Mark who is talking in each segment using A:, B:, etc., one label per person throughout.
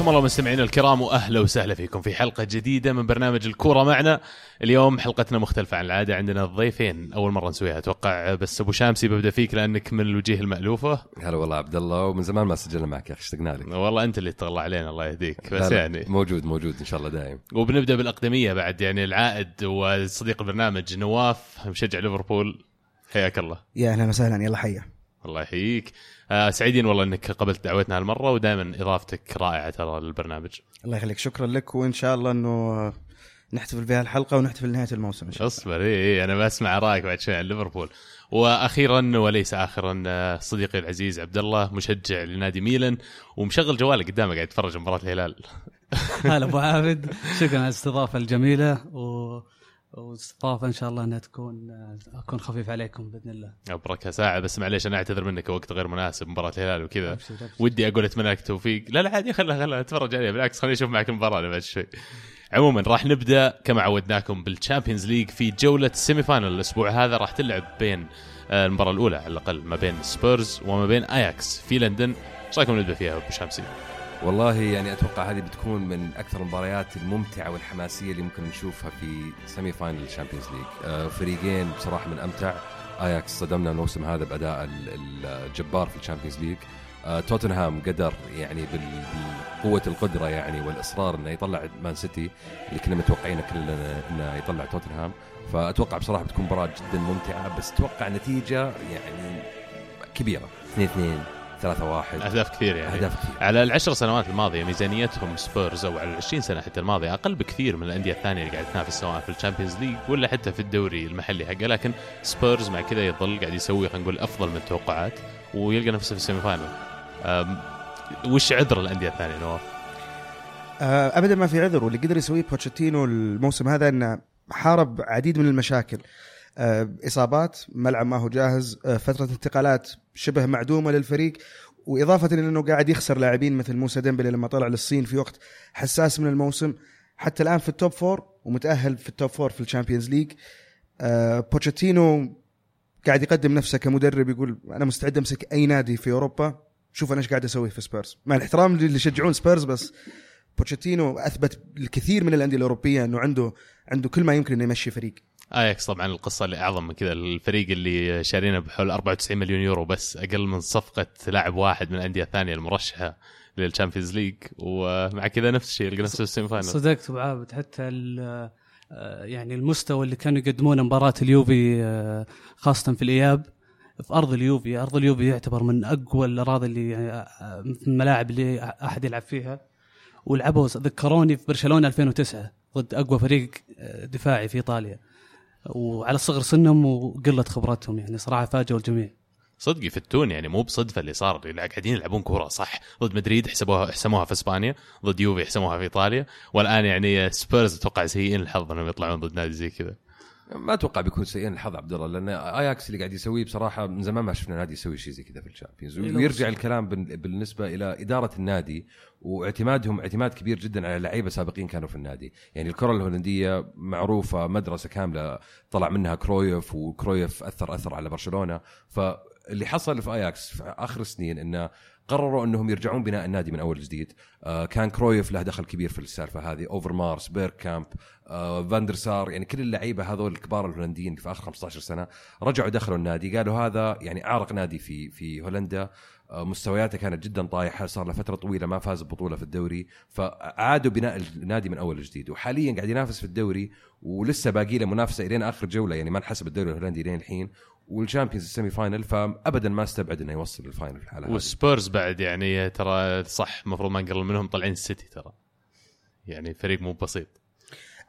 A: حياكم الله مستمعينا الكرام وأهلا وسهلا فيكم في حلقة جديدة من برنامج الكورة معنا. اليوم حلقتنا مختلفة عن العادة عندنا ضيفين. أول مرة نسويها أتوقع بس أبو شامسي ببدأ فيك لأنك من الوجيه المألوفة.
B: هلا والله عبد الله ومن زمان ما سجلنا معك يا أخي اشتقنا لك.
A: والله أنت اللي تطلع علينا الله يهديك. بس يعني.
B: موجود موجود إن شاء الله دايم
A: وبنبدأ بالأقدمية بعد يعني العائد وصديق البرنامج نواف مشجع ليفربول. حياك الله.
C: يا أهلا وسهلا يلا حيا.
A: الله يحييك. آه سعيدين والله إنك قبلت دعوتنا هالمرة ودائما إضافتك رائعة ترى للبرنامج.
C: الله يخليك. شكرا لك وإن شاء الله إنه نحتفل بها الحلقة ونحتفل نهايه الموسم إن شاء الله.
A: أصبر اي إي، أنا بسمع رأيك بعد شوي عن ليفربول. وأخيرا وليس اخرا آه، صديقي العزيز عبد الله مشجع لنادي ميلان ومشغل جواله قدامه قاعد يتفرج مباراة الهلال.
D: هلا أبو عابد. شكرا على الاستضافة الجميلة و... واستضافه إن شاء الله إنها تكون أكون خفيف عليكم بإذن الله.
A: ابركها ساعة بس معليش أنا أعتذر منك وقت غير مناسب مباراة الهلال وكذا. ودي أقول اتمنى لك التوفيق لا لا عادي خلها خلها أتفرج عليها. بالعكس خليني أشوف معك المباراة بعد شوي. عموما راح نبدأ كما عودناكم بال Champions League في جولة ال semi-final الأسبوع هذا. راح تلعب بين آه، المباراة الأولى على الأقل ما بين سبيرز وما بين اياكس في لندن. إيش رأيكم نبدأ فيها ابو شمسي؟
B: والله يعني أتوقع هذه بتكون من أكثر المباريات الممتعة والحماسية اللي ممكن نشوفها في semi-final ال Champions League فريقين بصراحة من أمتع. اياكس صدمنا الموسم هذا بأداء ال- الجبار في ال Champions League توتنهام قدر يعني بقوه القدرة يعني والإصرار إنه يطلع مان سيتي اللي كنا متوقعين كلنا إنه يطلع توتنهام فأتوقع بصراحة بتكون مباراة جدا ممتعة بس أتوقع نتيجة يعني كبيرة. 2 2 3 1
A: أهداف كثير يعني.
B: أهداف كثير.
A: على العشر سنوات الماضية ميزانيتهم سبيرز أو على العشرين سنة حتى الماضية أقل بكثير من الأندية الثانية اللي قاعد تنافس سواء في ال Champions League ولا حتى في الدوري المحلي حقه. لكن سبيرز مع كذا يظل قاعد يسوي خلينا نقول أفضل من التوقعات ويلقى نفسه في ال semi-final. وش عذر الأندية الثانية نواف؟
C: آه، أبدا ما في عذر واللي قدر يسويه بوتشيتينو الموسم هذا إنه حارب عديد من المشاكل. إصابات ملعب ما هو جاهز آه، فترة انتقالات شبه معدومة للفريق وإضافة إنه قاعد يخسر لاعبين مثل موسى ديمبلي لما طلع للصين في وقت حساس من الموسم. حتى الآن في ال top four ومتأهل في ال top four في ال Champions League. آه، بوتشيتينو قاعد يقدم نفسه كمدرب يقول أنا مستعد أمسك أي نادي في أوروبا شوف أنا إيش قاعد أسوي في سبيرز. مع الاحترام اللي يشجعون سبيرز بس بوتشيتينو أثبت الكثير من الأندية الأوروبية إنه عنده عنده كل ما يمكن إنه يمشي فريق.
A: آياكس طبعا القصة اللي أعظم من كذا. الفريق اللي شارينه بحول 94 مليون يورو بس أقل من صفقة لاعب واحد من الأندية الثانية المرشحة لل Champions League ومع كذا نفس الشيء يلقى نفسه ال semi-final.
D: صدقت أبو عابد حتى آه، يعني المستوى اللي كانوا يقدمونه مباراة اليوفي آه، خاصة في الإياب في أرض اليوفي. أرض اليوفي يعتبر من أقوى الأراضي اللي آه، في الملاعب اللي أحد يلعب فيها. ولعبوا ذكروني في برشلونة 2009 ضد أقوى فريق آه، دفاعي في إيطاليا. وعلى صغر سنهم وقله خبرتهم يعني صراحة فاجئوا الجميع.
A: صدق يفتون يعني مو بصدفة اللي صار قاعدين يلعبون كورة صح؟ ضد مدريد حسبوها حسموها في إسبانيا ضد يوفي حسموها في إيطاليا والآن يعني سبيرز أتوقع سيئين الحظ إنهم يطلعون ضد نادي زي كذا.
B: ما أتوقع بيكون سيئين الحظ عبد الله لأن آياكس اللي قاعد يسويه بصراحة من زمان ما شفنا نادي يسوي شيء زي كذا في ال
D: Champions. إيه،
B: ويرجع الكلام بال- بالنسبة إلى إدارة النادي واعتمادهم اعتماد كبير جدا على لعيبة سابقين كانوا في النادي، يعني الكرة الهولندية معروفة مدرسة كاملة طلع منها كرويف وكرويف أثر أثر على برشلونة. فاللي حصل في آياكس في آخر السنين إنه قرروا أنهم يرجعون بناء النادي من أول جديد. آه كان كرويف له دخل كبير في السالفة هذه. أوفرمارس بيركامب آه فاندر سار يعني كل اللعيبة هذول الكبار الهولنديين في آخر 15 سنة رجعوا دخلوا النادي. قالوا هذا يعني أعرق نادي في في هولندا. آه مستوياته كانت جدا طايحة صار له فترة طويلة ما فاز ببطولة في الدوري. فعادوا بناء النادي من أول جديد. وحاليا قاعد ينافس في الدوري ولسه باقي له منافسة إلين آخر جولة يعني ما انحسب الدوري الهولندي لين الحين. وال Champions ال semi-final فابدا ما استبعد إنه يوصل لل final في الحالة هذه.
A: وسبيرز بعد يعني ترى صح المفروض ما نقلل منهم طالعين السيتي ترى. يعني فريق مو بسيط.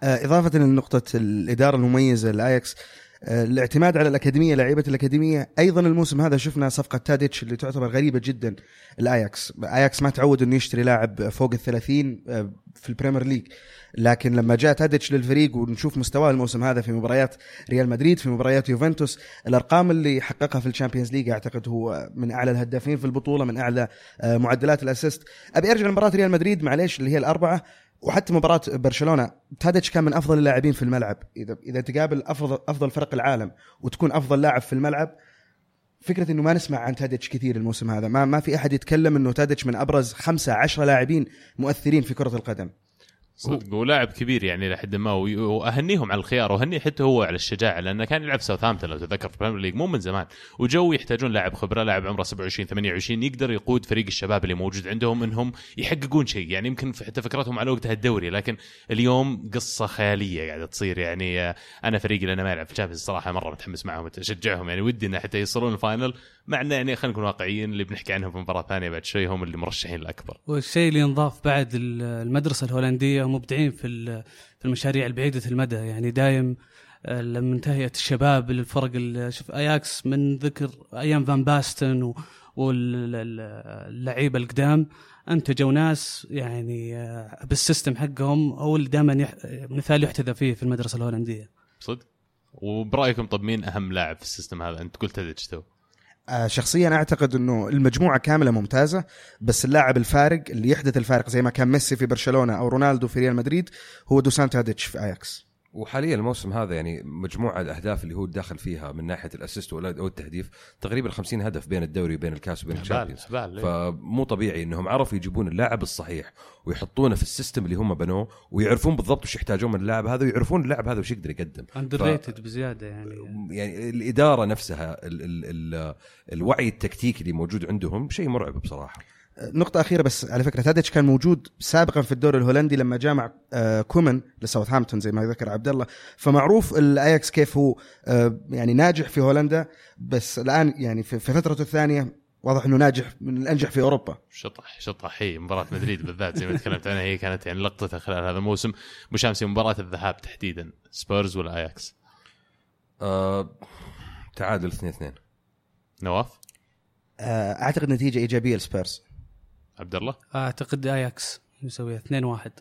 C: آه، إضافة لنقطه الإدارة المميزة لأياكس آه، الاعتماد على الأكاديمية لعيبة الأكاديمية. أيضا الموسم هذا شفنا صفقة تاديتش اللي تعتبر غريبة جدا لأياكس. أياكس ما تعود إنه يشتري لاعب فوق ال 30 آه، في ال Premier League. لكن لما جاء تاديتش للفريق ونشوف مستواه الموسم هذا في مباريات ريال مدريد في مباريات يوفنتوس الأرقام اللي حققها في ال Champions League أعتقد هو من أعلى الهدافين في البطولة من أعلى آه، معدلات ال assist. أبي أرجع لمباراة ريال مدريد معليش اللي هي الأربعة. وحتى مباراة برشلونة تاديتش كان من أفضل اللاعبين في الملعب. اذا إذا تقابل افضل أفضل فرق العالم وتكون أفضل لاعب في الملعب فكرة إنه ما نسمع عن تاديتش كثير الموسم هذا. ما ما في أحد يتكلم إنه تاديتش من أبرز خمسة عشرة لاعبين مؤثرين في كرة القدم.
A: صدق. ولاعب كبير يعني لحد ما وأهنيهم على الخيار واهني حتى هو على الشجاعة لأنه كان يلعب ساوثهامبتون لو تذكر في ال Premier League مو من زمان. وجو يحتاجون لاعب خبرة لاعب عمره 27 28 يقدر يقود فريق الشباب اللي موجود عندهم إنهم يحققون شيء. يعني يمكن حتى فكرتهم على وقتها الدوري لكن اليوم قصة خيالية قاعدة تصير. يعني آه، أنا فريقي لأنه ما يلعب في ال Champions صراحة مرة متحمس معهم أشجعهم. يعني ودي إنه حتى يوصلون ال final مع إنه يعني خلينا نكون واقعيين اللي بنحكي عنهم في مباراة ثانية بعد شوي هم اللي مرشحين الأكبر.
D: والشيء اللي انضاف بعد ال- المدرسة الهولندية مبدعين في في المشاريع البعيده المدى. يعني دايم آه، لما تهيئه الشباب للفرق شوف اياكس من ذكر أيام فان باستن واللعيبة القدام أنتجوا ناس يعني آه، بال system حقهم هو اللي دائما يح... مثال يحتذى فيه في المدرسة الهولندية.
A: صدق؟ وبرأيكم طب مين أهم لاعب في ال system هذا؟ أنت قلت
C: تاديتش؟ شخصيا أعتقد إنه المجموعة كاملة ممتازة بس اللاعب الفارق اللي يحدث الفارق زي ما كان ميسي في برشلونة أو رونالدو في ريال مدريد هو دوسان تاديتش في أياكس.
B: وحاليا الموسم هذا يعني مجموعة الأهداف اللي هو داخل فيها من ناحية ال assist أو التهديف تقريبا 50 هدف بين الدوري وبين الكاس وبين ال
A: Champions. إيه.
B: فمو طبيعي إنهم عرفوا يجيبون اللاعب الصحيح ويحطونه في ال system اللي هم بنوه ويعرفون بالضبط وش يحتاجون من اللاعب هذا ويعرفون اللاعب هذا وش يقدر يقدم.
D: underrated بزيادة يعني.
B: يعني الإدارة نفسها ال ال ال الوعي التكتيكي اللي موجود عندهم شيء مرعب بصراحة.
C: نقطة أخيرة بس على فكرة تاديتش كان موجود سابقا في الدوري الهولندي لما جاء مع آه، كومان لساوثهامبتون زي ما ذكر عبد الله فمعروف الاياكس كيف هو آه، يعني ناجح في هولندا بس الآن يعني في في فترته الثانية واضح إنه ناجح من الأنجح في أوروبا.
A: شطح شطح. هي مباراة مدريد بالذات زي ما تكلمت عنها هي كانت يعني لقطتها خلال هذا الموسم. مشامسي مباراة الذهاب تحديدا سبيرز ولا اياكس
B: آه تعادل 2 2
A: نواف؟
C: آه، أعتقد نتيجة إيجابية لسبيرز.
A: عبد الله
D: أعتقد اياكس يسويها 2 1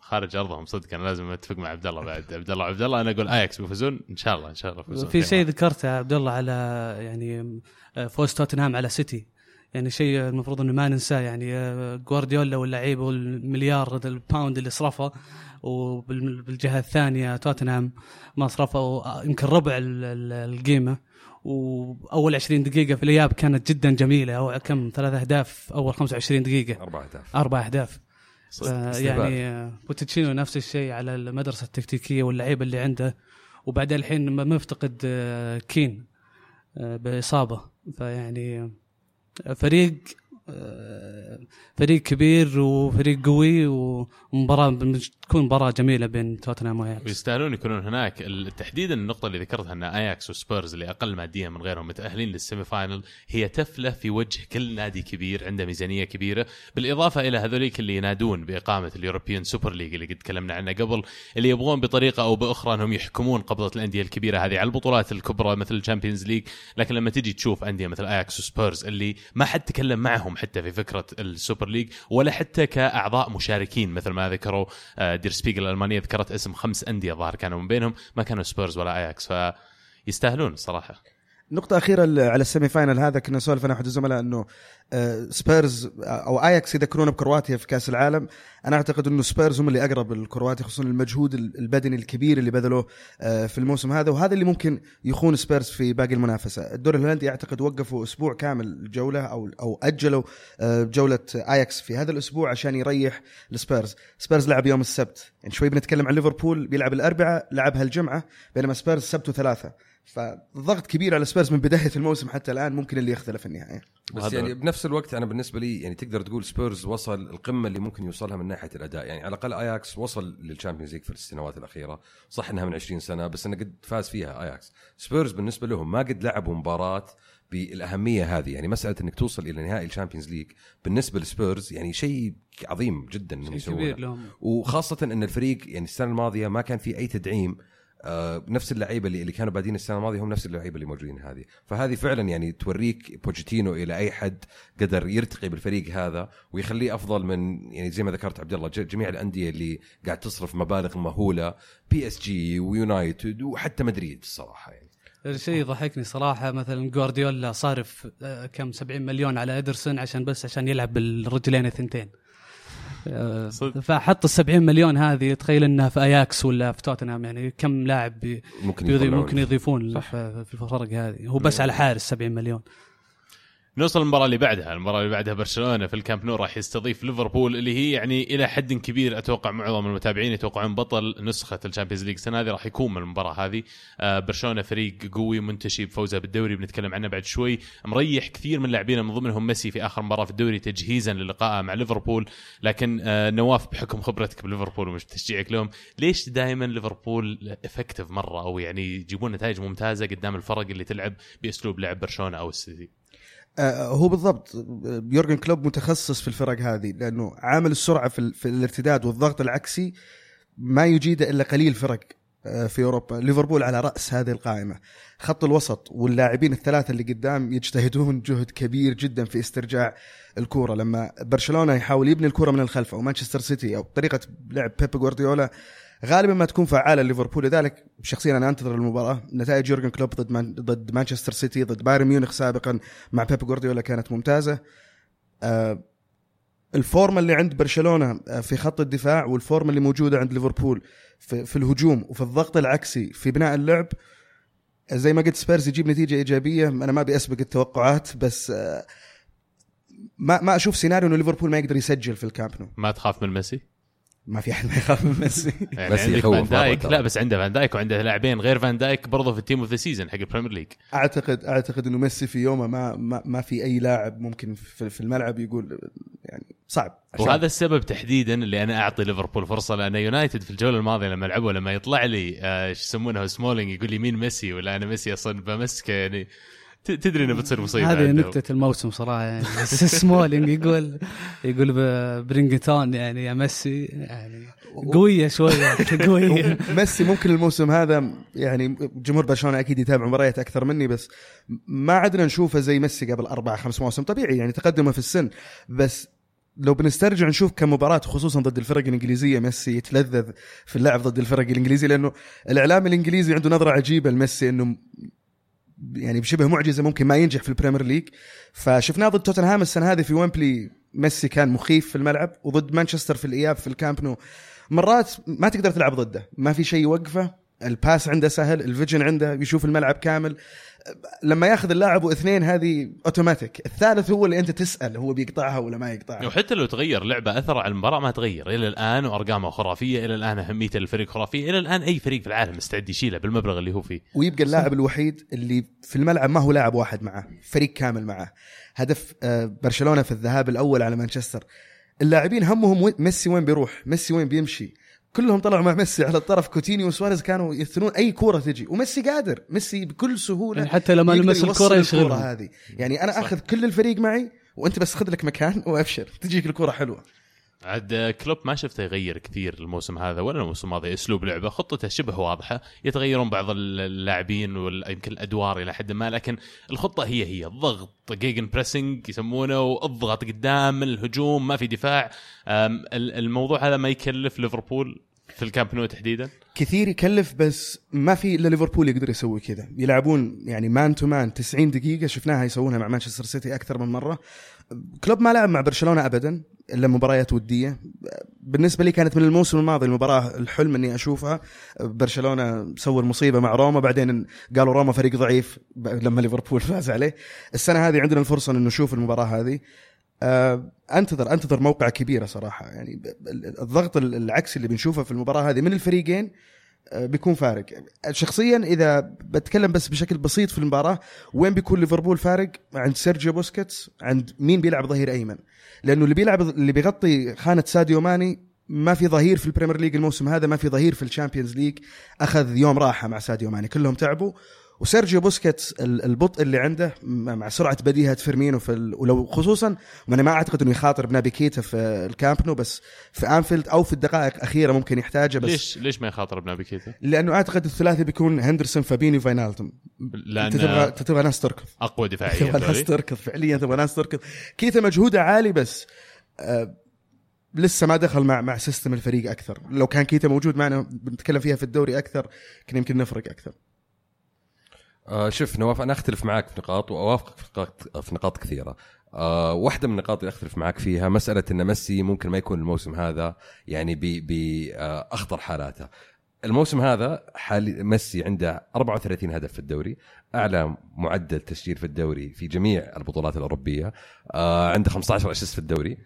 A: خارج أرضهم صدق أنا لازم أتفق مع عبد الله بعد. عبد الله عبد الله أنا أقول اياكس بيفوزون؟ إن شاء الله إن شاء الله يفوزون
D: في شيء ذكرته عبد الله على يعني فوز توتنهام على سيتي. يعني شيء المفروض إنه ما ننساه يعني آه، جوارديولا واللعيبة والمليار ال pound اللي صرفه وبالجهه الثانية توتنهام ما صرفوا يمكن ربع ال- ال- القيمة. وأول 20 دقيقة في الإياب كانت جدا جميلة. أو كم؟ ثلاث أهداف. أول 25
B: دقيقة. أربع
D: أهداف. أربع
A: أهداف.
D: آه،. يعني آه، بوتشينو نفس الشيء على المدرسة التكتيكية واللعيبة اللي عنده. وبعدين الحين مفتقد آه، كين بإصابة. فيعني فريق فريق كبير وفريق قوي ومباراة تكون مباراة جميلة بين توتنهام وأياكس.
A: ويستاهلون يكونون هناك. تحديدا النقطة اللي ذكرتها أن اياكس وسبيرز اللي أقل ماديا من غيرهم متأهلين لل semi-final هي تفلة في وجه كل نادي كبير عنده ميزانية كبيرة. بالإضافة إلى هذوليك اللي ينادون بإقامة ال European Super League اللي قد تكلمنا عنه قبل اللي يبغون بطريقة أو بأخرى أنهم يحكمون قبضة الأندية الكبيرة هذه على البطولات الكبرى مثل ال Champions League لكن لما تجي تشوف أندية مثل اياكس وسبيرز اللي ما حد تكلم معهم حتى في فكرة ال Super League ولا حتى كأعضاء مشاركين مثل ما ذكروا آه، دير سبيجل الألمانية ذكرت اسم خمس أندية ظاهر كانوا من بينهم ما كانوا سبيرز ولا أياكس فيستاهلون الصراحه
C: نقطة أخيرة على ال semi-final هذا كنا نسولف أنا وأحد الزملاء أنه سبيرز أو أياكس يذكرونه بكرواتيا في كأس العالم. أنا أعتقد أنه سبيرز هم اللي أقرب لكرواتيا خصوصا المجهود ال- البدني الكبير اللي بذلوه آه، في الموسم هذا. وهذا اللي ممكن يخون سبيرز في باقي المنافسة. الدوري الهولندي أعتقد وقفوا أسبوع كامل جولة أو أو أجلوا آه، جولة أياكس في هذا الأسبوع عشان يريح السبيرز. سبيرز لعب يوم السبت. يعني شوي بنتكلم عن ليفربول بيلعب الأربعاء لعبها الجمعة بينما سبيرز سبت وثلاثة. فالضغط كبير على سبيرز من بداية الموسم حتى الآن ممكن اللي يختلف النهايه
B: بس
A: وهذا-
B: يعني بنفس الوقت أنا بالنسبة لي يعني تقدر تقول سبيرز وصل القمة اللي ممكن يوصلها من ناحية الأداء. يعني على الأقل اياكس وصل لل Champions League في السنوات الأخيرة. صح إنها من 20 سنة بس انه قد فاز فيها اياكس سبيرز بالنسبة لهم ما قد لعبوا مباراة بالأهمية هذه. يعني مسألة إنك توصل إلى نهائي ال Champions League بالنسبة لسبيرز يعني شيء عظيم جدا إنهم
D: شيء
B: يسوونه.
D: كبير لهم.
B: وخاصة إن الفريق يعني السنة الماضية ما كان في أي تدعيم آه، نفس اللعيبة اللي, اللي كانوا بادين السنة الماضية هم نفس اللعيبة اللي موجودين هذه. فهذه فعلا يعني توريك بوجيتينو إلى أي حد قدر يرتقي بالفريق هذا ويخليه أفضل من يعني زي ما ذكرت عبد الله جميع الأندية اللي قاعد تصرف مبالغ مهولة PSG ويونايتد وحتى مدريد الصراحة يعني.
D: الشيء يضحكني صراحة مثلا جوارديولا صارف آه، كم 70 مليون على ادرسون عشان بس عشان يلعب بالرجلين الثنتين.
A: صدق.
D: فحط ال 70 مليون هذه تخيل إنها في اياكس ولا في توتنهام يعني كم لاعب بي-
B: ممكن.
D: ممكن يضيفون
B: صح.
D: في في الفرق هذه هو بس على حارس 70 مليون
A: نوصل للمباراة اللي بعدها، المباراة اللي بعدها برشلونة في الكامب نو راح يستضيف ليفربول اللي هي يعني إلى حد كبير أتوقع معظم المتابعين يتوقعون بطل نسخة ال Champions League السنة هذه راح يكون من المباراة هذه، آه برشلونة فريق قوي منتشي بفوزه بالدوري بنتكلم عنه بعد شوي، مريح كثير من لاعبينه من ضمنهم ميسي في آخر مباراة في الدوري تجهيزا للقائه مع ليفربول، لكن آه نواف بحكم خبرتك بليفربول ومش تشجيعك لهم، ليش دائما ليفربول effective مرة؟ أو يعني يجيبون نتائج ممتازة قدام الفرق اللي تلعب بأسلوب لعب برشلونة أو السيتي؟
C: آه، هو بالضبط يورجن كلوب متخصص في الفرق هذه لأنه عامل السرعة في, في الارتداد والضغط العكسي ما يجيده إلا قليل فرق آه، في أوروبا. ليفربول على رأس هذه القائمة. خط الوسط واللاعبين الثلاثة اللي قدام يجتهدون جهد كبير جدا في استرجاع الكورة. لما برشلونة يحاول يبني الكورة من الخلف أو مانشستر سيتي أو طريقة لعب بيب جوارديولا غالبا ما تكون فعالة ليفربول لذلك شخصيا أنا أنتظر المباراة. نتائج يورجن كلوب ضد مان ضد مانشستر سيتي ضد بايرن ميونخ سابقا مع بيب جوارديولا كانت ممتازة. آه، ال form ة اللي عند برشلونة آه، في خط الدفاع وال form ة اللي موجودة عند ليفربول في, في الهجوم وفي الضغط العكسي في بناء اللعب آه، زي ما قلت سبيرز يجيب نتيجة إيجابية. أنا ما أبي أسبق التوقعات بس آه، ما ما أشوف سيناريو إنه ليفربول ما يقدر يسجل في الكامب نو.
A: ما تخاف من ميسي؟
C: ما في أحد ما يخاف من ميسي.
A: يعني
B: ميسي
A: عندك
B: يخوف
A: فان دايك. لا بس عنده فان دايك وعنده لاعبين غير فان دايك برضه في ال team of the season حق ال Premier
C: League أعتقد أعتقد إنه ميسي في يومه ما ما, ما في أي لاعب ممكن في, في الملعب يقول يعني صعب. عشان-
A: وهذا السبب تحديدا اللي أنا أعطي ليفربول فرصة لأن يونايتد في الجولة الماضية لما لعبوا لما يطلع لي آه، إيش يسمونه سمولينج يقول لي مين ميسي؟ ولا أنا ميسي أصلا بمسكه يعني تدري إنه بتصير مصيبة
D: هذه. نكتة الموسم صراحة يعني. سمولينج يقول يقول برينجتون يعني يا ميسي يعني قوية شوية قوية.
C: ميسي ممكن الموسم هذا يعني جمهور برشلونة أكيد يتابع مباريات أكثر مني بس ما عدنا نشوفه زي ميسي قبل أربع خمس مواسم. طبيعي يعني تقدمه في السن بس لو بنسترجع نشوف كم مباراة خصوصا ضد الفرق الإنجليزية ميسي يتلذذ في اللعب ضد الفرق الإنجليزية لأنه الإعلام الإنجليزي عنده نظرة عجيبة لميسي إنه يعني بشبه معجزة ممكن ما ينجح في ال Premier League. فشفناه ضد توتنهام السنة هذه في ويمبلي ميسي كان مخيف في الملعب وضد مانشستر في الإياب في الكامب نو. مرات ما تقدر تلعب ضده ما في شيء يوقفه. ال pass عنده سهل ال vision عنده يشوف الملعب كامل. لما ياخذ اللاعب واثنين هذه اوتوماتيك الثالث هو اللي أنت تسأل هو بيقطعها ولا ما يقطعها.
A: وحتى لو تغير لعبة اثر على المباراة ما تغير. إلى الآن وأرقامه خرافية إلى الآن اهميته للفريق خرافية إلى الآن أي فريق في العالم مستعد يشيله بالمبلغ اللي هو فيه.
C: ويبقى اللاعب الوحيد اللي في الملعب ما هو لاعب واحد معه فريق كامل معه. هدف آه، برشلونة في الذهاب الأول على مانشستر. اللاعبين همهم ميسي وين بيروح؟ ميسي وين بيمشي؟ كلهم طلعوا مع ميسي على الطرف. كوتينيو وسواريز كانوا يثنون أي كورة تجي وميسي قادر. ميسي بكل سهولة
D: يعني حتى لما لمس
C: يوصل
D: الكرة يشغلهم.
C: هذه. يعني أنا
A: صح.
C: أخذ كل الفريق معي وأنت بس خذ لك مكان وأبشر. تجيك الكره حلوة.
A: عاد كلوب ما شفته يغير كثير الموسم هذا ولا الموسم الماضي اسلوب لعبه خطته شبه واضحه يتغيرون بعض اللاعبين ويمكن الأدوار إلى حد ما لكن الخطة هي هي الضغط gegenpressing يسمونه واضغط قدام الهجوم ما في دفاع. الموضوع هذا ما يكلف ليفربول في الكامب نو تحديدا؟
C: كثير يكلف بس ما في إلا ليفربول يقدر يسوي كذا. يلعبون يعني man to man 90 دقيقة شفناها يسوونها مع مانشستر سيتي أكثر من مرة. كلوب ما لعب مع برشلونة ابدا إلا مباريات ودية. بالنسبة لي كانت من الموسم الماضي المباراة الحلم إني أشوفها. برشلونة سوى المصيبة مع روما بعدين قالوا روما فريق ضعيف لما ليفربول فاز عليه. السنة هذه عندنا الفرصة انه نشوف المباراة هذه. آه، أنتظر أنتظر موقع كبيره صراحة. يعني الضغط ال- العكسي اللي بنشوفه في المباراة هذه من الفريقين بيكون فارق. شخصيا إذا بتكلم بس بشكل بسيط في المباراة وين بيكون ليفربول فارق؟ عند سيرجيو بوسكيتس عند مين بيلعب ظهير أيمن. لأنه اللي بيلعب اللي بيغطي خانة ساديو ماني ما في ظهير في ال Premier League الموسم هذا ما في ظهير في ال Champions League. أخذ يوم راحة مع ساديو ماني. كلهم تعبوا. وسيرجيو بوسكيتس ال- البطء اللي عنده مع سرعة بديهة فيرمينو في ال... ولو خصوصا وأنا ما أعتقد إنه يخاطر بنابي كيتا في الكامب نو بس في أنفيلد أو في الدقائق الأخيرة ممكن يحتاجه بس
A: ليش ليش ما يخاطر بنابي كيتا؟
C: لأنه أعتقد الثلاثي بيكون هندرسون فابينيو فاينالدوم أنت تبغى
A: لأن
C: أنت تبغى ناس تركض.
A: أقوى دفاعية
C: تبغى ناس. تركض فعليا تبغى ناس تركض. كيتا مجهوده عالي بس آه لسه ما دخل مع مع system الفريق أكثر. لو كان كيتا موجود معنا بنتكلم فيها في الدوري أكثر كنا يمكن نفرق أكثر.
B: آه شوف نواف أنا أختلف معك في نقاط وأوافقك في نقاط في نقاط كثيرة. آه واحدة من النقاط اللي أختلف معك فيها مسألة إن ميسي ممكن ما يكون الموسم هذا يعني بأخطر حالاته. الموسم هذا حالي ميسي عنده 34 هدف في الدوري أعلى معدل تسجيل في الدوري في جميع البطولات الأوروبية آه عنده 15 أسيست في الدوري آه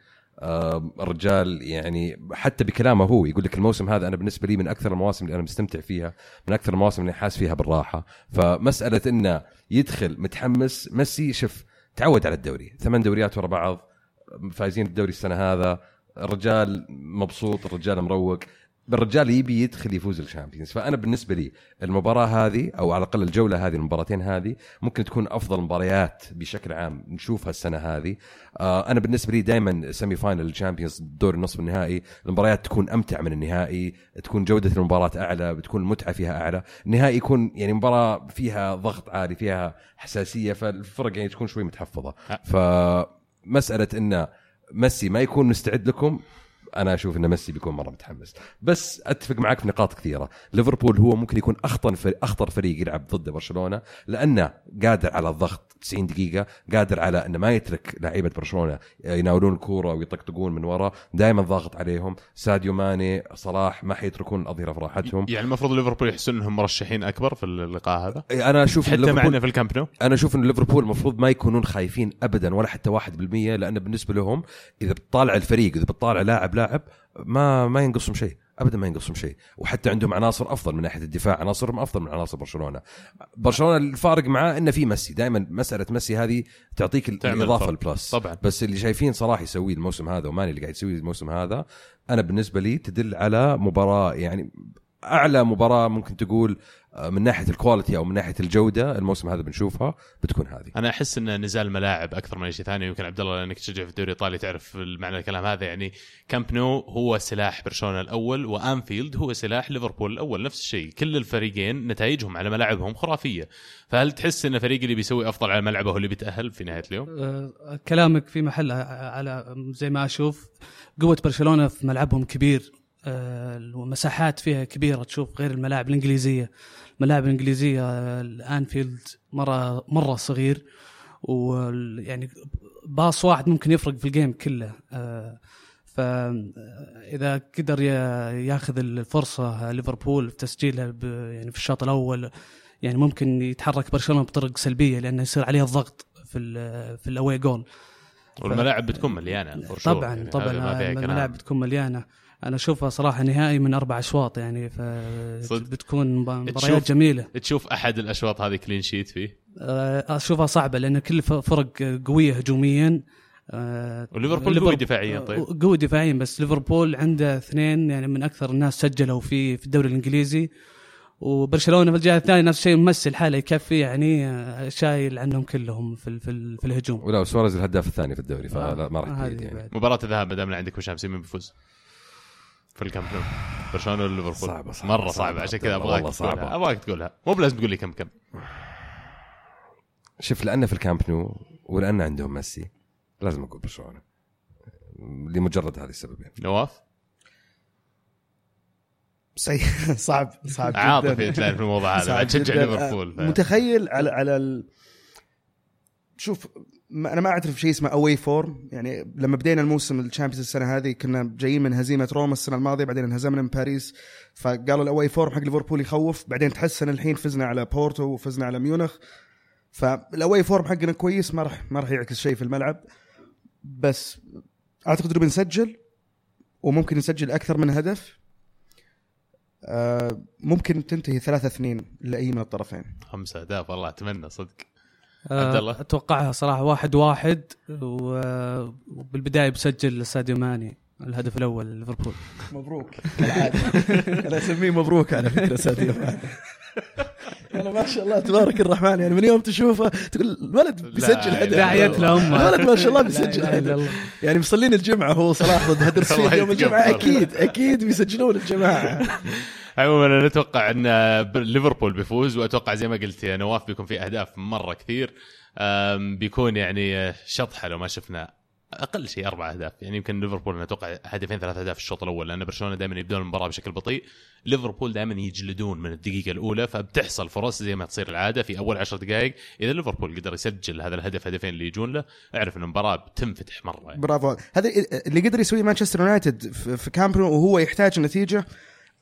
B: الرجال يعني حتى بكلامه هو يقول لك الموسم هذا أنا بالنسبة لي من أكثر المواسم اللي أنا مستمتع فيها من أكثر المواسم اللي حاس فيها بالراحة. فمسألة إنه يدخل متحمس ميسي شوف تعود على الدوري ثمان دوريات ورا بعض فايزين الدوري السنة هذا الرجال مبسوط الرجال مروق. الرجال يبي يدخل يفوز الشامبيونز. فأنا بالنسبة لي المباراة هذه أو على الأقل الجولة هذه المباراتين هذه ممكن تكون أفضل مباريات بشكل عام نشوفها السنة هذه. آه أنا بالنسبة لي دائما semi final الشامبيونز دور النصف النهائي المباريات تكون أمتع من النهائي تكون جودة المباراة أعلى بتكون المتعه فيها أعلى. النهائي يكون يعني مباراة فيها ضغط عالي فيها حساسية فالفرق يعني تكون شوي متحفظة. فمسألة انه ميسي ما يكون مستعد لكم أنا أشوف إن ميسي بيكون مرة متحمس. بس أتفق معك في نقاط كثيرة. ليفربول هو ممكن يكون أخطر فريق أخطر فريق يلعب ضد برشلونة لأنه قادر على الضغط 90 دقيقة قادر على إنه ما يترك لعيبة برشلونة يناولون الكورة ويطقطقون من ورا. دائما ضاغط عليهم. ساديو ماني صلاح ما حيتركون الأظهرة في راحتهم
A: يعني المفروض ليفربول يحسون إنهم مرشحين أكبر في اللقاء هذا؟
B: أنا أشوف
A: حتى معنا في الكامب نو.
B: أنا أشوف إن ليفربول المفروض ما يكونون خايفين ابدا ولا حتى 1% لأن بالنسبة لهم إذا بتطالع الفريق إذا بتطالع لاعب لاعب ما ما ينقصهم شيء ابدا ما ينقصهم شيء. وحتى عندهم عناصر أفضل من ناحية الدفاع عناصرهم أفضل من عناصر برشلونة. برشلونة الفارق معاه إنه في ميسي. دائما مسألة ميسي هذه تعطيك الإضافة ال plus
A: طبعا.
B: بس اللي شايفين صلاح يسويه الموسم هذا وماني اللي قاعد يسويه الموسم هذا أنا بالنسبة لي تدل على مباراة يعني أعلى مباراة ممكن تقول آه، من ناحية ال quality أو من ناحية الجودة الموسم هذا بنشوفها بتكون هذه.
A: أنا أحس إن نزال ملاعب أكثر من شيء ثاني. يمكن عبد الله لأنك تشجع في الدوري الإيطالي تعرف معنى الكلام هذا. يعني كامب نو هو سلاح برشلونة الأول وأنفيلد هو سلاح ليفربول الأول. نفس الشيء كل الفريقين نتائجهم على ملاعبهم خرافية. فهل تحس إن فريق اللي بيسوي أفضل على ملعبه هو اللي بيتأهل في نهاية اليوم؟
D: أه كلامك في محله على زي ما أشوف قوة برشلونة في ملعبهم كبير. المساحات أه فيها كبيرة تشوف غير الملاعب الإنجليزية. الملاعب الإنجليزية الأنفيلد مرة مرة صغير ويعني باص واحد ممكن يفرق في الجيم كله. آه، فاذا قدر ياخذ الفرصة ليفربول في تسجيلها يعني في الشوط الأول يعني ممكن يتحرك برشلونة بطرق سلبية لأنه يصير عليه الضغط في في الأوي جول
A: والملاعب بتكون مليانة
D: طبعا يعني طبعا الملاعب بتكون مليانة. أنا أشوفها صراحة نهائي من أربع أشواط يعني فبتكون مباريات جميلة.
A: تشوف أحد الأشواط هذه كلين شيت فيه؟
D: آه، أشوفها صعبة لأن كل فرق قوية هجوميا.
A: آه، وليفربول قوي دفاعيا طيب.
D: قوي دفاعيا بس ليفربول عنده اثنين يعني من أكثر الناس سجلوا في في الدوري الإنجليزي. وبرشلونة في الجهة الثانية نفس الشيء ممثل حاله يكفي يعني آه، شايل عنهم كلهم في في, في الهجوم.
B: ولا سواريز الهداف الثاني في الدوري فما راح يعني.
A: مباراة الذهاب ما دام عندك وشام سيمين بيفوز في الكامب نو. برشلونة ولا ليفربول؟
B: صعبة, صعبة
A: مرة صعبة, صعبة. عشان كذا أبغاك تقولها. أبغاك تقولها. مو بلازم تقول لي كم كم.
B: شوف لأنه في الكامب نو ولأن عندهم ميسي لازم أقول برشلونة. لمجرد هذه السببين.
A: نواف؟
C: صعب صعب
A: عاطفيا تلاقي في الموضوع هذا. تشجع ليفربول.
C: متخيل على على ال... شوف أنا ما أعترف شيء اسمه away form يعني لما بدينا الموسم الشامبيونز السنة هذه كنا جايين من هزيمة روما السنة الماضية بعدين انهزمنا من باريس. فقالوا ال away form حق ليفربول يخوف. بعدين تحسن الحين فزنا على بورتو وفزنا على ميونخ. فال away form حقنا كويس ما راح ما راح يعكس شيء في الملعب. بس أعتقد إنه بنسجل وممكن نسجل أكثر من هدف. آه، ممكن تنتهي ثلاثة اثنين لأي من الطرفين.
A: خمسة أهداف والله أتمنى صدق.
D: عبد الله. أتوقعها صراحة واحد واحد وبالبداية بسجل ساديو ماني الهدف الأول لليفربول.
C: مبروك. العاده أنا أسميه مبروك على فكرة ساديو ماني. أنا ما شاء الله تبارك الرحمن يعني من يوم تشوفه تقول الولد بيسجل هدف.
D: داعية لهم
C: الولد ما شاء الله بيسجل هدف. يعني مصلين الجمعة هو صلاح ضد هدرسفيلد يوم الجمعة. أكيد أكيد بيسجلون الجماعة.
A: عموما أنا أتوقع أن ليفربول بيفوز وأتوقع زي ما قلت يا نواف بيكون في أهداف مرة كثير. بيكون يعني شطحة لو ما شفنا أقل شيء أربع أهداف. يعني يمكن ليفربول أنا أتوقع هدفين ثلاث أهداف في الشوط الأول لأن برشلونة دائما يبدون المباراة بشكل بطيء. ليفربول دائما يجلدون من الدقيقة الأولى فبتحصل فرص زي ما تصير العادة في أول عشر دقائق. إذا ليفربول قدر يسجل هذا الهدف هدفين اللي يجون له أعرف إن المباراة بتنفتح مرة يعني.
C: برافو. هذا اللي قدر يسويه مانشستر يونايتد في في كامب نو وهو يحتاج نتيجة.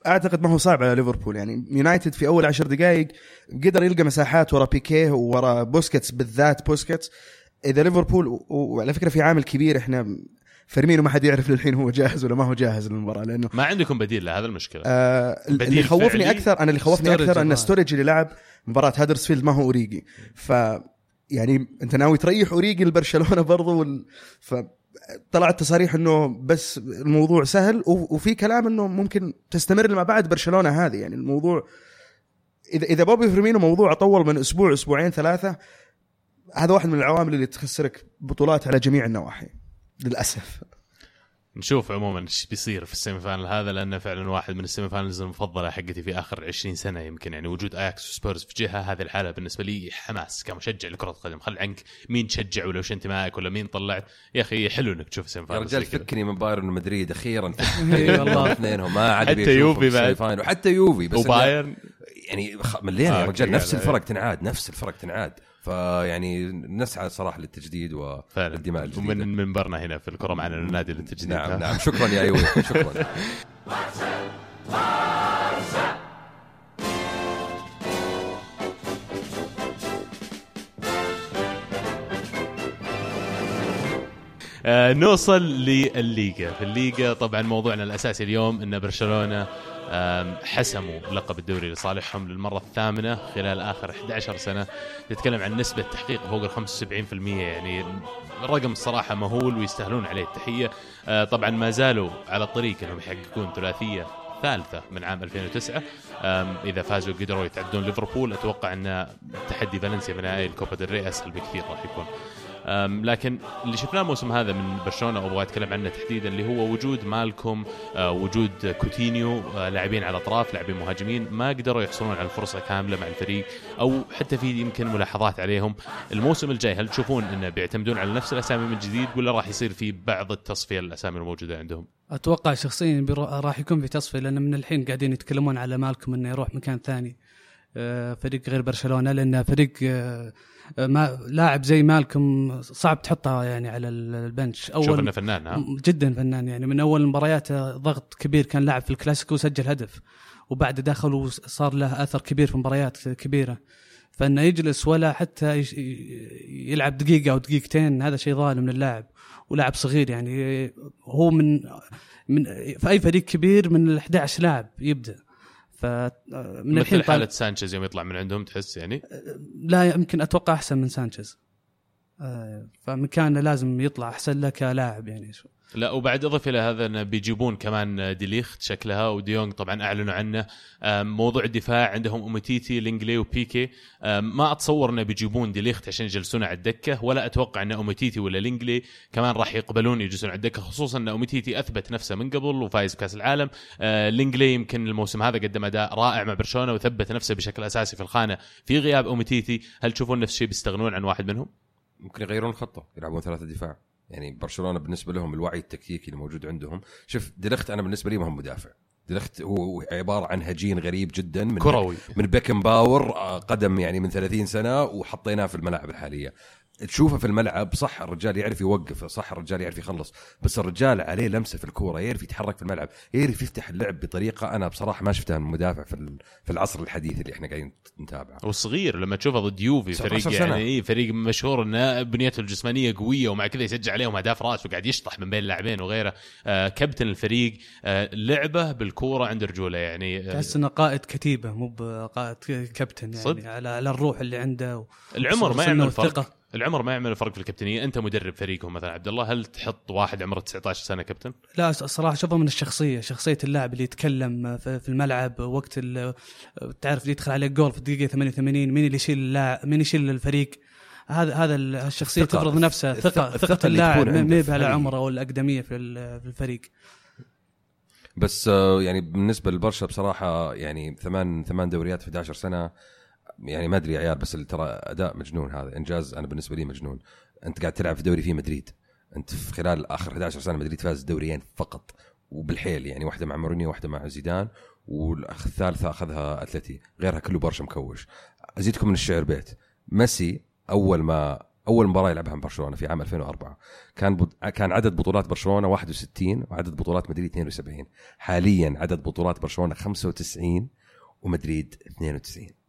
C: أعتقد ما هو صعب على ليفربول. يعني يونايتد في أول عشر دقائق قدر يلقى مساحات ورا بيكيه ورا بوسكيتس بالذات بوسكيتس. إذا ليفربول وعلى فكرة في عامل كبير إحنا فيرمينو ما حد يعرف للحين هو جاهز ولا ما هو جاهز للمباراة لأنه
A: ما عندكم بديل لهذا المشكلة.
C: آه
A: بديل
C: اللي خوفني أكثر أنا اللي خوفني أكثر
D: إن.
C: ستورج اللي لعب مباراة هادرسفيلد ما هو أوريجي. ف يعني أنت ناوي تريح أوريجي لبرشلونة برضو وال... ف طلعت تصاريح إنه بس الموضوع سهل وفي كلام إنه ممكن تستمر ما بعد برشلونة هذه. يعني الموضوع إذا إذا بوبي فيرمينو موضوع طول من أسبوع أسبوعين ثلاثة هذا واحد من العوامل اللي تخسرك بطولات على جميع النواحي للأسف.
A: نشوف عموما إيش بيصير في ال semi final هذا لأنه فعلا واحد من ال semi finals المفضلة حقتي في آخر 20 سنة يمكن. يعني وجود اياكس وسبيرز في جهة هذه الحالة بالنسبة لي حماس كمشجع لكرة قدم خل عنك مين تشجع ولا وش انتمائك ولا مين طلعت. يا أخي حلو إنك تشوف السيمي
B: يا
A: فاينل
B: رجال
A: زي كذا.
B: فكني من بايرن ومدريد
D: أخيرا. والله.
B: اثنينهم ما عاد
A: حتى يوفي بعد.
B: وحتى يوفي بس
A: وبايرن.
B: يعني ملينا
A: آه،
B: يا رجال
A: أوكي،
B: نفس
A: قاعد-
B: الفرق تنعاد نفس الفرق تنعاد. فيعني نسعى صراحة للتجديد والدماء الجديدة.
A: ومن منبرنا هنا في الكرة معنا النادي للتجديد.
B: نعم نعم. شكرا يا أيوه شكرا.
A: آه نوصل للليغا. في الليغا طبعا موضوعنا الأساسي اليوم إن برشلونة حسموا لقب الدوري لصالحهم للمرة الثامنة خلال آخر 11 سنة. نتكلم عن نسبة تحقيق فوق ال 75% يعني رقم الصراحة مهول ويستاهلون عليه التحية. آه طبعا ما زالوا على الطريق إنهم يحققون ثلاثية ثالثة من عام 2009 أم، إذا فازوا قدروا يتعدون ليفربول أتوقع أن تحدي فالنسيا في نهائي الكوبا ديل ري أسهل بكثير راح يكون. لكن اللي شفناه الموسم هذا من برشلونة وأبغى أتكلم عنه تحديدا اللي هو وجود مالكوم آه، وجود كوتينيو آه، لاعبين على اطراف لاعبين مهاجمين ما قدروا يحصلون على الفرصة كاملة مع الفريق أو حتى في يمكن ملاحظات عليهم الموسم الجاي هل تشوفون إنه بيعتمدون على نفس الأسامي من جديد ولا راح يصير في بعض التصفية للأسامي الموجودة عندهم؟
D: أتوقع شخصيا راح يكون في تصفية لأن من الحين قاعدين يتكلمون على مالكم إنه يروح مكان ثاني آه، فريق غير برشلونة لأن فريق ما لاعب زي مالكم صعب تحطه يعني على ال- البنش.
A: شوف
D: اول
A: إنه فنان ها؟
D: جدا فنان يعني. من أول المباريات آه، ضغط كبير كان لاعب في الكلاسيكو وسجل هدف. وبعد دخل وصار له أثر كبير في مباريات كبيرة. فإنه يجلس ولا حتى يلعب دقيقة أو دقيقتين هذا شيء ظالم للاعب ولاعب صغير يعني. هو من من في أي فريق كبير من ال 11 لاعب يبدأ. فمن
A: مثل
D: الحين
A: حالة
D: طال-
A: سانشيز يوم يطلع من عندهم تحس يعني؟
D: لا يمكن أتوقع أحسن من سانشيز. آه، فمكانه لازم يطلع أحسن له كلاعب يعني.
A: لا وبعد اضف إلى هذا انه بيجيبون كمان ديليخت شكلها وديونج طبعا أعلنوا عنه. آم، موضوع الدفاع عندهم أوميتيتي لينجلي وبيكي. آم، ما أتصور إنه بيجيبون ديليخت عشان يجلسونه على الدكة ولا أتوقع إن أوميتيتي ولا لينجلي كمان راح يقبلون يجلسون على الدكة خصوصا إن أوميتيتي أثبت نفسه من قبل وفايز بكأس العالم. آه، لينجلي يمكن الموسم هذا قدم أداء رائع مع برشلونة وثبت نفسه بشكل أساسي في الخانة في غياب أوميتيتي. هل تشوفون نفس الشيء بيستغنون عن واحد منهم؟
B: ممكن يغيرون الخطة يلعبون ثلاثة دفاع. يعني برشلونة بالنسبة لهم الوعي التكتيكي اللي موجود عندهم. شوف ديليخت أنا بالنسبة لي ما هو مدافع. ديليخت هو عبارة عن هجين غريب جدا من
A: كروي.
B: من بيكن باور آه، قدم يعني من 30 سنة وحطيناه في الملاعب الحالية. تشوفه في الملعب صح الرجال يعرف يوقف صح الرجال يعرف يخلص بس الرجال عليه لمسة في الكورة يعرف يتحرك في الملعب يعرف يفتح اللعب بطريقة أنا بصراحة ما شفتها من مدافع في ال- في العصر الحديث اللي إحنا قاعدين نتابعه
A: وصغير لما تشوفه ضد يوفي
B: 19
A: فريق. يعني إيه فريق مشهور انه بنيته الجسمانية قوية ومع كذا يسجل عليهم أهداف راس وقاعد يشطح من بين اللاعبين وغيره آه كابتن الفريق آه لعبه بالكورة عند رجوله يعني آه
D: تحس إنه قائد كتيبة مو بقائد كابتن يعني
A: صدق.
D: على على الروح اللي عنده و-
A: العمر ما يعمل فرق. العمر ما يعمل فرق في الكابتنية. أنت مدرب فريقهم مثلا. عبد الله هل تحط واحد عمره 19 سنة كابتن؟
D: لا الصراحه اشوفها من الشخصية. شخصية اللاعب اللي يتكلم في في الملعب وقت تعرف يدخل عليك جول في الدقيقة 88 مين اللي يشيل اللاعب مين يشيل الفريق؟ هذا هذا ال- الشخصية
B: الثقة.
D: تفرض نفسها.
B: الثقة-
D: ثقة
B: الثقة
D: ثقة
B: اللي
D: اللاعب ما
B: عنده
D: ما
B: في
D: بها
B: الفريق.
D: العمر أو الاقدميه في ال- في الفريق.
B: بس آه، يعني بالنسبة للبرشا بصراحة يعني ثمان ثمان دوريات في 11 سنة يعني ما أدري يا عيال بس ترى أداء مجنون هذا إنجاز أنا بالنسبة لي مجنون. أنت قاعد تلعب في دوري فيه مدريد. أنت في خلال آخر 11 سنة مدريد فاز دوريين فقط وبالحيل يعني واحدة مع مورينيو واحدة مع زيدان والثالثة أخذها أتلتي. غيرها كله برشا مكوش. أزيدكم من الشعر بيت. ميسي أول ما أول مباراة يلعبها مع برشلونة في عام 2004 كان بط... كان عدد بطولات برشلونة 61 وعدد بطولات مدريد 72 حاليا عدد بطولات برشلونة 95 ومدريد 92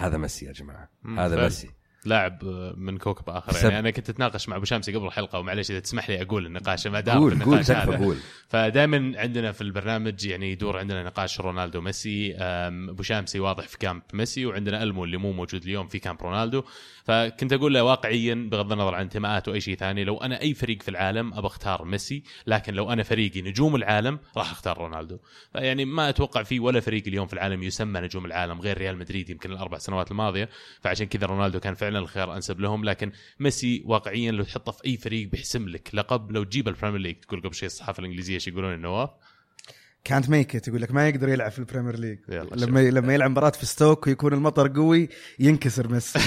B: هذا ميسي يا
A: جماعة
B: هذا. ميسي
A: لاعب من كوكب آخر.
B: سب-
A: يعني أنا كنت أتناقش مع أبو شامسي قبل الحلقة ومعلش إذا تسمح لي أقول النقاش ما دام
B: قول قول
A: هذا.
B: قول.
A: فدائما عندنا في البرنامج يعني يدور عندنا نقاش رونالدو ميسي أبو شامسي واضح في camp ميسي وعندنا ألمو اللي مو موجود اليوم في camp رونالدو. فكنت أقول له واقعيا بغض النظر عن انتماءات واي شيء ثاني لو أنا أي فريق في العالم ابى أختار ميسي لكن لو أنا فريقي نجوم العالم راح أختار رونالدو. فيعني ما أتوقع في ولا فريق اليوم في العالم يسمى نجوم العالم غير ريال مدريد يمكن الأربع سنوات الماضية. فعشان كذا رونالدو كان فعلا الخيار أنسب لهم لكن ميسي واقعيا لو تحطه في أي فريق بيحسم لك. لقب لو تجيب ال Premier League تقول قبل شيء الصحافة الإنجليزية إيش يقولون؟ النواف
C: كانت ميك يقول لك ما يقدر يلعب في ال Premier
A: League ليج.
C: لما لما يلعب مباراة في ستوك ويكون المطر قوي ينكسر ميسي.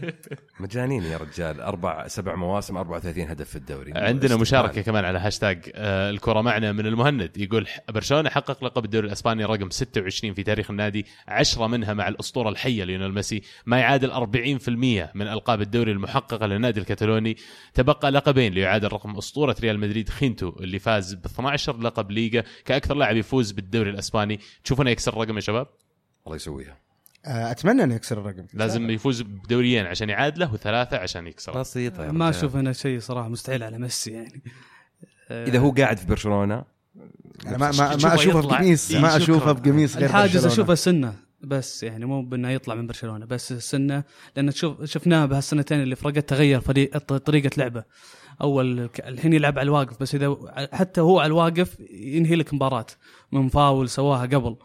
B: مجانين يا رجال. أربع سبع مواسم 34 هدف في الدوري.
A: عندنا. مشاركة كمان على هاشتاج آه، الكرة معنا من المهند. يقول برشلونة حقق لقب الدوري الإسباني رقم 26 في تاريخ النادي 10 منها مع الأسطورة الحية ليونيل ميسي. ما يعادل 40% من ألقاب الدوري المحققة للنادي الكتالوني تبقى لقبين ليعادل رقم أسطورة ريال مدريد خينتو اللي فاز ب 12 لقب ليغا كأكثر لاعب يفوز بالدوري الأسباني. تشوفونه يكسر الرقم يا شباب؟
B: الله يسويها.
C: آه، أتمنى إنه يكسر الرقم.
A: لازم يفوز بدوريين عشان يعادله وثلاثة عشان يكسره.
B: بسيطة يا
D: ما. أشوف أنا شيء صراحة مستحيل على ميسي يعني.
B: إذا هو قاعد في برشلونة
C: أنا ما ما, ما أشوفه
A: يطلع.
C: بقميص ما
A: يشكر.
C: أشوفه بقميص غير
D: الحاجز
C: برشلونة.
D: أشوفه سنة بس يعني مو بأنه يطلع من برشلونة بس سنة. لأن تشوف شفناه بهالسنتين اللي فرقت تغير فريق طريقة لعبه. أول ك- الحين يلعب على الواقف بس إذا حتى هو على الواقف ينهي لك مباراة من فاول سواها قبل.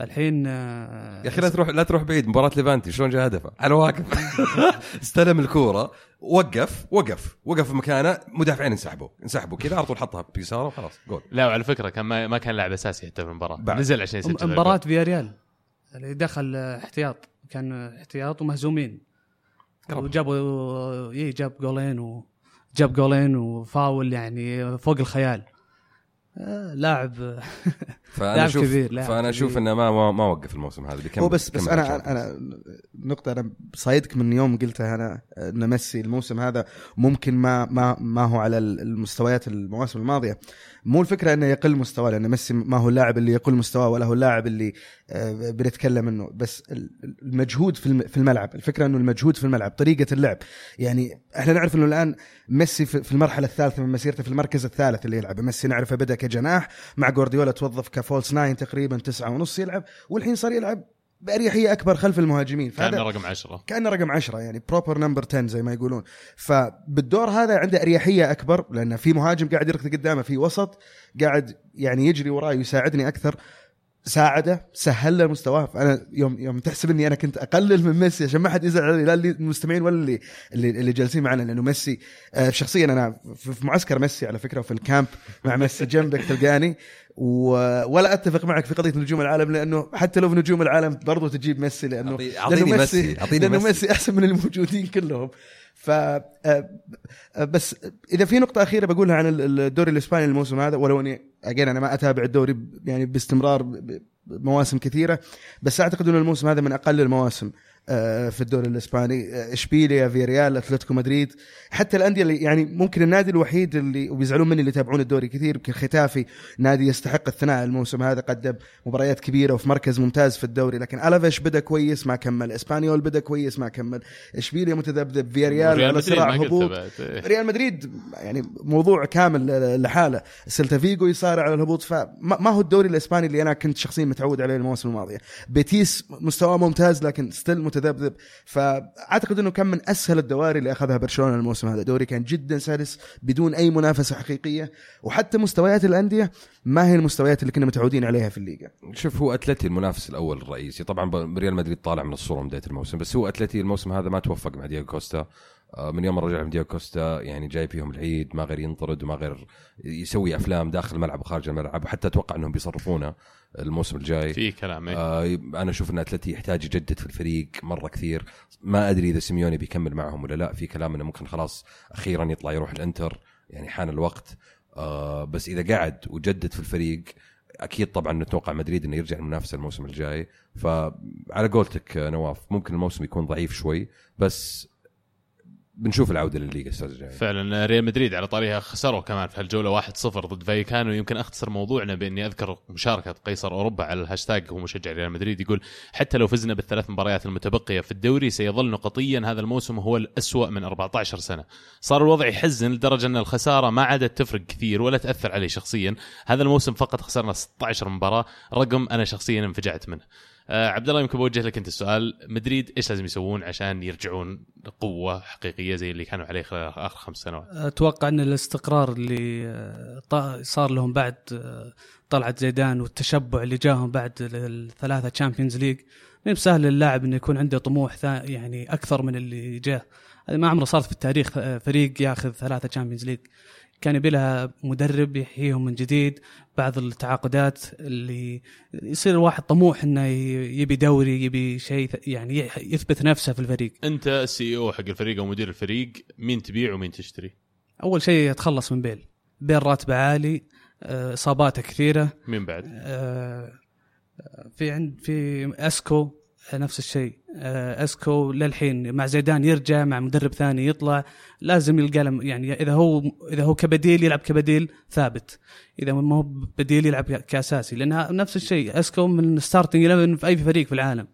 D: الحين آه،
B: يا أخي لا تروح لا تروح بعيد مباراة ليفانتي شلون جاء هدفه؟ على واقف استلم الكورة وقف وقف وقف في مكانه مدافعين انسحبوا انسحبوا كذا على طول حطها بيساره وخلاص جول.
A: لا وعلى فكرة كان ما, ما كان لاعب أساسي حتى في
B: المباراة.
A: نزل عشان يسجل
D: مباراة فياريال. اللي دخل آه، احتياط. كان احتياط ومهزومين. وجابوا اي جاب جولين وجاب جولين وفاول يعني فوق الخيال آه، لاعب
B: فأنا
D: لاعب
B: أشوف
D: كبير، لاعب
B: فأنا
D: أشوف.
B: إنه ما ما, ما وقف الموسم هذا بيكمل
C: هو بس بس
B: أنا.
C: أنا نقطة أنا صايدك من يوم قلتها أنا إن ميسي الموسم هذا ممكن ما ما ما هو على المستويات المواسم الماضية مو الفكرة إنه يقل مستواه لأن ميسي ما هو اللاعب اللي يقل مستواه ولا هو اللاعب اللي آه، بنتكلم عنه بس ال- المجهود في الم- في الملعب الفكرة إنه المجهود في الملعب طريقة اللعب. يعني إحنا نعرف إنه الآن ميسي في المرحلة الثالثة من مسيرته في المركز الثالث اللي يلعب. ميسي نعرفه بدأ كجناح مع جوارديولا توظف كفولس ناين تقريبا تسعة ونص يلعب والحين صار يلعب بأريحية أكبر خلف المهاجمين.
A: كان رقم 10
C: كأنه رقم 10 يعني proper number 10 زي ما يقولون. فبالدور هذا عنده أريحية أكبر لأن في مهاجم قاعد يركض قدامه في وسط قاعد يعني يجري وراي ويساعدني أكثر. ساعده سهل له مستواه. فأنا يوم يوم تحسب إني أنا كنت أقلل من ميسي عشان ما حد يزعل علي لا اللي المستمعين ولا اللي اللي, اللي جالسين معنا لأنه ميسي آه، شخصيا أنا في معسكر ميسي على فكرة وفي ال camp مع ميسي جنبك تلقاني. ولا أتفق معك في قضية نجوم العالم لأنه حتى لو في نجوم العالم برضو تجيب ميسي لأنه
B: أعطي- لأنه ميسي، أعطيني
C: لأنه
B: ميسي.
C: ميسي أحسن من الموجودين كلهم. ف آه، آه، بس إذا في نقطة أخيرة بقولها عن ال- الدوري الإسباني الموسم هذا ولو إني again أنا ما أتابع الدوري يعني باستمرار بمواسم كثيرة بس أعتقد إنه الموسم هذا من أقل المواسم. في الدوري الإسباني. آه، إشبيليا فيريال أتلتيكو مدريد. حتى الأندية اللي يعني ممكن النادي الوحيد اللي وبيزعلون مني اللي يتابعون الدوري كثير يمكن خيتافي نادي يستحق الثناء الموسم هذا قدم مباريات كبيرة وفي مركز ممتاز في الدوري. لكن ألافيس بدا كويس ما كمل. إسبانيول بدا كويس ما كمل. إشبيليا متذبذب. فيريال
A: ريال
C: على صراع هبوط.
A: إيه.
C: ريال مدريد يعني موضوع كامل لحاله. سيلتا فيجو يصارع على الهبوط. فما ما هو الدوري الإسباني اللي أنا كنت شخصيا متعود عليه المواسم الماضيه بيتيس مستواه ممتاز لكن still متذبذب فأعتقد إنه كان من أسهل الدواري اللي أخذها برشلونة الموسم هذا. دوري كان جدا سلس بدون أي منافسة حقيقية. وحتى مستويات الأندية ما هي المستويات اللي كنا متعودين عليها في الليغا.
B: شوف هو أتلتي المنافس الأول الرئيسي. طبعا ريال مدريد طالع من الصورة من بداية الموسم بس هو أتلتي الموسم هذا ما توفق مع دياغو كوستا. آه، من يوم رجع من كوستا يعني جاي فيهم العيد ما غير ينطرد وما غير يسوي أفلام داخل الملعب وخارج الملعب وحتى أتوقع إنهم بيصرفونه. الموسم الجاي.
A: في كلام إيه.
B: آه أنا أشوف إن أتلتي يحتاج يجدد في الفريق مرة كثير. ما أدري إذا سيميوني بيكمل معهم ولا لا. في كلام إنه ممكن خلاص أخيرا يطلع يروح الإنتر يعني حان الوقت. آه بس إذا قعد وجدد في الفريق أكيد طبعا نتوقع مدريد إنه يرجع المنافسة الموسم الجاي. فعلى قولتك آه، نواف ممكن الموسم يكون ضعيف شوي بس بنشوف العودة للليغا السنة الجاية.
A: فعلا ريال مدريد على طريقها خسروا كمان في هالجولة 1-0 ضد فايكانو يمكن أختصر موضوعنا بإني أذكر مشاركة قيصر أوروبا على الهاشتاج هو مشجع ريال مدريد يقول حتى لو فزنا بالثلاث مباريات المتبقية في الدوري سيظل نقطيا هذا الموسم هو الأسوأ من 14 سنة. صار الوضع يحزن لدرجة أن الخسارة ما عادت تفرق كثير ولا تأثر علي شخصيا. هذا الموسم فقط خسرنا 16 مباراة رقم أنا شخصيا انفجعت منه. آه عبد الله يمكن بوجه لك انت السؤال. مدريد إيش لازم يسوون عشان يرجعون قوة حقيقية زي اللي كانوا عليه خلال آخر خمس سنوات؟
D: أتوقع أن الاستقرار اللي آه، صار لهم بعد آه، طلعت زيدان والتشبع اللي جاهم بعد الثلاثه Champions League ما بسهل للاعب إنه يكون عنده طموح يعني أكثر من اللي جاه. ما عمره صارت في التاريخ آه، فريق ياخذ ثلاثة Champions League كان يبي لها مدرب يحييهم من جديد. بعض التعاقدات اللي يصير الواحد طموح إنه يبي دوري يبي شيء يعني يثبت نفسه في الفريق.
A: أنت ال CEO حق الفريق أو مدير الفريق مين تبيع ومين تشتري؟
D: أول شيء يتخلص من بيل. بيل راتبه عالي آه، إصاباته كثيرة.
A: مين بعد؟
D: آه، في عند في إسكو. آه، نفس الشيء. آه، إسكو للحين مع زيدان يرجع مع مدرب ثاني يطلع لازم يلقى يعني إذا هو إذا هو كبديل يلعب كبديل ثابت. إذا ما هو بديل يلعب كأساسي. لأنها نفس الشيء إسكو من starting 11 في أي فريق في العالم.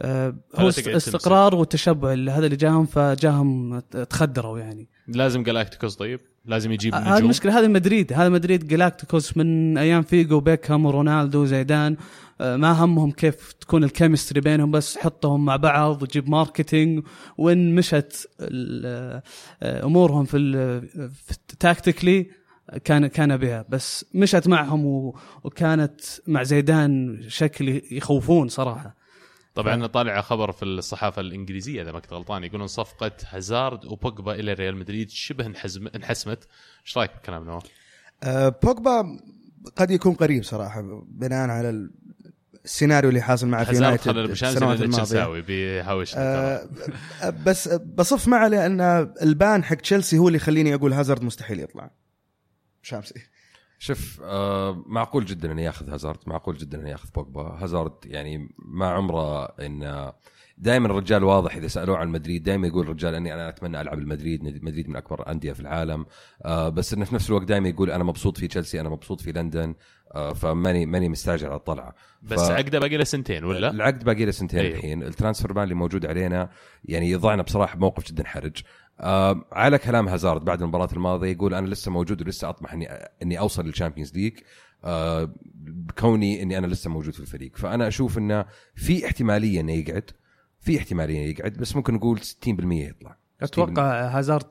D: آه، هو استقرار والتشبع هذا اللي جاهم فجاهم تخدروا يعني.
A: لازم es: galácticos طيب. لازم يجيب
D: هذه
A: نجوم
D: المشكلة هذا مدريد هذا مدريد galácticos من أيام فيجو بيكهام ورونالدو وزيدان آه، ما همهم كيف تكون ال chemistry بينهم بس حطهم مع بعض وجيب marketing. وين مشت آه، أمورهم في, في tactically كان كان بها. بس مشت معهم وكانت مع زيدان شكل يخوفون صراحة.
A: طبعا طالع خبر في الصحافة الإنجليزية إذا ما كنت غلطان يقولون صفقة هازارد وبوجبا إلى ريال مدريد شبه انحزم انحسمت. إيش رأيك بالكلام نواف؟
C: آه، بوجبا قد يكون قريب صراحة بناء على السيناريو اللي حاصل معه في يونايتد السنوات
A: الماضية. بيهاوش
C: آه، آه، بس بصف معه لأن البان حق تشيلسي هو اللي يخليني أقول هازارد مستحيل يطلع. شامسي
B: شوف آه معقول جدا إنه ياخذ هازارد معقول جدا إنه ياخذ بوجبا. هازارد يعني ما عمره إن دائما الرجال واضح إذا سألوه عن مدريد دائما يقول الرجال إني أنا أتمنى ألعب المدريد مدريد من أكبر الانديه في العالم. آه بس إنه في نفس الوقت دائما يقول أنا مبسوط في تشيلسي أنا مبسوط في لندن آه فماني ماني مستعجل على الطلعة.
A: بس
B: ف-
A: عقده باقي له سنتين ولا؟
B: العقد باقي له سنتين
A: أيوه.
B: الحين. ال transfer ban اللي موجود علينا يعني يضعنا بصراحة بموقف جدا حرج. آه على كلام هازارد بعد المباراة الماضية يقول أنا لسه موجود ولسه أطمح اني إني أوصل لل Champions League آه بكوني إني أنا لسه موجود في الفريق. فأنا أشوف إنه في احتمالية إنه يقعد في احتمالية يقعد بس ممكن نقول 60% يطلع.
D: أتوقع هازارد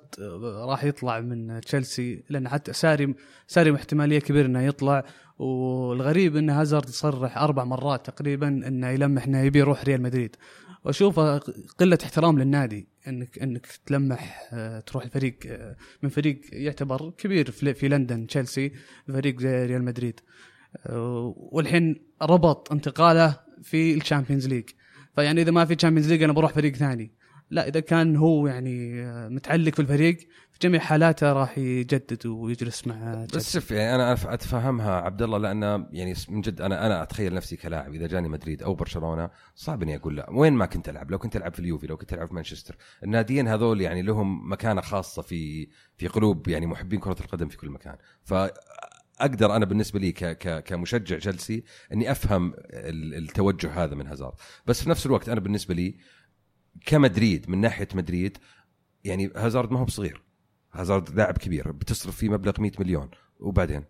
D: راح يطلع من تشيلسي لأن حتى ساري ساري احتمالية كبيرة إنه يطلع. والغريب إن هازارد صرح أربع مرات تقريبا إنه يلمح إنه يبي يروح ريال مدريد. وأشوفه قلة احترام للنادي. انك انك تلمح آه، تروح الفريق آه، من فريق يعتبر كبير في لندن تشيلسي فريق زي ريال مدريد. آه، والحين ربط انتقاله في ال Champions League. فيعني إذا ما في Champions League أنا بروح فريق ثاني. لا إذا كان هو يعني متعلق في الفريق في جميع حالاته راح يجدد ويجلس مع
B: بس
D: تشيلسي.
B: شوف يعني أنا أتفهمها عبد الله لأن يعني من جد أنا أنا أتخيل نفسي كلاعب إذا جاني مدريد أو برشلونة صعب إني أقول لا. وين ما كنت ألعب؟ لو كنت ألعب في اليوفي لو كنت ألعب في مانشستر. الناديين هذول يعني لهم مكانة خاصة في في قلوب يعني محبين كرة القدم في كل مكان. فأقدر أنا بالنسبة لي كمشجع تشيلسي إني أفهم ال- التوجه هذا من هازارد. بس في نفس الوقت أنا بالنسبة لي كمدريد من ناحية مدريد يعني هازارد ما هو بصغير. هازارد لاعب كبير بتصرف فيه مبلغ 100 مليون. وبعدين؟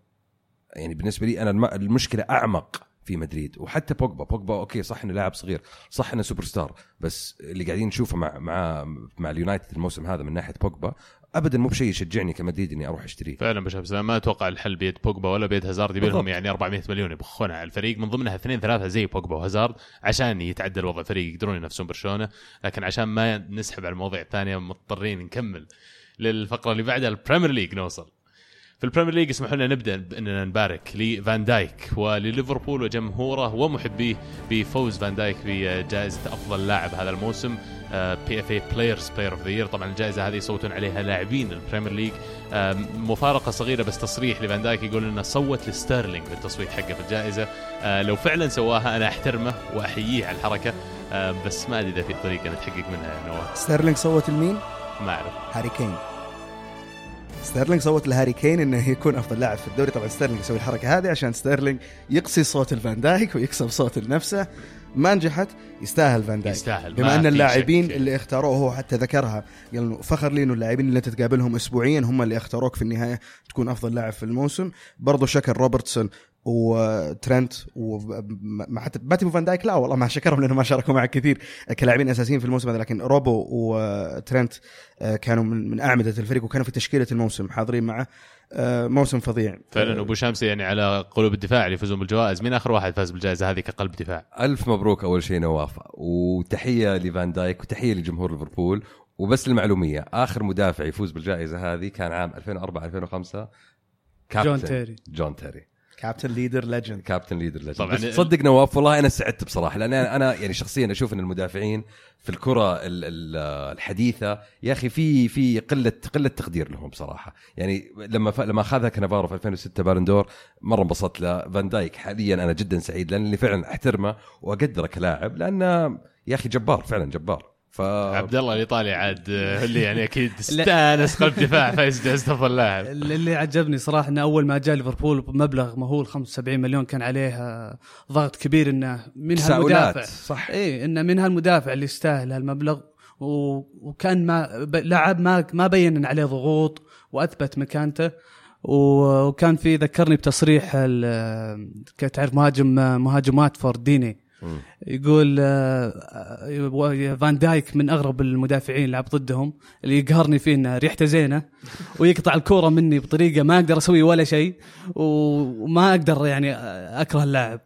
B: يعني بالنسبة لي أنا الم- المشكلة أعمق في مدريد. وحتى بوجبا بوجبا okay صح إنه لاعب صغير صح إنه سوبر ستار بس اللي قاعدين نشوفه مع مع مع اليونايتد الموسم هذا من ناحية بوجبا ابدا مو بشيء يشجعني كمدريد إني أروح أشتريه.
A: فعلا بشوف بس ما أتوقع الحل بيد بوجبا ولا بيد هازارد يبي لهم
B: بالضبط.
A: يعني 400 مليون يبخونها على الفريق. من ضمنها اثنين ثلاثة زي بوجبا وهازارد عشان يتعدل وضع الفريق يقدرون ينافسون برشلونة. لكن عشان ما نسحب على المواضيع الثانية مضطرين نكمل للفقرة اللي بعدها ال Premier League نوصل. في ال Premier League اسمحوا لنا نبدأ باننا نبارك لفان دايك ولليفربول وجمهوره ومحبيه بفوز فان دايك بجائزة أفضل لاعب هذا الموسم PFA Players' Player of the Year طبعا الجائزة هذه يصوتون عليها لاعبين ال Premier League. آه، مفارقة صغيرة بس تصريح لفان دايك يقول إنه صوت لستيرلينج بالتصويت حقه في الجائزة. آه، لو فعلا سواها أنا أحترمه وأحييه على الحركة آه، بس ما أدري إذا في طريقة نتحقق منها يا نواف.
C: ستيرلينج صوت لمين؟
A: ما أعرف.
C: هاري كين. ستيرلينج صوت لهاري كين إنه يكون أفضل لاعب في الدوري. طبعا ستيرلينج يسوي الحركة هذه عشان ستيرلينج يقصي صوت الفان دايك ويكسب صوت لنفسه. ما نجحت يستاهل فان دايك.
A: يستاهل.
C: بما
A: ما أن
C: اللاعبين
A: شك.
C: اللي اختاروه هو حتى ذكرها قال فخر لي انه اللاعبين اللي انت تقابلهم اسبوعيا هم اللي اختاروك في النهاية تكون أفضل لاعب في الموسم. برضو شكر روبرتسون وترنت وما حتى ما تبو فان دايك لا والله ما شكرهم لأنه ما شاركوا معك كثير كلاعبين أساسيين في الموسم هذا لكن روبو وترنت آه، كانوا من من أعمدة الفريق وكانوا في تشكيلة الموسم حاضرين معه آه، موسم فظيع.
A: فعلا أبو شمس يعني على قلوب الدفاع اللي يفوزون بالجوائز. مين آخر واحد فاز بالجائزة هذه كقلب دفاع؟
B: ألف مبروك أول شيء نواف وتحية لفان دايك وتحية لجمهور ليفربول. وبس للمعلوميه آخر مدافع يفوز بالجائزة هذه كان عام 2004 2005 كابتن
D: جون تيري.
B: جون تيري.
C: captain leader legend
B: captain leader legend
A: طبعاً.
B: بس تصدق نواف والله أنا سعدت بصراحة لأن أنا أنا يعني شخصيا أشوف إن المدافعين في الكرة ال- ال- الحديثة يا أخي في في قلة قلة تقدير لهم بصراحة يعني لما. لما أخذها كنافارو في 2006 Ballon d'Or مرة انبسطت له فان دايك حاليا أنا جدا سعيد لأن اللي فعلا أحترمه واقدره كلاعب لأنه يا أخي جبار فعلا جبار ف
A: عبد الله الايطالي عاد آه، اللي يعني أكيد استأنس قلب دفاع فايز افضل لاعب
D: اللي عجبني صراحة إنه أول ما جاء ليفربول بمبلغ مهول 75 مليون كان عليه آه، ضغط كبير إنه من هالمدافع.
B: صح.
D: اي إنه من هالمدافع اللي يستاهل هالمبلغ. وكان ما لاعب ما ما بين عليه ضغوط وأثبت مكانته. و- وكان في ذكرني بتصريح ال- كنت تعرف مهاجم مهاجم واتفورد ديني. يقول آه، آه، فان دايك من أغرب المدافعين اللي لعب ضدهم اللي يقهرني فيه إنه ريحته زينة ويقطع الكوره مني بطريقة ما أقدر أسوي ولا شيء وما أقدر يعني أكره اللاعب.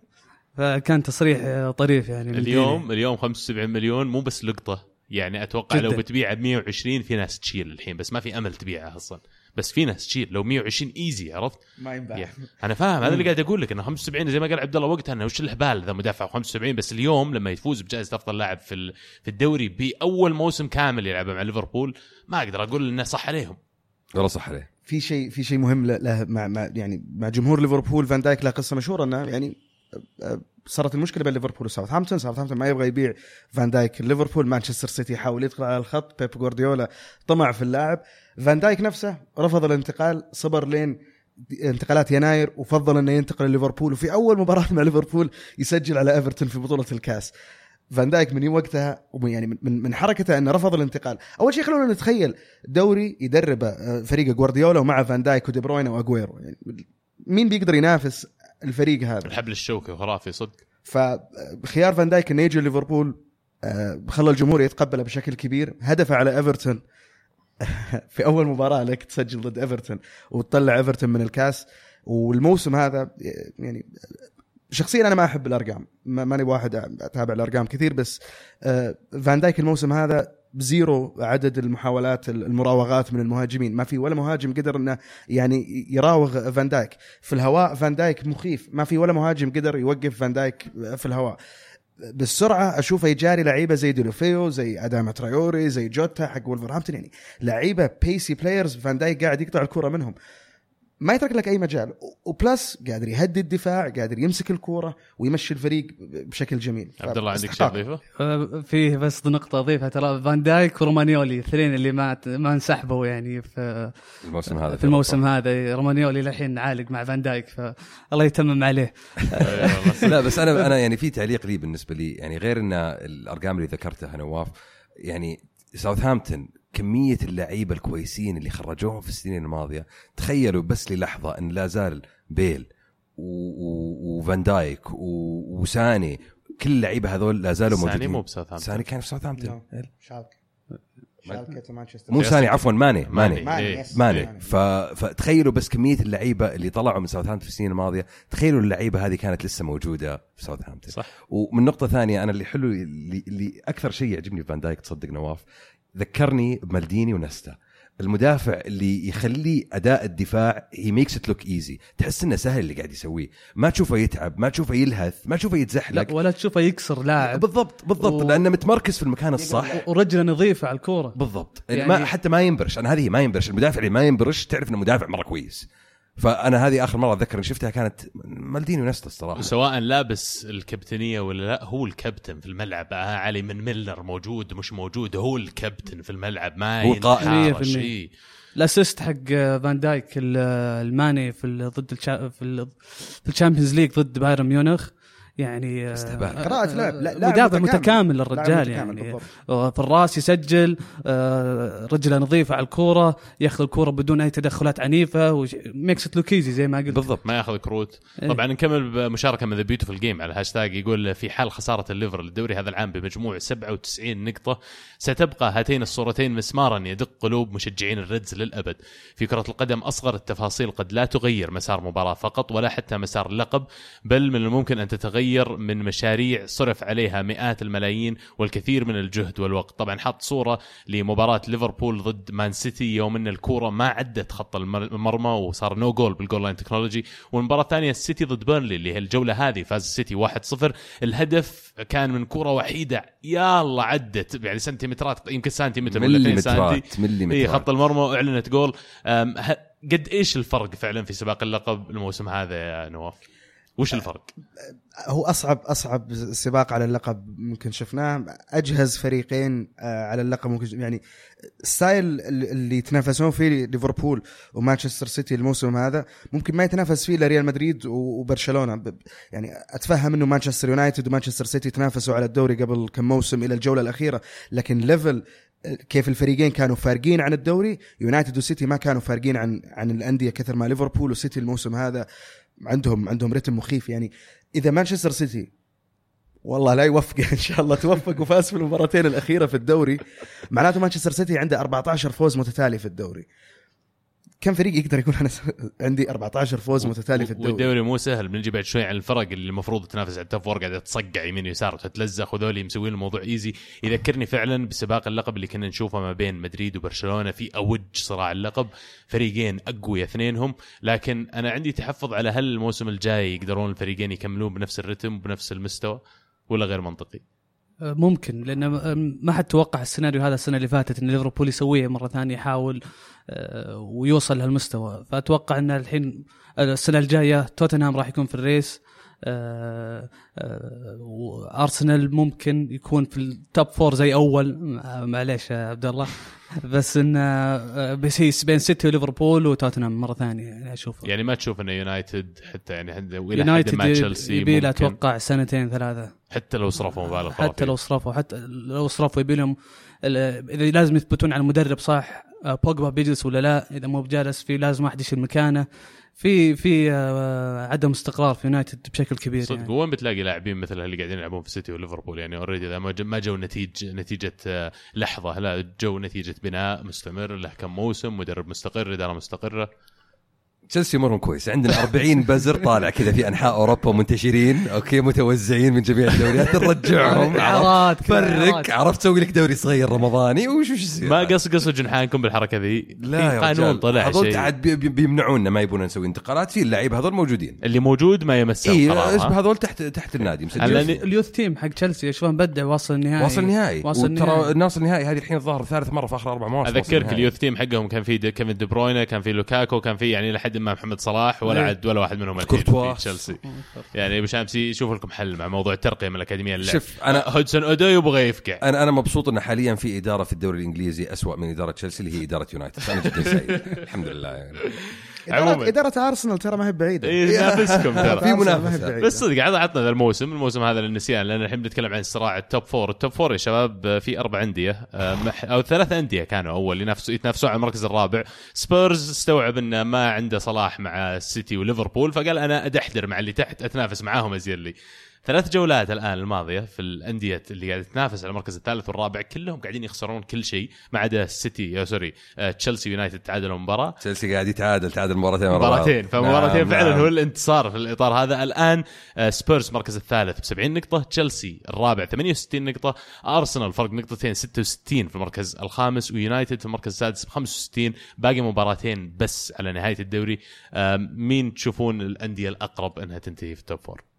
D: فكان تصريح آه، طريف يعني
A: اليوم اليوم 75 مليون مو بس لقطة. يعني أتوقع
D: جداً.
A: لو بتبيعها ب 120 في ناس تشيل الحين بس ما في أمل تبيعها أصلا. بس في ناس تشيل لو 120 easy عرفت؟
C: ما ينباع
A: يعني أنا فاهم هذا اللي قاعد أقول لك إنه 75 زي ما قال عبد الله وقتها إنه وش الهبال ذا مدافع 75 بس اليوم لما يفوز بجائزة أفضل لاعب في في الدوري بأول موسم كامل يلعبه مع ليفربول ما أقدر أقول إنه صح عليهم.
B: والله صح عليه.
C: في شيء في شيء مهم له- له مع, مع يعني مع جمهور ليفربول فان دايك له قصة مشهورة إنه يعني صارت المشكلة بين ليفربول وساوثهامبتون. ساوثهامبتون ما يبغى يبيع فان دايك ليفربول. مانشستر سيتي حاول يدخل على الخط. بيب جوارديولا طمع في اللاعب. فان دايك نفسه رفض الانتقال. صبر لين انتقالات يناير وفضل إنه ينتقل لليفربول. وفي أول مباراة مع ليفربول يسجل على إيفرتون في بطولة الكاس. فان دايك من وقتها يعني من- من حركته إنه رفض الانتقال. أول شيء خلونا نتخيل دوري يدربه فريق جوارديولا ومع فان دايك ودي بروين واجويرو يعني مين بيقدر ينافس الفريق هذا.
A: الحبل الشوكي خرافي صدق.
C: فخيار فان دايك انه يجي ليفربول آه، خلى الجمهور يتقبله بشكل كبير. هدفه على إيفرتون في أول مباراة لك تسجل ضد إيفرتون وتطلع إيفرتون من الكاس. والموسم هذا يعني شخصيا أنا ما أحب الأرقام ما- ماني واحد أتابع الأرقام كثير بس آه، فان دايك الموسم هذا ب zero عدد المحاولات المراوغات من المهاجمين. ما في ولا مهاجم قدر إنه يعني يراوغ فان دايك. في الهواء فان دايك مخيف. ما في ولا مهاجم قدر يوقف فان دايك في الهواء. بالسرعة أشوفه يجاري لعيبة زي ديلوفيو زي اداما ترايوري زي جوتا حق ولفرهامبتون يعني. لعيبة pacey players فان دايك قاعد يقطع الكرة منهم. ما يترك لك أي مجال. و plus قادر يهدي الدفاع قادر يمسك الكورة ويمشي الفريق بشكل جميل.
A: عبد الله عندك شيء. تضيفه؟
D: آه، فيه بس نقطة أضيفها. ترى فان دايك ورومانيولي الاثنين اللي ما ما انسحبوا يعني في
B: الموسم هذا
D: في الموسم هذا. رومانيولي للحين عالق مع فان دايك فالله يتمم عليه.
B: لا بس أنا أنا يعني في تعليق لي بالنسبة لي يعني غير إن الأرقام اللي ذكرتها نواف يعني ساوثهامبتون كمية اللعيبة الكويسين اللي خرجوهم في السنين الماضية. تخيلوا بس للحظة إن لا زال بيل وفان دايك وساني كل اللعيبة هذول لا زالوا
A: ساني
B: موجودين.
A: مو بساوثهامبتون.
B: ساني كان في ساوثهامبتون.
C: شابك شالكة. ومانشستر
B: مو ساني عفوا ماني
A: ماني.
B: ماني.
C: ماني
A: إيه.
B: ف... فتخيلوا بس كمية اللعيبة اللي طلعوا من ساوثهامبتون في السنين الماضية. تخيلوا اللعيبة هذه كانت لسه موجودة في ساوثهامبتون.
A: صح.
B: ومن نقطة ثانية أنا اللي حلو اللي, اللي أكثر شيء يعجبني في فان دايك تصدق نواف ذكرني بمالديني ونيستا. المدافع اللي يخلي أداء الدفاع he makes it look easy تحس إنه سهل اللي قاعد يسويه. ما تشوفه يتعب ما تشوفه يلهث ما تشوفه
D: لا
B: يتزحلق
D: ولا تشوفه يكسر لاعب.
B: بالضبط بالضبط
D: و-
B: لأنه متمركز في المكان الصح.
D: ورجله نظيفة على الكورة.
B: بالضبط.
D: يعني-
B: يعني ما حتى ما ينبرش. أنا هذه ما ينبرش. المدافع اللي ما ينبرش تعرف إنه مدافع مرة كويس. فأنا هذه آخر مرة أتذكر إني شفتها كانت مالديني ونيستا الصراحه
A: وسواء لابس الكابتنية ولا لا هو الكابتن في الملعب آه أعلى من ميلنر موجود مش موجود هو الكابتن في الملعب ما
B: هو القائد.
A: ينحارش
D: 100%.
A: إيه.
D: ال assist حق فان دايك ال- الماني في ضد. في الشامبيونز ليج ضد بايرن ميونخ يعني
B: استهبال.
D: آه،
C: قراءة لعب لا- لاعب
D: مدافع
C: متكامل.
D: متكامل يعني
C: بالضبط.
D: في الراس يسجل آه، رجله نظيفة على الكورة ياخذ الكورة بدون أي تدخلات عنيفة makes look easy زي ما قلت
B: بالضبط
A: ما ياخذ كروت
D: إيه.
A: طبعا نكمل بمشاركة من the beautiful game على هاشتاج يقول في حال خسارة الليفر للدوري هذا العام بمجموع 97 نقطة ستبقى هاتين الصورتين مسمارا يدق قلوب مشجعين الريدز للأبد في كرة القدم أصغر التفاصيل قد لا تغير مسار مباراة فقط ولا حتى مسار اللقب بل من الممكن أن تتغير من مشاريع صرف عليها مئات الملايين والكثير من الجهد والوقت. طبعا حط صورة لمباراة ليفربول ضد مان سيتي يوم إن الكورة ما عدت خط المر- المرمى وصار no goal بال goal line technology والمباراة الثانية السيتي ضد بيرنلي اللي هي الجولة هذه فاز السيتي 1-0 الهدف كان من كورة وحيدة. يا الله عدت يعني سنتيمترات يمكن سنتيمتر ولا 2 سنتي.
B: مليمترات
A: اي خط المرمى واعلنت جول قد إيش الفرق فعلا في سباق اللقب الموسم هذا يا نواف؟ وش الفرق؟
C: هو أصعب أصعب سباق على اللقب ممكن شفناه أجهز فريقين آه، على اللقب ممكن يعني ال style اللي يتنافسون فيه ليفربول ومانشستر سيتي الموسم هذا ممكن ما يتنافس فيه إلا ريال مدريد وبرشلونة يعني أتفهم إنه مانشستر يونايتد ومانشستر سيتي تنافسوا على الدوري قبل كم موسم إلى الجولة الأخيرة لكن level كيف الفريقين كانوا فارقين عن الدوري يونايتد وسيتي ما كانوا فارقين عن عن الأندية كثر ما ليفربول وسيتي الموسم هذا عندهم عندهم rhythm مخيف. يعني إذا مانشستر سيتي والله لا يوفقه إن شاء الله توفق وفاز في المباراتين الأخيرة في الدوري معناته مانشستر سيتي عنده 14 فوز متتالي في الدوري. كم فريق يقدر يقول أنا عندي 14 فوز متتالي في الدوري؟
A: والدوري مو سهل. بنجي بعد شوي عن الفرق اللي المفروض تنافس على ال top four قاعدة تصقع يمين ويسار وتتلزق وذولي مسوين الموضوع easy يذكرني فعلا بسباق اللقب اللي كنا نشوفه ما بين مدريد وبرشلونة في أوج صراع اللقب. فريقين أقوياء اثنينهم. لكن أنا عندي تحفظ على هل الموسم الجاي يقدرون الفريقين يكملون بنفس ال rhythm وبنفس المستوى ولا غير منطقي؟
D: ممكن لأن ما حد توقع السيناريو هذا السنة اللي فاتت إن ليفربول يسويه مرة ثانية يحاول آه، ويوصل لهالمستوى. فأتوقع إن الحين السنة الجاية توتنهام راح يكون في ال race. آه، آه، وارسنال ممكن يكون في ال top four زي أول. آه، معليش يا عبد الله بس انه بس بين سيتي وليفربول وتوتنهام مرة ثانية يعني أشوف
A: يعني ما تشوف إنه يونايتد حتى يعني وإلى حد ما تشيلسي
D: يبي له أتوقع سنتين ثلاثة.
A: حتى لو صرفوا مبالغ
D: حتى. لو صرفوا حتى لو صرفوا يبي لهم إذا لازم يثبتون على المدرب صح بوجبا بيجلس ولا لا إذا مو بجالس في لازم واحد يشيل مكانه. في في آه، عدم استقرار في يونايتد بشكل كبير
A: صدق
D: يعني.
A: وين بتلاقي لاعبين مثل اللي قاعدين يلعبون في سيتي وليفربول يعني already إذا ما جو نتيجه نتيجة آه، لحظة لا جو نتيجة بناء مستمر له كم موسم مدرب مستقر إدارة مستقرة
B: تشيلسي امورهم كويس. عندنا 40 بزر طالع كذا في أنحاء أوروبا منتشرين. okay متوزعين من جميع الدوريات. نرجعهم
D: كذا،
B: فرق. عرفت. تسوي لك دوري صغير رمضاني؟ وش وش يصير؟
A: ما قصقصوا جنحانكم بالحركة ذي.
B: لا
A: قانون طلع
B: هذول
A: شيء.
B: عاد بي- بي- بيمنعونا ما يبون نسوي انتقالات. في اللعيبة هذول موجودين.
A: اللي موجود ما يمس
B: اي؟ هذول تحت تحت النادي ال
D: youth team حق تشيلسي اشوفه مبدع واصل النهائي.
B: واصل النهائي.
D: واصل
B: وترى
D: النهائي.
B: هذه الحين الظاهر ثالث مرة في آخر أربع مواسم. أذكرك.
A: اليوث تيم حقهم كان في كيفن دي بروينه كان في لوكاكو كان في يعني لحد ما محمد صلاح ولا
D: إيه.
A: عد ولا واحد منهم الحين
B: كورتوا.
A: في تشيلسي. يعني أبو شامسي شوف لكم حل مع موضوع الترقية من الأكاديمية. اللعب
B: شوف، أنا-
A: هودسون أودو يبغى يفقع
B: أنا أنا مبسوط ان حاليا في إدارة في الدوري الإنجليزي أسوأ من إدارة تشيلسي اللي هي إدارة يونايتد. أنا جدا سعيد. الحمد لله. يعني
A: عموماً.
C: إدارة, اداره ارسنال ترى ما هي بعيدة
A: اي ينافسكم ترى
B: في منافسة.
C: ما هي بعيدة.
A: بس صدق عطنا ذا الموسم الموسم هذا للنسيان لأن الحين بنتكلم عن صراع ال top four ال top four يا شباب في أربع أندية آه، أو ثلاث أندية كانوا أول ينافسوا يتنافسون على المركز الرابع سبيرز استوعب إنه ما عنده صلاح مع السيتي وليفربول فقال أنا أدحدر مع اللي تحت أتنافس معاهم ازين لي ثلاث جولات الآن الماضية في الأندية اللي قاعدة تنافس على المركز الثالث والرابع. كلهم قاعدين يخسرون كل شيء ما عدا السيتي يا sorry آه، تشيلسي يونايتد تعادلوا مباراه
B: تشيلسي قاعد يتعادل تعادل بعض.
A: مباراتين فمباراتين
B: نعم،
A: فعلا
B: نعم.
A: هو الانتصار في الإطار هذا. الآن آه، سبيرز المركز الثالث ب 70 نقطة تشيلسي الرابع 68 نقطة أرسنال فرق نقطتين 66 في المركز الخامس ويونايتد في المركز السادس ب 65 باقي مباراتين بس على نهاية الدوري. آه، مين تشوفون الأندية الأقرب إنها تنتهي في ال top four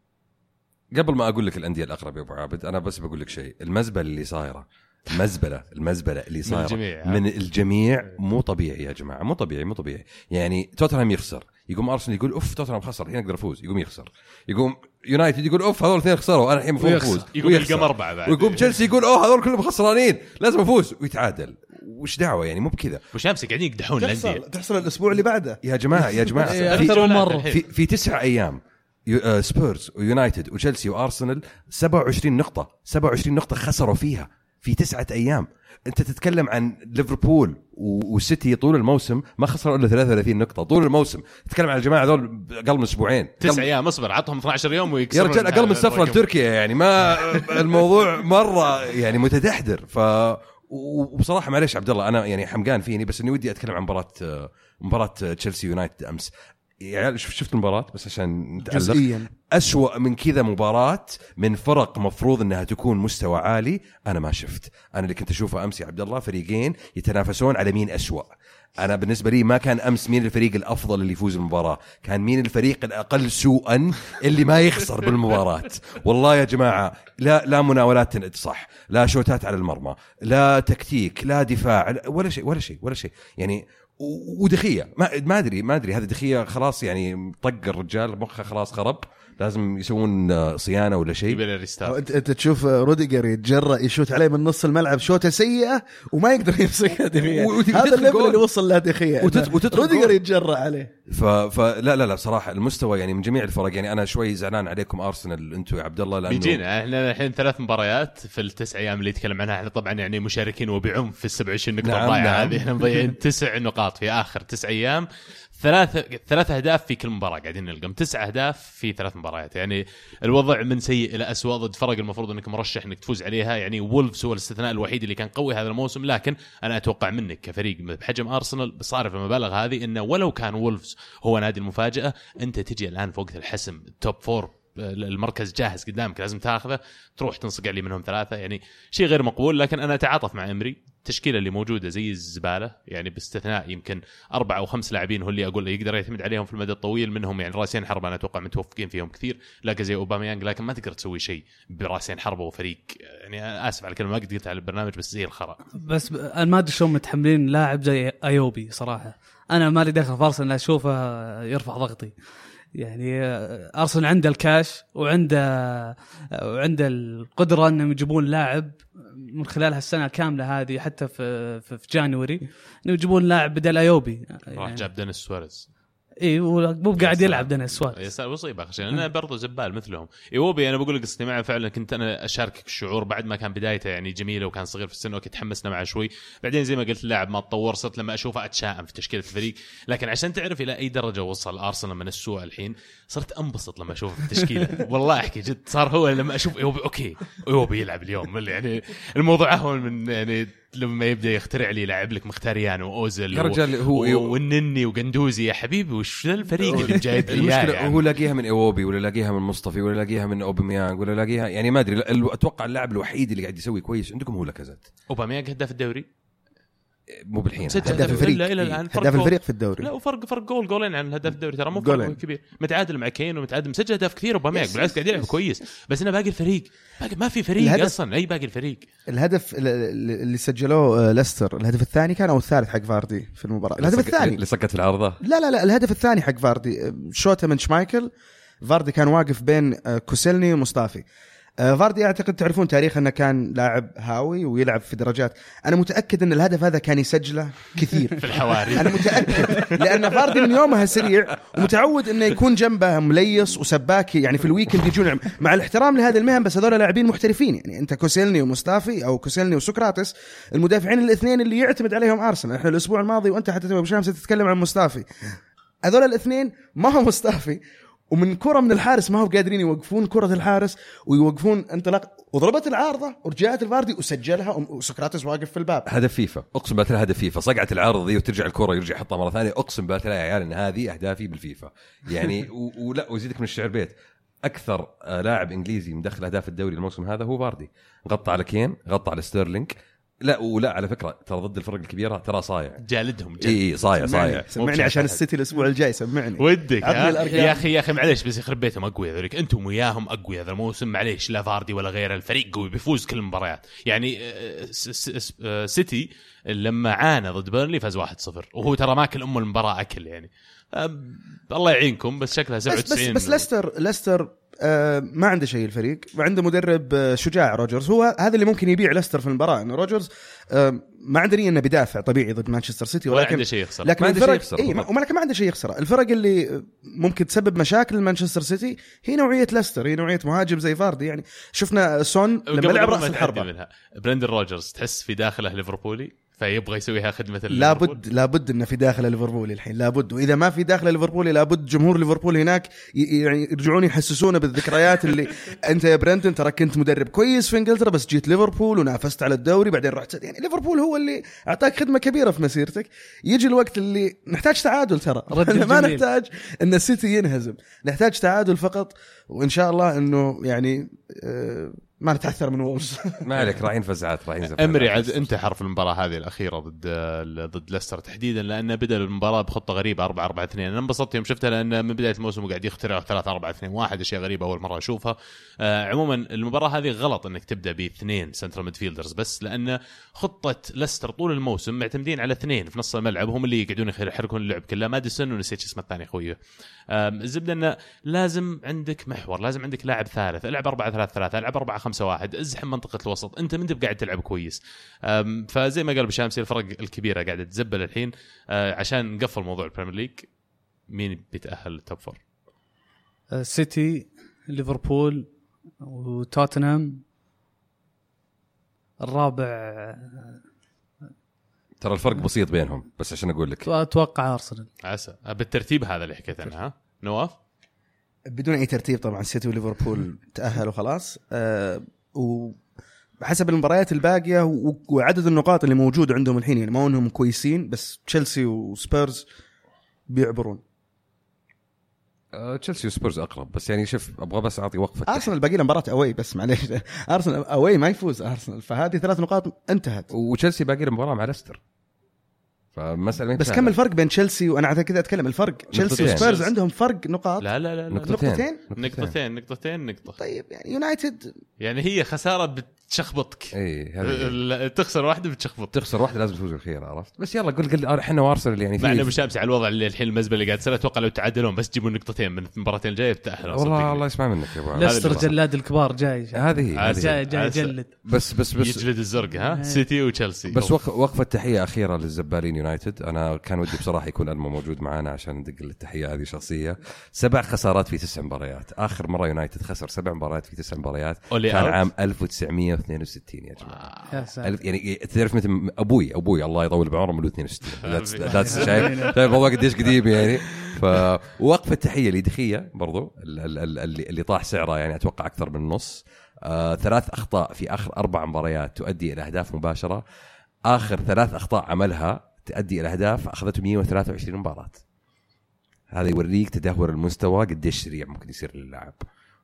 B: قبل ما أقول لك الأندية الأقرب يا أبو عابد أنا بس بقول لك شيء. المزبلة اللي صايرة المزبله المزبلة اللي صايرة
A: الجميع.
B: من الجميع مو طبيعي يا جماعة مو طبيعي مو طبيعي. يعني توتنهام يخسر. يقوم أرسنال يقول أوف توتنهام خسر الحين أقدر افوز يقوم يخسر. يقوم يونايتد يقول أوف هذول الاثنين خسروا أنا الحين المفروض. افوز
A: يقوم. يلقى مربع بعد.
B: ويقوم تشيلسي يقول أوه هذول كلهم خسرانين لازم أفوز. ويتعادل. وش دعوة يعني؟ مو بكذا.
A: وشامسي قاعدين يقدحون الأندية.
C: تحصل الأسبوع اللي بعده.
B: يا جماعة يا جماعة.
D: إيه،
B: في-
D: من.
B: في في تسع أيام. سبيرز ويونايتد وتشيلسي وارسنال 27 نقطة. 27 نقطة خسروا فيها في تسعة أيام. أنت تتكلم عن ليفربول و- والسيتي طول الموسم ما خسروا إلا 33 نقطة طول الموسم. تتكلم عن الجماعة هذول أقل من أسبوعين.
A: تسع أيام اصبر عطهم 12 يوم
B: يا
A: ويكسرون
B: رجال أقل من
A: الرقم.
B: لتركيا يعني ما الموضوع مرة يعني متدحدر ف و- وبصراحة معليش عبد الله أنا يعني حمقان فيني بس إني ودي أتكلم عن مباراة آه، مباراة تشيلسي يونايتد أمس. شف- شفت المباراة بس عشان نتعلق
C: جزئيا.
B: أسوأ من كذا مباراة من فرق مفروض إنها تكون مستوى عالي أنا ما شفت. أنا اللي كنت أشوفه أمس يا عبد الله فريقين يتنافسون على مين أسوأ. أنا بالنسبة لي ما كان أمس مين الفريق الأفضل اللي يفوز بالمباراه كان مين الفريق الأقل سوءا اللي ما يخسر بالمباراة. والله يا جماعة لا لا مناولات صح. لا شوتات على المرمى. لا تكتيك لا دفاع لا- ولا شيء ولا شيء ولا شيء. يعني ودخية. ما ما أدري ما أدري. هذا دخية خلاص يعني طق الرجال مخه خلاص خرب. لازم يسوون آه، صيانة ولا شيء.
C: انت أنت تشوف روديجر يتجرأ يشوت عليه من نص الملعب شوطه سيئة وما يقدر يمسكها دخيه هذا ال
B: level.
C: اللي وصل له دخيه روديجر. يتجرأ عليه.
B: فلا لا لا صراحة المستوى يعني من جميع الفرق يعني أنا شوي زعلان عليكم أرسنال أنتم يا عبد الله لأنه
A: بيجينا. إحنا الحين ثلاث مباريات في التسع أيام اللي يتكلم عنها. إحنا طبعا يعني مشاركين وبعنف في ال 27 نقطة
B: نعم،
A: الضايعة
B: نعم.
A: هذه. إحنا مضيعين تسع نقاط في آخر تسع أيام. ثلاث ثلاث أهداف في كل مباراة قاعدين نلقم. تسع أهداف في ثلاث مباريات. يعني الوضع من سيء إلى اسوء ضد فرق المفروض إنك مرشح إنك تفوز عليها. يعني وولفز هو الاستثناء الوحيد اللي كان قوي هذا الموسم. لكن أنا أتوقع منك كفريق بحجم أرسنال بصارف المبالغ هذه إنه ولو كان وولفز هو نادي المفاجأة. أنت تجي الآن في وقت الحسم ال top four المركز جاهز قدامك لازم تاخذه تروح تنصقع لي منهم ثلاثة يعني شيء غير مقبول. لكن أنا أتعاطف مع إمري. التشكيله اللي موجودة زي الزبالة يعني باستثناء يمكن أربع أو خمس لاعبين هو اللي أقول يقدر يعتمد عليهم في المدى الطويل. منهم يعني راسين حربة أنا أتوقع متوفقين فيهم كثير. لاقى زي أوباميانج لكن ما تقدر تسوي شيء براسين حربة وفريق. يعني أنا آسف على الكلمة ما قد قلت على البرنامج بس زي الخرا.
D: بس أنا ما أدري شلون متحملين لاعب زي أيوبي صراحة. أنا مالي دخل في أرسنال أشوفه يرفع ضغطي. يعني آه، أرسنال عنده الكاش وعنده آه، وعنده القدرة إنهم يجيبون لاعب من خلال هالسنة كاملة هذه حتى في في, في January انه يجيبون لاعب بدل أيوبي.
A: راح
D: يعني
A: جاب دينيس سواريز.
D: إي مو قاعد يلعب دينيس سواريز
A: مصيبه اخر شيء أنا برضو زبال مثلهم. ايوبي أنا بقول لك قصتي معه فعلا كنت أنا أشاركك الشعور بعد ما كان بدايته يعني جميلة وكان صغير في السن okay تحمسنا معه شوي. بعدين زي ما قلت اللاعب ما تطور صرت لما أشوفه أتشائم في تشكيلة الفريق. لكن عشان تعرف إلى أي درجة وصل أرسنال من السوء الحين صرت أنبسط لما أشوفه في التشكيله والله أحكي جد صار هو لما أشوف إيوبي okay إيوبي يلعب اليوم يعني الموضوع اهون من يعني لما يبدأ يخترع لي لاعب لك مختاريان واوزل
B: يا رجال هو-
A: و- والنني وقندوزي يا حبيبي وش الفريق اللي جايب لي
B: المشكلة
A: يعني؟
B: هو لاقيها من إيوبي ولا لاقيها من مصطفى ولا لاقيها من اوباميانج ولا لاقيها يعني ما أدري أتوقع اللاعب الوحيد اللي قاعد يسوي كويس عندكم هو لاكازيت
A: اوباميانج هداف الدوري
B: مو بالحين
A: سجل
C: هداف الفريق.
A: إلا إلى الآن فرق
C: هداف. الفريق في الدوري.
A: لا وفرق فرق جول جولين عن الهداف الدوري. ترى مو فرق
C: جولين.
A: كبير. متعادل مع كين ومتعادل مسجل اهداف كثير اوباميانج بالعكس قاعد يلعب كويس. بس أنا باقي الفريق. باقي ما في فريق
C: الهدف-
A: أصلا أي باقي الفريق.
C: الهدف ال- ال- اللي سجلوه آه، ليستر الهدف الثاني كان أو الثالث حق فاردي في المباراة. الهدف الثاني.
B: اللي سقط في العارضة.
C: لا لا لا الهدف الثاني حق فاردي آه، شوطه من شمايكل. فاردي كان واقف بين آه، كوسيلني ومصطفي. فاردي أعتقد تعرفون تاريخه أنه كان لاعب هاوي ويلعب في درجات. أنا متأكد أن الهدف هذا كان يسجله كثير.
A: في الحواري.
C: أنا متأكد لأن فاردي من يومها سريع ومتعود أنه يكون جنبه مليس وسباك يعني في ال weekend يجون مع الاحترام لهذه المهن بس هذول لاعبين محترفين. يعني أنت كوسيلني ومصطفي أو كوسيلني وسقراطس المدافعين الاثنين اللي يعتمد عليهم أرسنال. إحنا الأسبوع الماضي وأنت حتى تتكلم عن مصطفي هذول الاثنين ما هو مصطفي ومن كرة من الحارس ما هو قادرين يوقفون كرة الحارس ويوقفون انطلاق وضربت العارضة ورجعت الفاردي وسجلها وسقراطس واقف في الباب.
B: هدف فيفا. اقسم بالله هدف فيفا. صقعت العارضة ذي وترجع الكرة يرجع يحطها مرة ثانية. اقسم بالله يا عيال إن هذه أهدافي بالفيفا. يعني ولا وزيدك من الشعر بيت. أكثر آه، لاعب إنجليزي مدخل أهداف الدوري الموسم هذا هو فاردي. غطى على كين غطى على ستيرلينج لا ولا على فكرة ترى ضد الفرق الكبيرة ترى صايع.
A: جالدهم جلد.
B: إي إي صايع صايع.
C: سمعني, سمعني عشان السيتي الأسبوع الجاي سمعني.
A: ودك. يا أخي يا أخي معليش بس يخرب بيتهم أقوياء ذوليك. أنتم وياهم أقوياء هذا الموسم. معليش لا فاردي ولا غيره الفريق قوي بيفوز كل المباريات. يعني آه، آه، سيتي لما عانى ضد بيرنلي فاز 1-0 وهو ترى ماكل أم المباراة أكل يعني. الله يعينكم بس شكلها
C: بس بس
A: 97
C: بس ليستر ليستر آه ما عنده شيء الفريق. وعنده مدرب آه شجاع روجرز. هو هذا اللي ممكن يبيع ليستر في المباراة إنه روجرز آه ما عنده نيه إنه بيدافع طبيعي ضد مانشستر سيتي
A: ولا
C: ولكن
A: عنده شيء يخسر.
C: لكن
B: ما عنده شيء
C: الفرق
B: يخسر،.
C: ما ولكن ما عنده شيء يخسره الفرق اللي ممكن تسبب مشاكل لمانشستر سيتي هي نوعية ليستر هي نوعية مهاجم زي فاردي. يعني شفنا سون لما لعب
A: رأس
C: الحربة.
A: منها برندن روجرز تحس في داخله ليفربولي؟ فيبغى يسويها خدمة.
C: لابد لابد إنه في داخل ليفربول الحين لابد وإذا ما في داخل ليفربول لابد جمهور ليفربول هناك ي- يعني يرجعون يحسسونا بالذكريات اللي أنت يا برندن ترى كنت مدرب كويس في إنجلترا بس جيت ليفربول ونافست على الدوري بعدين رحت. يعني ليفربول هو اللي أعطاك خدمة كبيرة في مسيرتك. يجي الوقت اللي نحتاج تعادل ترى. ما. نحتاج إن السيتي ينهزم. نحتاج تعادل فقط وإن شاء الله إنه يعني آه، ما نتعثر من وولفز
B: ما عليك راعين فزعات راعين زفات.
A: أمري عاد انتحر في المباراة هذه الأخيرة ضد ضد ليستر تحديدا لأنه بدأ المباراة بخطة غريبة 4 4 2 أنا انبسطت يوم شفتها لأن من بداية الموسم وقاعد يخترع 3 4 2 1 أشياء غريبة أول مرة أشوفها. آه عموما المباراة هذه غلط إنك تبدأ باثنين central midfielders بس لأن خطة ليستر طول الموسم معتمدين على اثنين في نص الملعب هم اللي يقعدون يحركون اللعب كله. ماديسون ونسيت اسمه الثاني أخوي. الزبدة انه لازم عندك محور لازم عندك لاعب ثالث العب 4 3 3 العب 4 5 1 ازحم منطقة الوسط أنت من قاعد تلعب كويس فزي ما قال بشامسي الفرق الكبيرة قاعدة تزبل الحين أه، عشان نقفل موضوع البريمير ليج مين بيتأهل لل top four؟
D: آه، سيتي ليفربول وتوتنهام الرابع
B: ترى الفرق بسيط بينهم بس عشان أقول لك.
D: أتوقع أرسنال.
A: عسى. بالترتيب هذا اللي حكيت عنه ها؟ نواف؟
C: بدون أي ترتيب طبعا سيتي وليفربول تأهلوا خلاص. أه وحسب المباريات الباقية وعدد النقاط اللي موجود عندهم الحين يعني ما إنهم كويسين بس تشيلسي وسبيرز بيعبرون.
B: آه، تشيلسي وسبيرز أقرب بس يعني شوف أبغى بس أعطي وقفة.
C: أرسنال باقي له مباراة away بس معليش. أرسنال away ما يفوز أرسنال. فهذه ثلاث نقاط انتهت.
B: وتشيلسي باقي له مباراة مع ليستر. فمساله ما
C: بس. كم الفرق بين تشيلسي وأنا عشان كذا أتكلم الفرق تشيلسي. وسبيرز عندهم فرق نقاط
A: لا لا لا, لا.
B: نقطتين
C: نقطتين؟
A: نقطتين نقطتين نقطة
C: طيب يعني يونايتد
A: يعني هي خسارة تشخبطك
B: اي
A: تخسر واحدة بتشخبط.
B: تخسر واحدة لازم تفوز الخير عرفت؟ بس يلا قل قل إحنا وارسنال يعني
A: مع
B: مش
A: مشامس على الوضع اللي الحين المزبلة اللي قاعد تصير أتوقع لو تعادلون بس تجيبون نقطتين من المباراتين الجاية بتاهل
B: والله الله يسمع منك يا
D: أبو
A: لستر
D: جلاد الكبار جاي.
B: هذه هي
D: جاي جاي يجلد.
B: بس بس بس
A: يجلد الزرق ها؟ إيه. سيتي وتشيلسي.
B: بس وقفه تحيه اخيره للزبالين يونايتد. أنا كان ودي بصراحة يكون ألمو موجود معانا عشان ندق التحية هذه شخصية. سبع خسارات في تسع مباريات. آخر مرة يونايتد خسر سبع مباريات في تسع مباريات. كان عام 1900 62 يا جماعة.
D: يا ساتر.
B: يعني تعرف مثل أبوي أبوي الله يطول بعمره مولود 62 that's شايف؟ شايف الموضوع قديش قديم يعني؟ فوقف التحية تحيه لدخيه برضو اللي, اللي طاح سعره يعني أتوقع أكثر من النص. آه ثلاث أخطاء في آخر أربع مباريات تؤدي إلى أهداف مباشرة. آخر ثلاث أخطاء عملها تؤدي إلى أهداف أخذته 123 مباراة. هذا يوريك تدهور المستوى قديش سريع ممكن يصير للاعب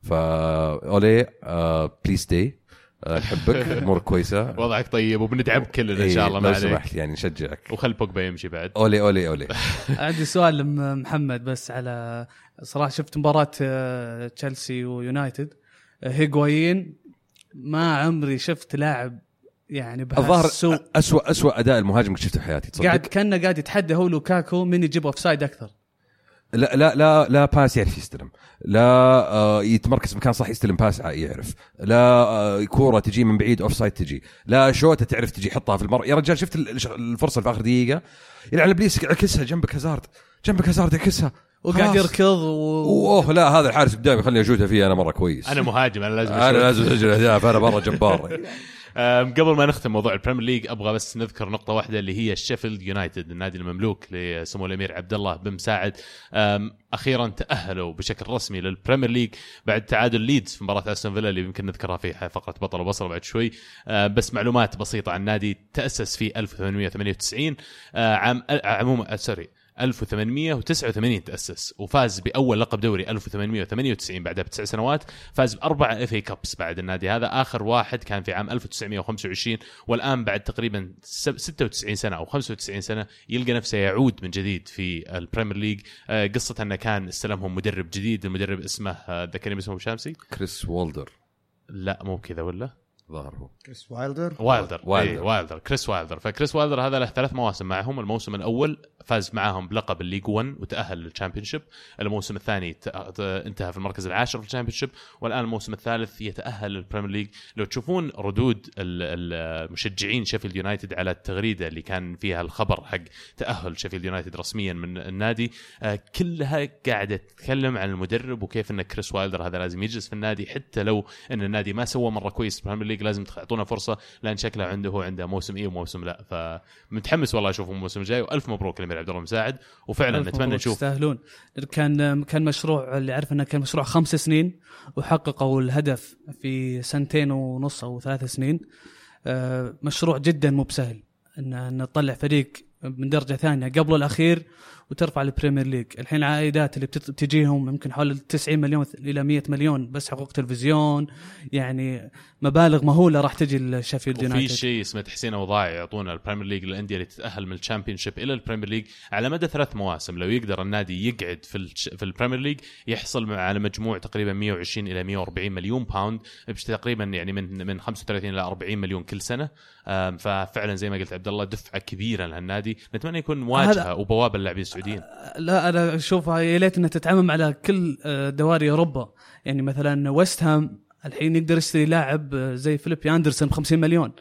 B: فا أولي آه، please stay نحبك امورك كويسة.
A: وضعك طيب وبندعم كلنا إن
B: إيه،
A: شاء الله ما
B: لو
A: عليك.
B: سمحت يعني نشجعك.
A: وخل بوجبا يمشي بعد.
B: أولي أولي أولي.
D: عندي سؤال لمحمد بس على صراحة شفت مباراة آه، تشيلسي ويونايتد. آه، هيغوايين ما عمري شفت لاعب يعني
B: الظاهر اسوء اسوء أداء المهاجم اللي شفته في حياتي تصدق؟
D: قاعد كأنه قاعد يتحدى هو لوكاكو من يجيب offside أكثر.
B: لا لا لا لا pass يعرف يستلم. لا آه يتمركز مكان صح يستلم pass يعرف. لا آه كورة تجي من بعيد offside تجي. لا شوتة تعرف تجي حطها في المرمى. يا رجال شفت ال- الفرصة في آخر دقيقة؟ يلعن ابليس عكسها جنبك هازارد. جنبك هازارد عكسها
D: وقاعد. يركض و...
B: اوه لا هذا الحارس قدامي خليني اشوتها فيه أنا مرة كويس.
A: أنا مهاجم أنا لازم أنا.
B: لازم اسجل اهداف أنا مرة جبار.
A: قبل ما نختم موضوع البريمير ليج أبغى بس نذكر نقطة واحدة اللي هي الشيفيلد يونايتد النادي المملوك لسمو الأمير عبد الله بن مساعد. أخيرا تأهلوا بشكل رسمي للبريمير ليج بعد تعادل ليدز في مباراة أستون فيلا اللي يمكن نذكرها في فقرة بطل وبصره بعد شوي. بس معلومات بسيطة عن النادي تأسس في 1898 أه، عام عموما أه، sorry 1889 تأسس وفاز بأول لقب دوري 1898 بعدها بتسع سنوات فاز بأربعة FA Cups بعد النادي هذا. آخر واحد كان في عام 1925 والآن بعد تقريبا سب- 96 سنة أو 95 سنة يلقى نفسه يعود من جديد في البريمير ليج. آه، قصة أنه كان استلمهم مدرب جديد المدرب اسمه آه، ذكرني اسمه شامسي؟
B: كريس وولدر.
A: لا مو كذا ولا؟
B: ظهر هو
C: كريس وايلدر.
A: وايلدر.
B: وايلدر.
A: وايلدر, وايلدر. كريس وايلدر. فكريس وايلدر هذا له ثلاث مواسم معهم. الموسم الأول فاز معهم بلقب الليج 1 وتأهل للشامبيونشيب. الموسم الثاني انتهى في المركز العاشر في الشامبيونشيب والآن الموسم الثالث يتأهل للبريمير ليج. لو تشوفون ردود ال- المشجعين شيفيلد يونايتد على التغريدة اللي كان فيها الخبر حق تأهل شيفيلد يونايتد رسميا من النادي آه، كلها قاعدة تتكلم عن المدرب وكيف إن كريس وايلدر هذا لازم يجلس في النادي حتى لو إن النادي ما سوى مرة كويس في البريمير ليج. لازم تعطونا فرصة لأن شكله عنده هو عنده موسم اي وموسم لا. فمتحمس والله أشوفه الموسم الجاي وألف مبروك الامير عبد الله مساعد وفعلا نتمنى نشوف.
D: يستاهلون. كان كان مشروع اللي عارف إنه كان مشروع خمس سنين وحققوا الهدف في سنتين ونص أو ثلاث سنين. آه، مشروع جدا مو بسهل إن تطلع فريق من درجة ثانية. قبل الأخير وترفع البريمير ليج. الحين العائدات اللي بتجيهم يمكن حول 90 مليون إلى 100 مليون بس حقوق تلفزيون. يعني مبالغ مهولة راح تجي لشيفيلد
A: وفي
D: يونايتد.
A: شيء اسمه تحسين اوضاع يعطونا البريمير ليج للأندية اللي تتأهل من الشامبيونشيب إلى البريمير ليج. على مدى ثلاث مواسم لو يقدر النادي يقعد في في البريمير ليج يحصل على مجموع تقريبا 120 إلى 140 مليون pound تقريبا يعني من من 35 إلى 40 مليون كل سنة. ففعلا زي ما قلت عبد الله دفعة كبيرة لهالنادي. نتمنى يكون واجهه وبوابة للاعبين السعوديين
D: لا أنا اشوفها يا ليت انها تتعمم على كل آه، دواري أوروبا يعني مثلا ويست هام الحين يقدر يشتري لاعب آه، زي فيليبي اندرسون ب 50 مليون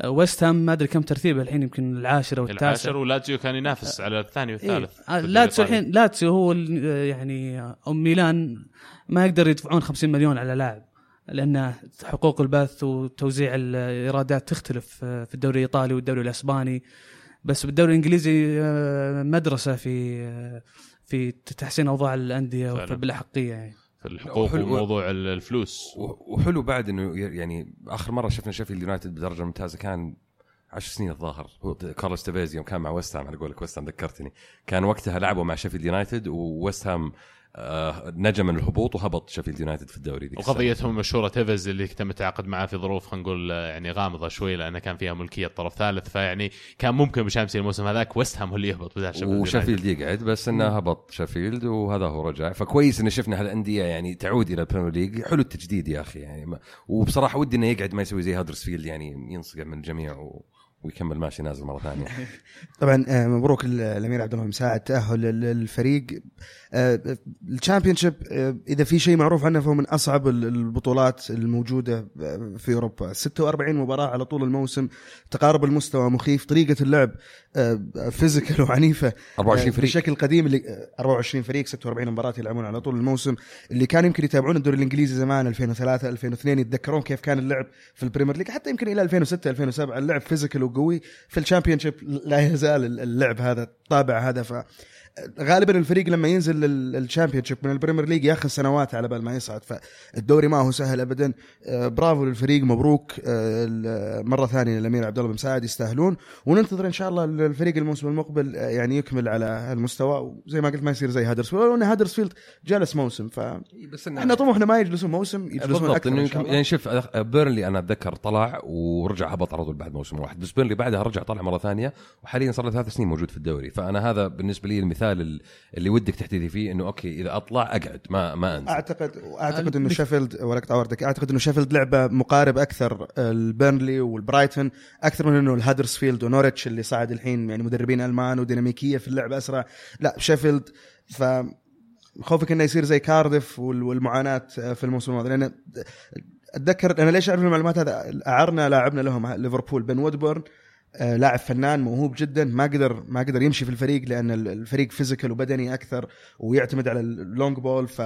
D: آه، ويست هام ما أدري كم ترتيبه الحين يمكن العاشر أو التاسع
A: العاشر ولاتزيو كان ينافس على الثاني والثالث
D: إيه. آه،
A: في
D: لاتسيو. الحين لاتسيو هو آه، يعني آه، أو ميلان ما يقدر يدفعون 50 مليون على لاعب لأن حقوق البث وتوزيع الإيرادات تختلف آه، في الدوري الإيطالي والدوري الأسباني بس بالدوري الإنجليزي آه، مدرسة في آه، في تحسين
A: أوضاع
D: الأندية بالاحقيه يعني.
A: في الحقوق. وموضوع ال- الفلوس.
B: وحلو بعد إنه يعني آخر مرة شفنا شيفيلد يونايتد بدرجة ممتازة كان عشر سنين الظاهر. هو كارلوس تيفيز يوم كان مع ويست هام على قولك ويست هام ذكرتني. كان وقتها لعبوا مع شيفيلد يونايتد وويست هام آه نجا من الهبوط وهبط شيفيلد يونايتد في الدوري ذيك السنة.
A: وقضيتهم المشهوره تيفز اللي تم التعاقد معاه في ظروف خلينا نقول آه، يعني غامضة شوي لأنه كان فيها ملكية طرف ثالث فيعني كان ممكن بشامسي الموسم هذاك ويست هام هو اللي يهبط بدال شيفيلد.
B: وشيفيلد يقعد بس إنه هبط شيفيلد وهذا هو رجع. فكويس إن شفنا هالأندية يعني تعود إلى ال Premier League. حلو التجديد يا أخي يعني. ما وبصراحة ودي إنه يقعد ما يسوي زي هادرسفيلد يعني ينصقع من الجميع و... ويكمل ماشي نازل مرة ثانية.
C: طبعا آه، مبروك ال- الأمير عبد الله مساعد تأهل لل- آه، ال Championship آه، إذا في شيء معروف عنه فهو من أصعب ال- البطولات الموجودة آه، في أوروبا. 46 مباراة على طول الموسم تقارب المستوى مخيف. طريقة اللعب physical وعنيفة
B: 24
C: آه،
B: فريق.
C: بالشكل القديم اللي آه، 24 فريق 46 مباراة يلعبون على طول الموسم. اللي كانوا يمكن يتابعون الدوري الإنجليزي زمان 2003 2002 يتذكرون كيف كان اللعب في ال Premier League حتى يمكن إلى 2006 2007 اللعب physical وقوي. في ال Championship لا يزال اللعب هذا الطابع هذا. ف غالبا الفريق لما ينزل لل- ال Championship من ال Premier League ياخذ سنوات على بال ما يصعد. فالدوري ما هو سهل ابدا. آه، برافو للفريق. مبروك. آه، ال- مرة ثانية الامير عبد الله بن مساعد يستاهلون. وننتظر إن شاء الله الفريق الموسم المقبل آه، يعني يكمل على المستوى وزي ما قلت ما يصير زي هادرسفيلد ولو إن هادرسفيلد جلس موسم فاحنا
B: بس إنه
C: طموحنا ما يجلسون موسم يجلسون
B: بالضبط أكثر
C: إن شاء
B: يمكن
C: الله.
B: يعني شوف بيرنلي أنا أتذكر طلع ورجع هبط على طول بعد موسم واحد. بس بيرنلي بعدها رجع طلع مرة ثانية وحاليا صار له ثلاث سنين موجود في الدوري. فأنا هذا بالنسبة لي المثال ال- اللي ودك تحتذي فيه إنه okay إذا أطلع أقعد ما ما انزل
C: اعتقد اعتقد إنه شيفيلد ولا أقطع وردك أعتقد إنه شيفيلد لعبة مقارب أكثر البيرنلي والبرايتون أكثر من إنه الهادرسفيلد ونورتش اللي صعد الحين يعني مدربين ألمان وديناميكية في اللعب أسرع. لا شيفيلد ف خوفك إنه يصير زي كاردف وال- والمعاناة في الموسم الماضي لأن أتذكر أنا ليش أعرف المعلومات هذا؟ أعرنا لاعبنا لهم ليفربول بن وودبورن. لاعب فنان موهوب جدا ما قدر ما قدر يمشي في الفريق لأن ال- الفريق physical وبدني أكثر ويعتمد على ال long ball ف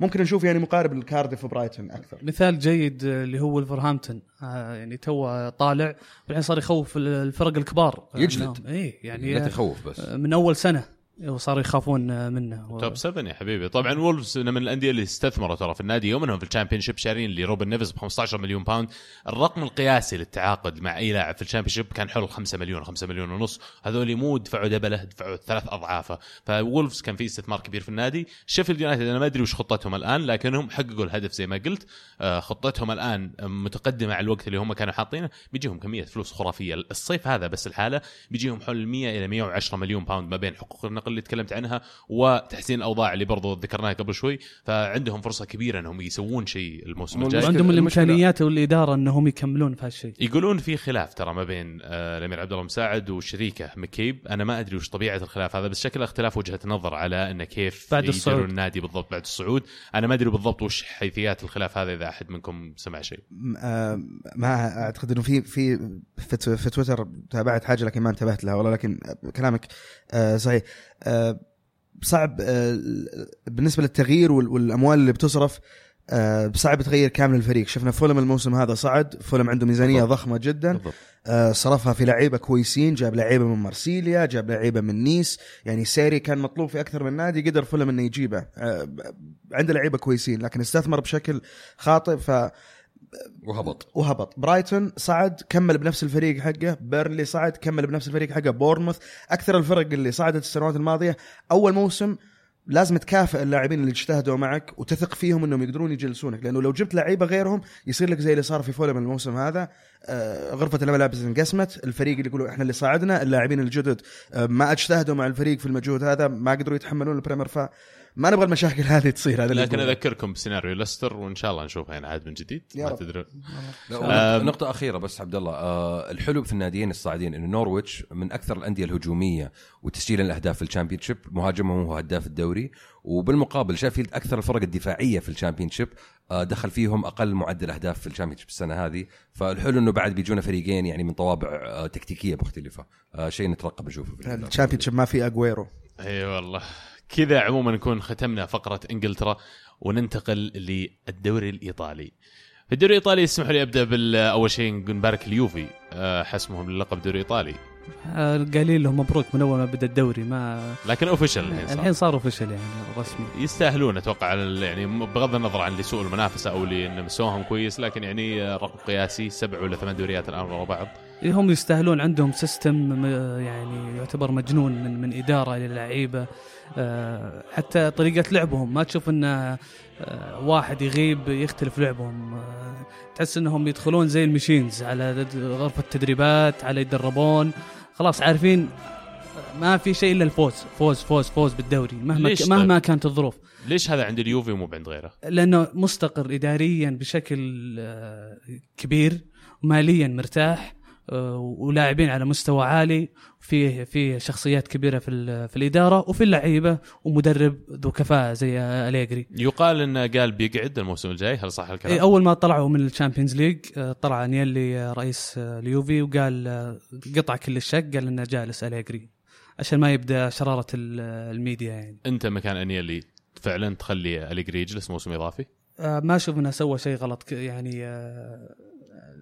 C: ممكن نشوف يعني مقارب للكارديف وبرايتون أكثر.
D: مثال جيد آه، اللي هو وولفرهامبتون آه، يعني تو طالع والحين صار يخوف الفرق الكبار.
B: يجلد.
D: اي يعني
B: لا
D: آه،
B: تخوف بس.
D: من أول سنة. وصاروا يخافون منه. و-
A: top 7 يا حبيبي. طبعا وولفز من الأندية اللي استثمروا ترى في النادي يوم إنهم في ال Championship شارين لي روبن نيفز ب 15 مليون باوند الرقم القياسي للتعاقد مع أي لاعب في ال Championship كان حول 5 مليون 5 مليون ونص. هذول مو دفعوا double دفعوا ثلاث اضعافه فولفز كان في استثمار كبير في النادي. شيفيلد يونايتد أنا ما أدري وش خطتهم الآن لكنهم حققوا الهدف زي ما قلت. آه، خطتهم الآن متقدمة على الوقت اللي هم كانوا حاطينه. بيجيهم كمية فلوس خرافية. الصيف هذا بس الحالة بيجيهم حول 100 إلى 110 مليون باوند ما بين حقوق النقل اللي تكلمت عنها وتحسين الأوضاع اللي برضو ذكرناها قبل شوي. فعندهم فرصة كبيرة أنهم يسوون شيء الموسم
B: مو
A: الجاي.
B: المشكلة-
D: الإمكانيات والإدارة أنهم يكملون في هالشيء.
A: يقولون في خلاف ترى ما بين آه، الأمير عبد الله مساعد وشريكه مكيب. أنا ما أدري وش طبيعة الخلاف هذا بس شكله اختلاف وجهة نظر على انه كيف
D: بعد
A: يديرون
D: الصعود.
A: النادي بالضبط بعد الصعود. أنا ما أدري بالضبط وش حيثيات الخلاف هذا إذا أحد منكم سمع شيء.
C: آه، ما أعتقد إنه في في في, تو- في تويتر تابعت حاجة لكن ما انتبهت لها والله لكن كلامك آه، صحيح. صعب آه، بالنسبة للتغيير وال- والأموال اللي بتصرف آه، صعب تغير كامل الفريق. شفنا فولم الموسم هذا صعد فولم عنده ميزانية
B: بالضبط.
C: ضخمة جدا.
B: بالضبط.
C: آه، صرفها في لعيبة كويسين جاب لعيبة من مارسيليا جاب لعيبة من نيس. يعني سيري كان مطلوب في أكثر من نادي قدر فولم إنه يجيبه. آه، عنده لعيبة كويسين لكن استثمر بشكل خاطئ. ف
B: وهبط.
C: وهبط. برايتون صعد كمل بنفس الفريق حقه. بيرنلي صعد كمل بنفس الفريق حقه. بورنموث أكثر الفرق اللي صعدت السنوات الماضية. أول موسم لازم تكافئ اللاعبين اللي اجتهدوا معك وتثق فيهم إنهم يقدرون يجلسونك. لأنه لو جبت لعيبة غيرهم يصير لك زي اللي صار في فولم الموسم هذا. آه، غرفة الملابس انقسمت الفريق اللي يقولوا إحنا اللي صعدنا اللاعبين الجدد آه، ما اجتهدوا مع الفريق في المجهود هذا ما قدروا يتحملون ال Premier ف ما نبغى المشاكل هذه تصير هذا
A: لكن. أذكركم بسيناريو ليستر وإن شاء الله نشوفه ينعاد من جديد ما آم.
B: نقطة أخيرة بس عبد الله. آه الحلو في الناديين الصاعدين إنه نورويتش من أكثر الأندية الهجومية وتسجيلا الأهداف في ال Championship مهاجمهم هو هداف الدوري وبالمقابل شيفيلد أكثر الفرق الدفاعية في ال Championship آه دخل فيهم أقل معدل أهداف في ال Championship السنة هذه. فالحلو إنه بعد بيجونا فريقين يعني من طوابع آه تكتيكية مختلفة. آه شيء نترقب نشوفه ال
C: Championship ما في اجويرو
A: إي والله. كذا عموما نكون ختمنا فقرة إنجلترا وننتقل للدوري الإيطالي. في الدوري الإيطالي يسمحوا لي أبدأ باول شيء نبارك اليوفي. آه، حسمهم للقب دوري إيطالي.
D: آه، قايلين لهم مبروك من أول ما بدأ الدوري ما
A: لكن official الحين صار.
D: الحين صار official يعني رسمي.
A: يستاهلون أتوقع يعني بغض النظر عن لسوء المنافسة أو لأن مستواهم كويس لكن يعني رقم قياسي سبع ولا ثمان دوريات الآن ورا بعض.
D: إيه، هم يستاهلون عندهم system يعني يعتبر مجنون من من إدارة للعيبة. حتى طريقة لعبهم ما تشوف إن آه، واحد يغيب يختلف لعبهم آه، تحس إنهم يدخلون زي ال machines على غرفة التدريبات على يتدربون خلاص عارفين آه، ما في شيء إلا الفوز فوز فوز فوز بالدوري مهما
A: ليش
D: ك-
A: طيب؟
D: مهما كانت الظروف
A: ليش هذا عند اليوفي ومو عند غيره؟
D: لأنه مستقر اداريا بشكل آه، كبير وماليا مرتاح آه، ولاعبين على مستوى عالي في في شخصيات كبيرة في في الإدارة وفي اللعيبة ومدرب ذو كفاءة زي أليجري
A: يقال انه قال بيقعد الموسم الجاي هل صح الكلام؟
D: إيه، أول ما طلعوا من ال Champions League آه، طلع انيلي آه، رئيس آه، اليوفي وقال آه، قطع كل الشك قال إنه جالس أليجري عشان ما يبدأ شرارة ال- الميديا يعني
A: أنت مكان أنيلي فعلا تخلي أليجري يجلس موسم إضافي؟
D: آه، ما أشوف إنه سوى شيء غلط يعني آه،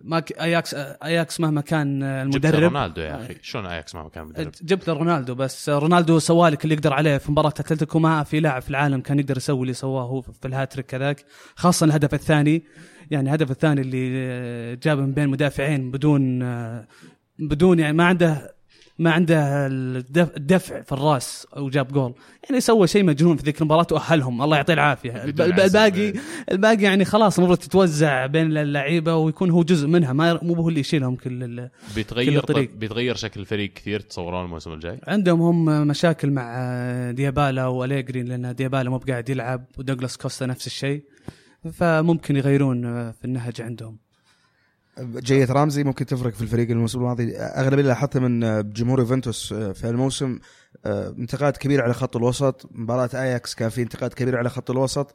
D: ما ك... اياكس اياكس مهما كان آه،
A: جبت
D: المدرب.
A: رونالدو يا أخي. شلون اياكس ما كان مدرب؟
D: جبت رونالدو بس. رونالدو سوى لك اللي يقدر عليه في مباراة أتلتيكو ما في لاعب في العالم كان يقدر يسوي اللي سواه هو في الهاتريك هذاك خاصة الهدف الثاني. يعني الهدف الثاني اللي آه، جاب من بين مدافعين بدون بدون يعني ما عنده ما عنده الدف- الدفع في الراس وجاب جول يعني سوى شيء مجنون في ذيك المباراة وأهلهم الله يعطيه
A: العافية.
D: الباقي الباقي يعني خلاص المفروض تتوزع بين اللعيبة ويكون هو جزء منها ما مو هو اللي يشيلهم كل
A: بيتغير
D: كل طريق.
A: بيتغير شكل الفريق كثير تصورون الموسم الجاي؟
D: عندهم هم مشاكل مع ديابالا وأليجري لأن ديابالا مو بقاعد يلعب ودوغلاس كوستا نفس الشيء فممكن يغيرون في النهج عندهم
C: جية رامزي ممكن تفرق في الفريق الموسم الماضي. أغلب اللي لاحظته من جمهور يوفنتوس في الموسم آه، انتقاد كبير على خط الوسط. مباراة أياكس كان في انتقاد كبير على خط الوسط.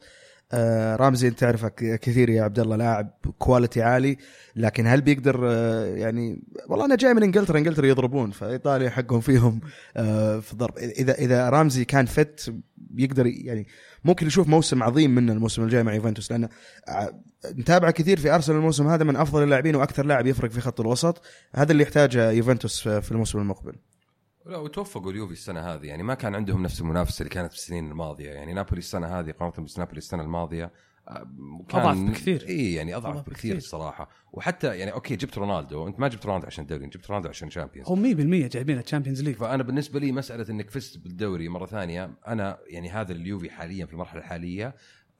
C: آه رامزي أنت تعرفه ك- كثير يا عبد الله لاعب quality عالي لكن هل بيقدر آه يعني والله أنا جاي من إنجلترا إنجلترا يضربون فإيطاليا حقهم فيهم آه في ضرب. إذا إذا رامزي كان fit يقدر يعني ممكن نشوف موسم عظيم منه الموسم الجاي مع يوفنتوس لأن نتابعه كثير في أرسنال الموسم هذا من أفضل اللاعبين وأكثر لاعب يفرق في خط الوسط هذا اللي يحتاجه يوفنتوس في الموسم المقبل.
B: لا وتوفقوا اليوفي السنة هذه. يعني ما كان عندهم نفس المنافسة اللي كانت في السنين الماضية. يعني نابولي السنة هذه قارنه بس نابولي السنة الماضية آه، كان
D: أضعف بكثير.
B: إي يعني أضعف,
D: أضعف
B: بكثير,
D: بكثير.
B: الصراحة. وحتى يعني okay جبت رونالدو. أنت ما جبت رونالدو عشان دوري جبت رونالدو عشان Champions.
D: هم 100% جايبين ال Champions
B: League. فأنا بالنسبة لي مسألة إنك فزت بالدوري مرة ثانية أنا يعني هذا اليوفي حاليا في المرحلة الحالية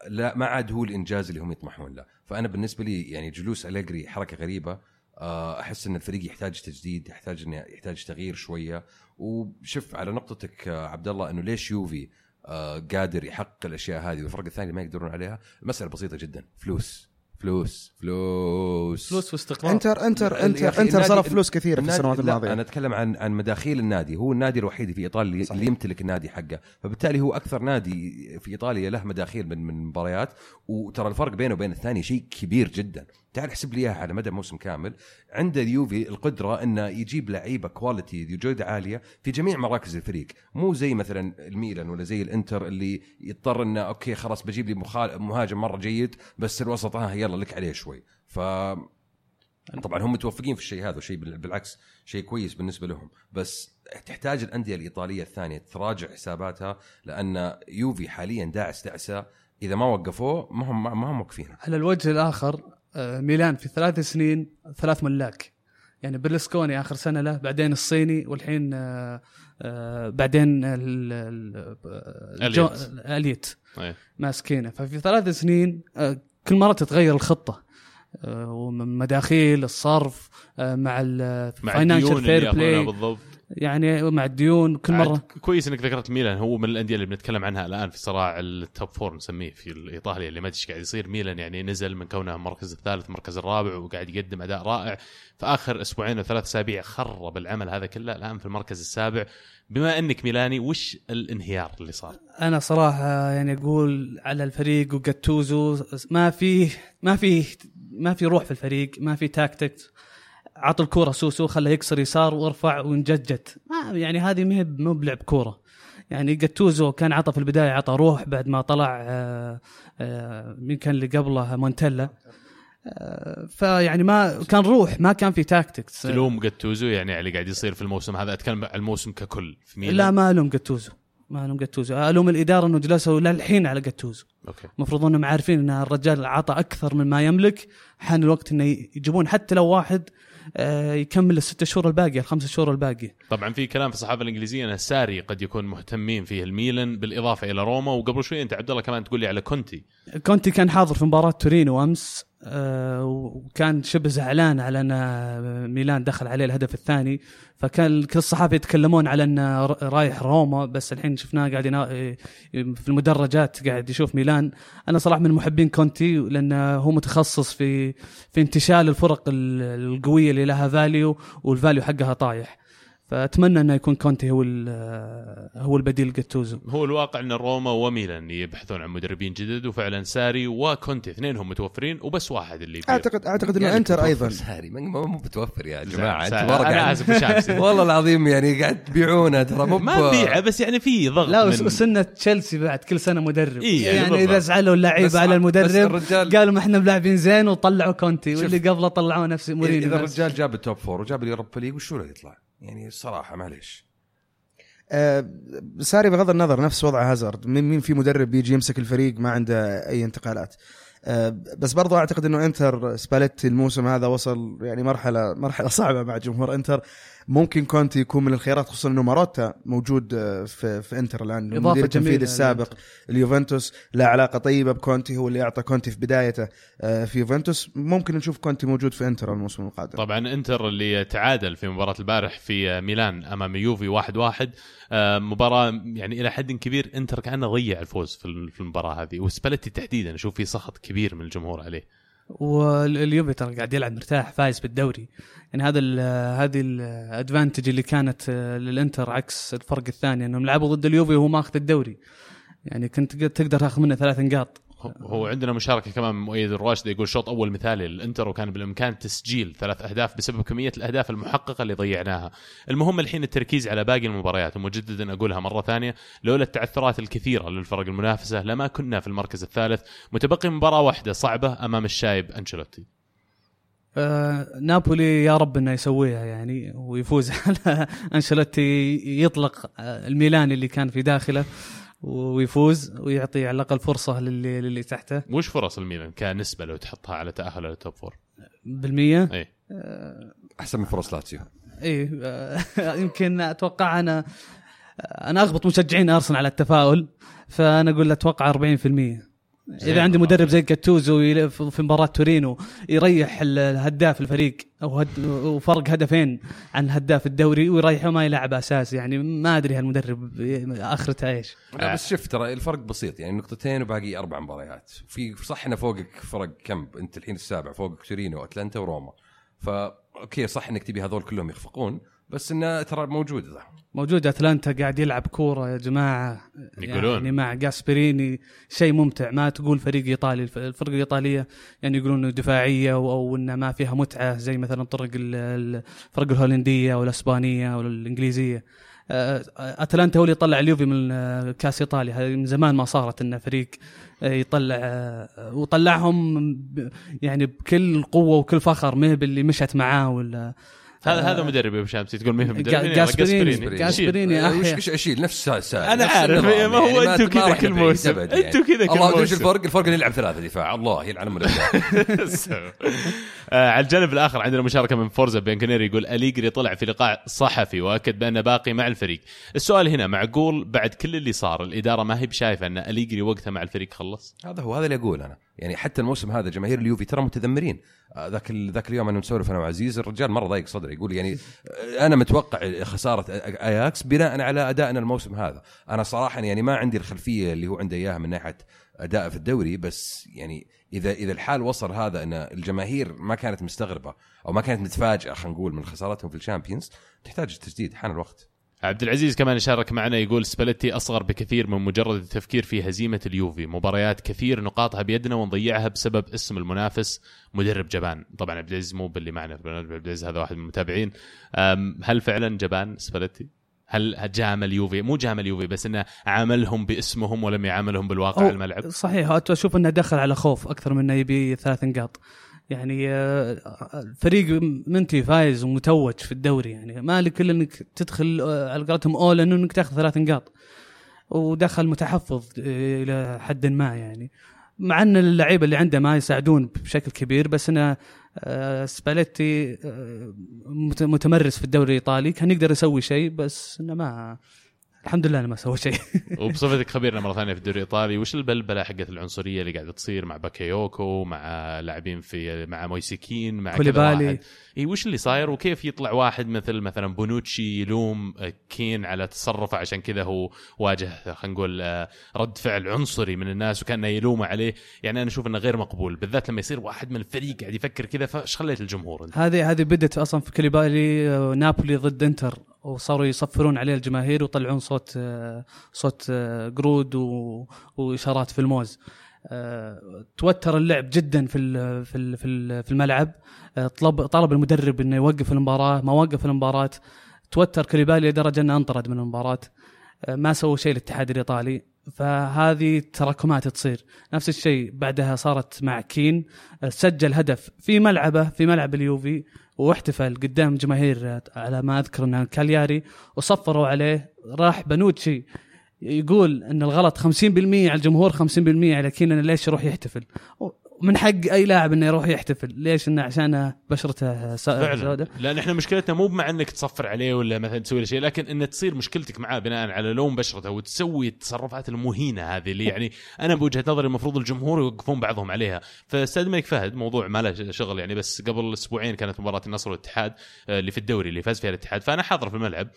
B: لا ما عاد هو الإنجاز اللي هم يطمحون له. فأنا بالنسبة لي يعني جلوس أليجري حركة غريبة. آه، أحس إن الفريق يحتاج تجديد يحتاج إنه يحتاج تغيير شوية. وشوف على نقطتك آه، عبد الله إنه ليش يوفي آه، قادر يحقق الأشياء هذه والفرق الثانية ما يقدرون عليها؟ المسألة بسيطة جدا. فلوس. فلوس. فلوس.
D: فلوس واستقرار
C: انتر انتر انتر انتر صرف فلوس كثيرة في السنوات الماضية.
B: أنا أتكلم عن عن مداخيل النادي. هو النادي الوحيد في إيطاليا اللي- اللي يمتلك النادي حقه. فبالتالي هو أكثر نادي في إيطاليا له مداخيل من من مباريات. وترى الفرق بينه وبين الثاني شيء كبير جدا. تعال احسب لي إياها على مدى موسم كامل. عند اليوفي القدرة انه يجيب لعيبة quality ذي جودة عالية في جميع مراكز الفريق. مو زي مثلا الميلان ولا زي الإنتر اللي يضطر إنه okay خلاص بجيب لي مهاجم مرة جيد بس الوسط ها يلا لك عليه شوي. ف طبعا هم متوفقين في الشيء هذا بال- بالعكس شيء كويس بالنسبة لهم. بس تحتاج الأندية الإيطالية الثانية تراجع حساباتها لأن يوفي حاليا داعس دعسة. إذا ما وقفوه ما هم ما هم موقفينه
D: على الوجه الآخر آه، ميلان في ثلاث سنين ثلاث ملاك. يعني برلسكوني آخر سنة له بعدين الصيني والحين آه، آه، بعدين ال- ال- آه، جو-
A: Elliott.
D: Elliott
A: إيه.
D: ماسكينه. ففي ثلاث سنين آه، كل مرة تتغير الخطة. آه، ومن مداخيل الصرف آه، مع
A: ال
D: Financial
A: Fair
D: Play
A: بالضبط.
D: يعني مع الديون كل مرة.
A: كويس إنك ذكرت ميلان هو من الأندية اللي بنتكلم عنها الآن في صراع ال top four نسميه في ايطاليا اللي ما أدري إيش قاعد يصير. ميلان يعني نزل من كونه المركز الثالث المركز الرابع وقاعد يقدم أداء رائع. في آخر أسبوعين وثلاث أسابيع خرب العمل هذا كله. الآن في المركز السابع. بما إنك ميلاني وش الانهيار اللي صار؟
D: أنا صراحة يعني أقول على الفريق وجاتوزو ما في ما في ما في روح في الفريق ما في tactics عطوا الكورة سوسو خله يكسر يسار وارفع ونجدجد ما يعني هذه ما هي مو بلعب كورة. يعني جاتوزو كان عطى في البداية عطى روح بعد ما طلع آه، آه، مين كان اللي قبله؟ مونتيلا. آه، فيعني ما كان روح ما كان في tactics
A: تلوم جاتوزو يعني على اللي قاعد يصير في الموسم هذا أتكلم عن الموسم ككل في ميلان؟
D: لا ما ألوم جاتوزو ما ألوم جاتوزو ألوم الإدارة إنه جلسوا للحين على جاتوزو
A: okay.
D: المفروض إنهم عارفين إن الرجال عطى أكثر من ما يملك. حان الوقت إنه يجيبون حتى لو واحد يكمل الست شهور الباقيه الخمس شهور الباقيه
A: طبعا في كلام في الصحافة الإنجليزية ان ساري قد يكون مهتمين فيه الميلان بالإضافة إلى روما وقبل شوي أنت عبد الله كمان تقول لي على كونتي.
D: كونتي كان حاضر في مباراة تورينو أمس. آه، وكان شبه زعلان على أن ميلان دخل عليه الهدف الثاني فكان كل الصحافة يتكلمون على انه رايح روما بس الحين شفناه قاعد. في المدرجات قاعد يشوف ميلان أنا صراحة من محبين كونتي لأنه هو متخصص في في انتشال الفرق ال- القوية اللي لها value وال value حقها طايح فأتمنى إنه يكون كونتي هو ال- هو البديل جاتوزو
A: هو الواقع إن روما وميلان يبحثون عن مدربين جدد وفعلا ساري وكونتي اثنينهم متوفرين وبس واحد اللي بير.
C: اعتقد أعتقد إنه
B: قال لك
C: انتر أيضا
B: ساري ما- ما مو متوفر يا
A: جماعة
B: أنت
A: أنا
B: قاعد
A: آسف
B: والله العظيم يعني قاعد تبيعونه ترى مو
A: ما نبيعه بس يعني في ضغط
D: لا
A: من
D: وس- وسنة تشيلسي بعد كل سنة مدرب
A: إيه، يعني
D: يعني. إذا زعلوا اللعيبة على المدرب
B: الرجال-
D: قالوا ما إحنا ملاعبين زين وطلعوا كونتي. واللي قبله طلعوا نفس مورينيو إذا.
B: الرجال جاب ال top four وجاب ال Europa League وشو له يطلع؟ يعني الصراحة معليش.
C: آه، ساري بغض النظر نفس وضع هازارد. مين في مدرب بيجي يمسك الفريق ما عنده أي انتقالات؟ آه، بس برضو أعتقد إنه إنتر سباليتي الموسم هذا وصل يعني مرحلة مرحلة صعبة مع جمهور إنتر. ممكن كونتي يكون من الخيارات خصوصا إنه ماروتا موجود آه، في في إنتر
D: الآن.
C: المدير التنفيذي السابق. اليوفنتوس له علاقة طيبة بكونتي هو اللي أعطى كونتي في بدايته آه، في يوفنتوس. ممكن نشوف كونتي موجود في إنتر الموسم القادم.
A: طبعا إنتر اللي تعادل في مباراة البارح في ميلان أمام يوفي واحد واحد. آه، مباراة يعني إلى حد كبير إنتر كأنه ضيع الفوز في في المباراة هذه وسباليتي تحديدا أشوف في سخط كبير من الجمهور عليه.
D: واليوفي ترى قاعد يلعب مرتاح فايز بالدوري. يعني هذا ال هذه الادفانتج اللي كانت آه، للإنتر عكس الفرق الثاني إنهم لعبوا ضد اليوفي وهو ماخذ الدوري. يعني كنت تقدر تاخذ منه ثلاث نقاط.
A: هو عندنا مشاركة كمان من مؤيد الراشد يقول شوط أول مثالي للانتر وكان بالإمكان تسجيل ثلاث أهداف بسبب كمية الأهداف المحققة اللي ضيعناها. المهم الحين التركيز على باقي المباريات ومجددا أقولها مرة ثانية لولا التعثرات الكثيرة للفرق المنافسة لما كنا في المركز الثالث متبقي مباراة واحدة صعبة أمام الشايب أنشيلوتي.
D: آه نابولي يا رب إنه يسويها يعني ويفوز على أنشيلوتي يطلق آه، الميلان اللي كان في داخله ويفوز ويعطي على الأقل فرصة للي للي تحته.
A: وش فرص الميلان كنسبة لو تحطها على تأهل لل top four؟
D: بالمية؟
A: اي
B: أحسن من فرص لاتسيو.
D: اي آه، يمكن أتوقع أنا أنا أغبط مشجعين أرسنال على التفاؤل فأنا أقول أتوقع 40%
A: زين
D: إذا عندي. مدرب زي جاتوزو يل- في مباراة تورينو يريح ال- الهداف الفريق أو هد وفرق هدفين عن هداف الدوري ويريحه ما يلعب اساسي يعني ما أدري هالمدرب اخرته إيش
B: لا بس شوف ترى الفرق بسيط. يعني نقطتين وباقي أربع مباريات. في صح إنه فوقك فرق كم؟ أنت الحين السابع فوقك تورينو أتلانتا وروما. فا أوكي صح إنك تبي هذول كلهم يخفقون بس انه ترى موجود ذا
D: موجود أتلانتا قاعد يلعب كورة يا جماعة.
A: يقولون.
D: يعني مع جاسبريني شيء ممتع. ما تقول فريق إيطالي. الف- الفرق الإيطالية يعني يقولون إنه دفاعية أو أو إنه ما فيها متعة. زي مثلا ال- الفرق الهولندية والاسبانيه والانجليزيه آه، أتلانتا هو اللي يطلع اليوفي من آه، كأس إيطاليا. هذه من زمان ما صارت إنه فريق آه، يطلع وطلعهم يعني بكل قوة وكل فخر. ما هي باللي مشت معاه ولا
A: هذا هذا مدرب يا شامسي تقول مين مدرب مين؟
D: جاسبريني.
A: جاسبريني.
B: آه،. وش اشيل نفس سا سا
A: أنا
B: نفس
A: عارف، ما هو
B: يعني ما
A: كذا كل موسم. أنتوا كذا كل
B: الله وش
A: موسم.
B: الفرق؟ الفرق انه يلعب ثلاثة دفاع الله يلعن من
A: آه، على الجانب الآخر عندنا مشاركة من فورزا بيانكونيري يقول أليجري طلع في لقاء صحفي وأكد بانه باقي مع الفريق. السؤال هنا معقول بعد كل اللي صار الإدارة ما هي بشايفة أن أليجري وقتها مع الفريق خلص؟
B: هذا هو هذا اللي أقول أنا يعني حتى الموسم هذا جماهير اليوفي ترى متذمرين آه، ذاك ال- ذاك اليوم أنا مسولف أنا وعزيز الرجال مرة ضايق صدري يقول يعني آه، أنا متوقع خسارة اياكس بناء على ادائنا الموسم هذا. أنا صراحة يعني ما عندي الخلفية اللي هو عنده إياها من ناحية أداء في الدوري بس يعني اذا إذا الحال وصل هذا أن الجماهير ما كانت مستغربة أو ما كانت متفاجئة خلينا نقول من خسارتهم في ال Champions تحتاج تجديد حان الوقت.
A: عبد العزيز كمان يشارك معنا يقول سباليتي أصغر بكثير من مجرد التفكير في هزيمة اليوفي، مباريات كثير نقاطها بيدنا ونضيعها بسبب اسم المنافس مدرب جبان، طبعا عبد العزيز مو باللي معنا عبد العزيز هذا واحد من المتابعين، هل فعلا جبان سباليتي؟ هل جامل اليوفي؟ مو جامل اليوفي بس إنه عاملهم باسمهم ولم يعاملهم بالواقع على الملعب.
D: صحيح أشوف إنه دخل على خوف أكثر من إنه يبي ثلاث نقاط. يعني آه، الفريق منتي فايز ومتوج في الدوري يعني. ما لك إلا إنك تدخل آه، على قولتهم أول إنك تاخذ ثلاث نقاط. ودخل متحفظ آه، إلى حد ما يعني. مع إن اللعيبة اللي عنده ما يساعدون بشكل كبير بس انه آه، سباليتي آه، مت- متمرس في الدوري الإيطالي. كان يقدر يسوي شيء بس إنه ما الحمد لله انه ما سوى شيء.
A: وبصفتك خبيرنا مرة ثانية في الدوري الإيطالي وش البلبلة حقت العنصرية اللي قاعدة تصير مع باكايوكو مع لاعبين في مع مويس كين مع
D: كوليبالي.
A: إي وش اللي صاير؟ وكيف يطلع واحد مثل مثلا بونوتشي يلوم آه، كين على تصرفه؟ عشان كذا هو واجه خلينا نقول آه، رد فعل عنصري من الناس وكأنه يلومه عليه. يعني أنا أشوف إنه غير مقبول بالذات لما يصير واحد من الفريق قاعد يفكر كذا فايش خليت الجمهور
D: هذه هذه بدت أصلا في كوليبالي آه، نابولي ضد إنتر. وصاروا يصفرون عليه الجماهير ويطلعون صوت صوت قرود وإشارات في الموز. توتر اللعب جدا في في في ال- في الملعب. طلب طلب المدرب إنه يوقف المباراة ما وقف المباراة. توتر كوليبالي لدرجة إنه انطرد من المباراة. ما سووا شيء الاتحاد الإيطالي. فهذه تراكمات تصير. نفس الشيء بعدها صارت مع كين. سجل هدف في ملعبه في ملعب اليوفي واحتفل قدام جماهير على ما أذكر إنه كالياري وصفروا عليه. راح بنوتشي يقول إن الغلط 50% على الجمهور 50% على كين ليش يروح يحتفل. من حق أي لاعب إنه يروح يحتفل. ليش؟ إنه عشان بشرته سوداء.
A: لأن إحنا مشكلتنا مو بمع إنك تصفر عليه ولا مثلا تسوي له شيء لكن ان تصير مشكلتك معاه بناء على لون بشرته وتسوي التصرفات المهينة هذه اللي يعني أنا بوجهة نظري المفروض الجمهور يوقفون بعضهم عليها. فأستاذ الملك فهد موضوع ما له شغل يعني بس قبل أسبوعين كانت مباراة النصر والاتحاد آه، اللي في الدوري اللي فاز فيها الاتحاد. فأنا حاضر في الملعب.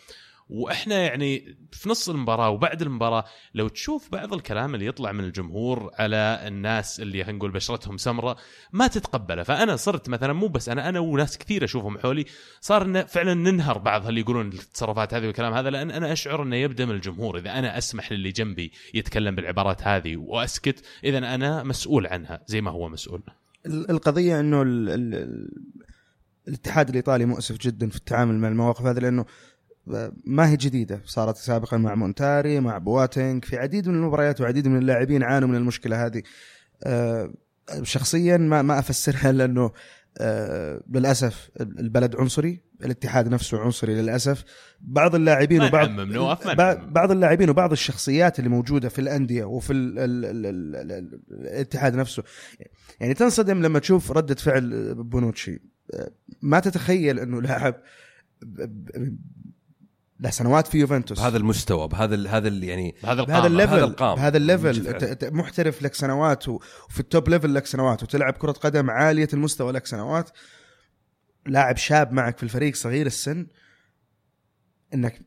A: وإحنا يعني في نص المباراة وبعد المباراة لو تشوف بعض الكلام اللي يطلع من الجمهور على الناس اللي خلينا نقول بشرتهم سمراء ما تتقبله. فأنا صرت مثلا مو بس أنا أنا وناس كثير أشوفهم حولي صار فعلا ننهر بعض اللي يقولون التصرفات هذه والكلام هذا لأن أنا أشعر إنه يبدأ من الجمهور. إذا أنا أسمح للي جنبي يتكلم بالعبارات هذه وأسكت إذا أنا مسؤول عنها زي ما هو مسؤول.
C: ال- القضية إنه ال ال ال الاتحاد الإيطالي مؤسف جدا في التعامل مع المواقف هذه لأنه ما هي جديدة؟ صارت سابقا مع مونتاري مع بواتينج في عديد من المباريات وعديد من اللاعبين عانوا من المشكلة هذه. آه، شخصيا ما ما افسرها لأنه آه، للأسف البلد عنصري الاتحاد نفسه عنصري للأسف. بعض اللاعبين وبعض. بعض اللاعبين وبعض الشخصيات اللي موجودة في الأندية وفي ال ال ال ال ال ال الاتحاد نفسه. يعني تنصدم لما تشوف ردة فعل بونوتشي. ما تتخيل إنه لاعب له سنوات في يوفنتوس.
B: بهذا المستوى بهذا هذا يعني
A: بهذا
C: بهذا
A: القامة
C: الليفل
B: بهذا القام.
C: بهذا ال
B: level
C: ت- محترف لك سنوات وفي ال top level لك سنوات وتلعب كرة قدم عالية المستوى لك سنوات لاعب شاب معك في الفريق صغير السن إنك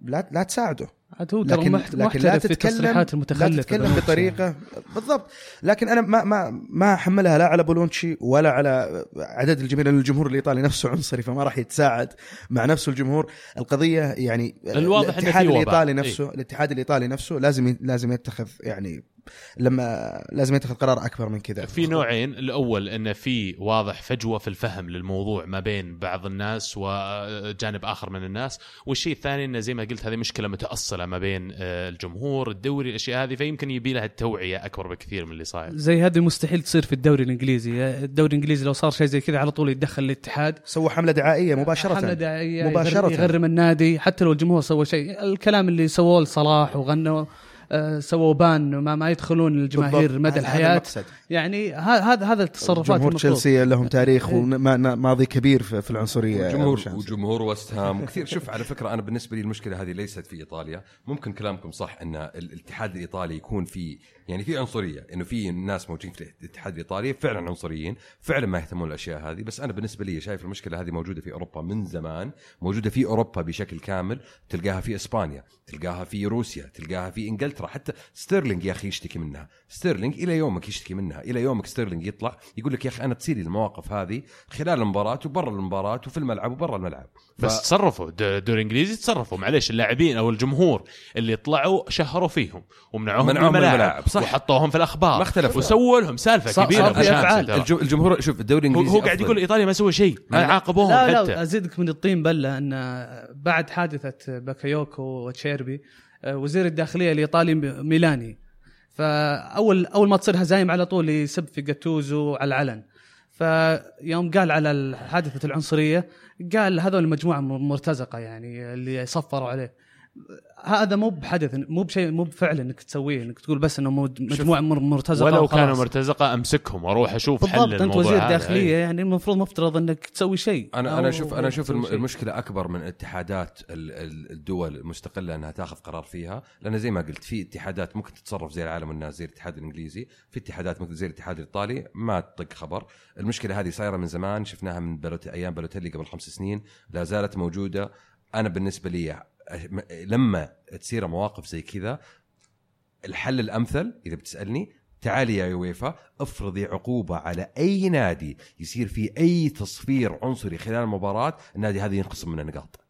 C: لا لا تساعده.
D: عاد هو ترى
C: لكن لا
D: محترف في
C: تتكلم
D: التصريحات
C: لا
D: المتخلفه
C: تتكلم
D: بنفسه.
C: بطريقه بالضبط لكن أنا ما ما ما أحملها لا على بونوتشي ولا على عدد الجماهير لأن الجمهور الايطالي نفسه عنصري فما راح يتساعد مع نفسه الجمهور القضية يعني
A: الواضح
C: الاتحاد. الايطالي
A: إيه.
C: نفسه الاتحاد الايطالي نفسه لازم لازم يتخذ يعني لما لازم يتخذ قرار أكبر من كذا.
A: في نوعين. الأول انه في واضح فجوة في الفهم للموضوع ما بين بعض الناس وجانب آخر من الناس. والشيء الثاني انه زي ما قلت هذه مشكلة متأصلة ما بين آه، الجمهور الدوري الأشياء هذه فيمكن يبي لها التوعية أكبر بكثير من اللي صاير.
D: زي هذه مستحيل تصير في الدوري الإنجليزي. الدوري الإنجليزي لو صار شيء زي كذا على طول يتدخل الاتحاد.
C: سووا حملة دعائية مباشرة.
D: حمله دعائية
C: مباشرة.
D: مباشرة. يغرم النادي. حتى لو الجمهور سوى شيء الكلام اللي سووه لصلاح وغنوا سووا بان ما ما يدخلون الجماهير. مدى
C: الحياة.
D: يعني هذا هذا التصرفات
C: جمهور. تشيلسي لهم
D: إيه.
C: تاريخ وماضي كبير في في العنصرية
B: وجمهور. وجمهور وست هام كثير شوف على فكرة أنا بالنسبة لي المشكلة هذه ليست في إيطاليا ممكن كلامكم صح إن الاتحاد الإيطالي يكون في يعني في عنصرية إنه في ناس موجودين في الاتحاد الإيطالي فعلا عنصريين فعلا ما يهتمون الأشياء هذه بس أنا بالنسبة لي شايف المشكلة هذه موجودة في أوروبا من زمان موجودة في أوروبا بشكل كامل تلقاها في إسبانيا تلقاها في روسيا تلقاها في إنجلترا حتى ستيرلينج يا أخي يشتكي منها. ستيرلينج إلى يومك يشتكي منها إلى يومك ستيرلينج يطلع يقول لك يا أخي أنا تصير المواقف هذه خلال المباراة وبرا المباراة وفي الملعب وبرا الملعب. ف-
A: بس تصرفوا الدوري الإنجليزي تصرفوا معليش اللاعبين أو الجمهور اللي طلعوا شهروا فيهم ومنعوهم من الملاعب،
B: صح.
A: وحطوهم في الأخبار.
B: ما اختلفنا.
A: وسووا لهم سالفة
D: صار-
A: كبيرة
D: صار في.
B: الج- الجمهور شوف الدوري الإنجليزي
A: هو قاعد. يقول إيطاليا ما سوى شيء. ما
B: لا،
A: عاقبوهم
D: لا
A: حتى.
D: لا أزيدك من الطين بلة أن بعد حادثة باكايوكو وتشيربي آه، وزير الداخلية الإيطالي ميلاني. فاول أول ما تصير هزايم على طول يسب في جاتوزو على العلن. فيوم قال على حادثه العنصرية قال هذول مجموعة مرتزقة يعني اللي صفروا عليه. هذا مو بحدث مو بشيء مو بفعل إنك تسويه إنك تقول بس إنه مو- مجموعة مر- مرتزقة
A: ولو
D: وخلاص.
A: كانوا مرتزقة أمسكهم وأروح أشوف حل
D: بالضبط أنت
A: الموضوع
D: وزير
A: هذا.
D: داخليه
A: إيه.
D: يعني المفروض مفترض إنك تسوي شيء
B: أنا أنا
D: أشوف
B: أنا
D: أشوف.
B: المشكلة أكبر من اتحادات ال- ال- الدول المستقلة إنها تاخذ قرار فيها لأن زي ما قلت في اتحادات ممكن تتصرف زي العالم والناس زي الاتحاد الإنجليزي في اتحادات ممكن زي الاتحاد الإيطالي ما تطق خبر المشكلة هذه صايرة من زمان شفناها من بلوت أيام بلوتيلي قبل خمس سنين لا زالت موجودة أنا بالنسبة لي لما تصير مواقف زي كذا الحل الأمثل إذا بتسألني تعالي يا يويفا افرضي عقوبة على أي نادي يصير فيه أي تصفير عنصري خلال المباراة النادي هذا ينقسم من النقاط.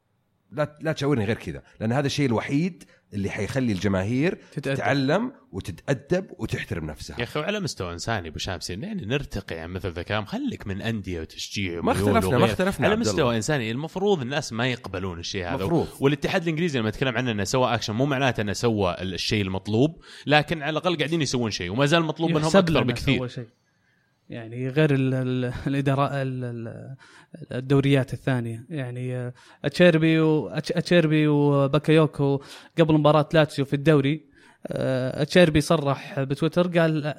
B: لا لا تشاورني غير كذا لأن هذا الشيء الوحيد اللي حيخلي الجماهير
D: تتأدب.
B: تتعلم وتتأدب وتحترم
A: يا
B: نفسها
A: أخي وعلى مستوى انساني أبو شامس يعني نرتقي عن مثل ذا الكلام خليك من أندية وتشجيع
B: ما اختلفنا- ما. اختلفنا
A: على مستوى
B: الله.
A: إنساني المفروض الناس ما يقبلون الشيء هذا
B: مفروض.
A: والاتحاد الإنجليزي لما يتكلم عنه إنه سوى اكشن مو معناته إنه سوى الشيء المطلوب لكن على الأقل قاعدين يسوون شيء وما زال مطلوب منهم
D: أكثر
A: بكثير
D: سوى شيء يعني غير ال- ال- الإدارة ال- ال- الدوريات الثانية. يعني آه، أتشيربي أتشيربي وباكايوكو قبل مباراة لاتسيو في الدوري آه، أتشيربي صرح بتويتر قال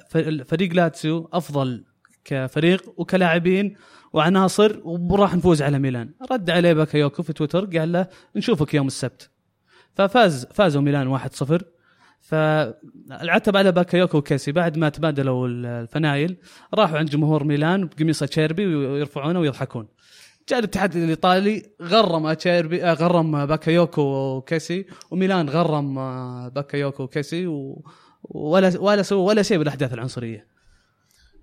D: فريق لاتسيو أفضل كفريق وكلاعبين وعناصر وراح نفوز على ميلان. رد عليه باكايوكو في تويتر قال له نشوفك يوم السبت. ففاز فازوا ميلان 1-0 فالعتب على باكايوكو وكيسي بعد ما تبادلوا الفنايل راحوا عند جمهور ميلان بقميص أتشيربي ويرفعونه ويضحكون. جاء الاتحاد الإيطالي غرم اتشيربي آه، غرم باكايوكو وكيسي وميلان غرم آه، باكايوكو وكيسي ولا ولا سووا ولا شيء بالأحداث العنصرية.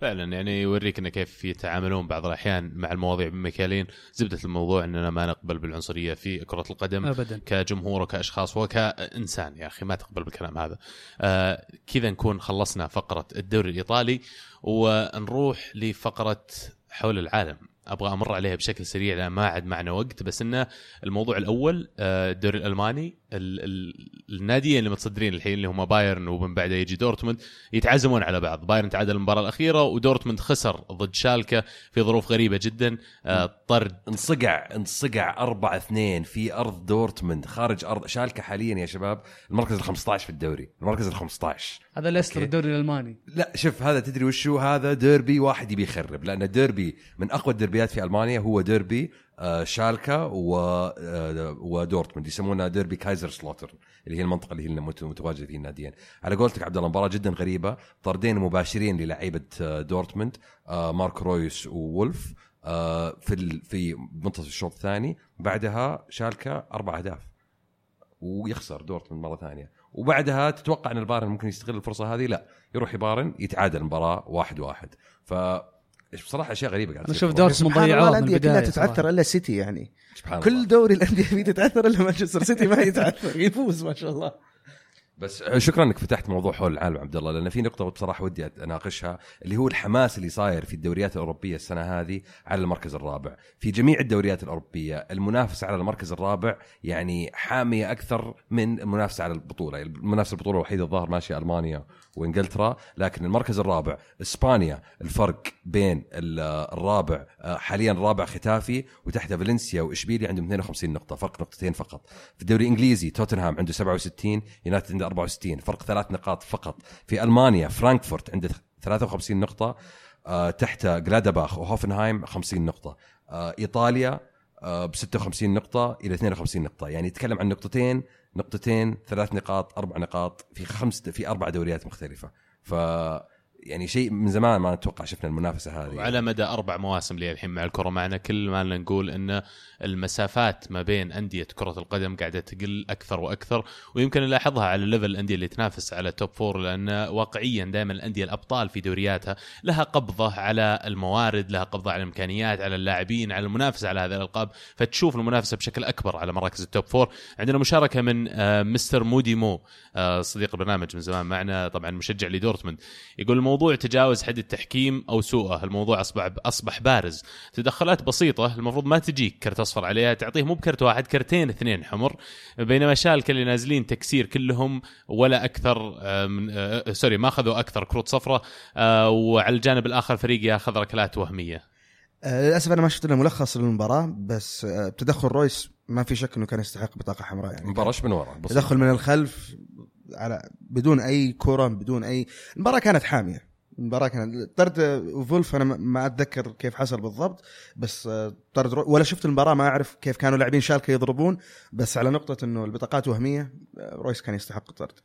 A: فعلا يعني يوريك إنه كيف يتعاملون بعض الأحيان مع المواضيع بمكيالين زبدة الموضوع إننا ما نقبل بالعنصرية في كرة القدم
D: ابدا.
A: كجمهور وكأشخاص وكإنسان. يا أخي ما تقبل بالكلام هذا. آه كذا نكون خلصنا فقرة الدوري الإيطالي ونروح لفقرة حول العالم. أبغى أمر عليها بشكل سريع لأن ما عاد معنا وقت بس إنه الموضوع الأول آه، الدوري الألماني ال- ال- الناديين اللي متصدرين الحين اللي هم بايرن ومن بعده يجي دورتموند يتعازمون على بعض. بايرن تعادل المباراة الأخيرة ودورتموند خسر ضد شالكة في ظروف غريبة جدا. آه، طرد.
B: انصقع انصقع 4 2 في أرض دورتموند خارج أرض شالكة حاليا يا شباب. المركز ال 15 في الدوري المركز ال 15
D: هذا ليستر. الدوري الألماني.
B: لا شوف هذا تدري وشو؟ هذا ديربي واحد يبي يخرب لأن ديربي من أقوى الدربيات في ألمانيا هو ديربي شالكا و آه، ودورتموند يسمونها ديربي كايزر سلاوتر اللي هي المنطقة اللي هي متواجده فيها الناديين على قولتك عبد الله مباراة جدا غريبة. طردين مباشرين للعيبه آه، دورتموند آه، مارك رويس وولف آه، في في منتصف الشوط الثاني. بعدها شالكا أربع أهداف. ويخسر دورتموند مرة ثانية. وبعدها تتوقع إن البايرن ممكن يستغل الفرصة هذه؟ لا. يروح بايرن يتعادل المباراة واحد واحد. ف بصراحة أشياء غريبة قاعد
D: أنا
B: أشوف
D: دورتموند
C: سبحان الله
D: ضيعوها من
C: الانديه كلها
D: البدايه
C: تتعثر. إلا سيتي يعني. كل دوري الأندية فيه تتعثر إلا مانشستر سيتي ما يتعثر يفوز ما شاء الله
B: بس شكرا إنك فتحت موضوع حول العالم عبد الله لأن في نقطة بصراحة ودي أناقشها اللي هو الحماس اللي صاير في الدوريات الأوروبية السنة هذه على المركز الرابع. في جميع الدوريات الأوروبية المنافسة على المركز الرابع يعني حامية أكثر من المنافسة على البطولة. المنافسة البطولة الوحيدة الظاهر ماشية ألمانيا وإنجلترا لكن المركز الرابع إسبانيا الفرق بين ال- الرابع حاليا الرابع ختافي وتحته فالنسيا وإشبيليا عندهم 52 نقطة فرق نقطتين فقط. في الدوري الإنجليزي توتنهام عنده 67 يونايتد عنده 64 فرق ثلاث نقاط فقط. في ألمانيا فرانكفورت عنده 53 نقطة آه، تحت جلادباخ وهوفنهايم 50 نقطة. آه، إيطاليا ب 56 نقطة إلى 52 نقطة، يعني يتكلم عن نقطتين نقطتين ثلاث نقاط أربع نقاط في خمس في أربع دوريات مختلفة، ف يعني شيء من زمان ما نتوقع شفنا المنافسة هذه.
A: وعلى مدى أربع مواسم لي الحين مع الكرة معنا كل ما نقول إن المسافات ما بين أندية كرة القدم قاعدة تقل أكثر وأكثر ويمكن نلاحظها على level الأندية اللي تنافس على top four لأن واقعيا دائما الأندية الأبطال في دورياتها لها قبضة على الموارد لها قبضة على الإمكانيات على اللاعبين على المنافسة على هذه الألقاب. فتشوف المنافسة بشكل أكبر على مراكز ال top four عندنا مشاركة من آه، مستر مودي مو آه، صديق البرنامج من زمان معنا طبعا مشجع لدورتموند. يقول الموضوع تجاوز حد التحكيم أو سوءه. الموضوع أصبح أصبح بارز. تدخلات بسيطة المفروض ما تجيك كرت أصفر عليها. تعطيه مو بكرت واحد كرتين اثنين حمر. بينما شالكه اللي نازلين تكسير كلهم ولا أكثر آه، من آه، sorry ما أخذوا أكثر كروت صفراء آه، وعلى الجانب الآخر فريق ياخذ ركلات
C: وهمية. للأسف أنا ما شفت إلا ملخص للمباراة بس تدخل رويس ما في شك إنه كان يستحق بطاقة حمراء يعني.
B: مباراة من ورا.
C: تدخل من الخلف على بدون أي كرة بدون أي المباراة كانت حامية المباراة كانت طرد فولف أنا ما- أتذكر كيف حصل بالضبط بس آه، طرد. ولا شفت المباراة ما أعرف كيف كانوا لاعبين شالكة يضربون بس على نقطة إنه البطاقات وهمية آه، رويس كان يستحق الطرد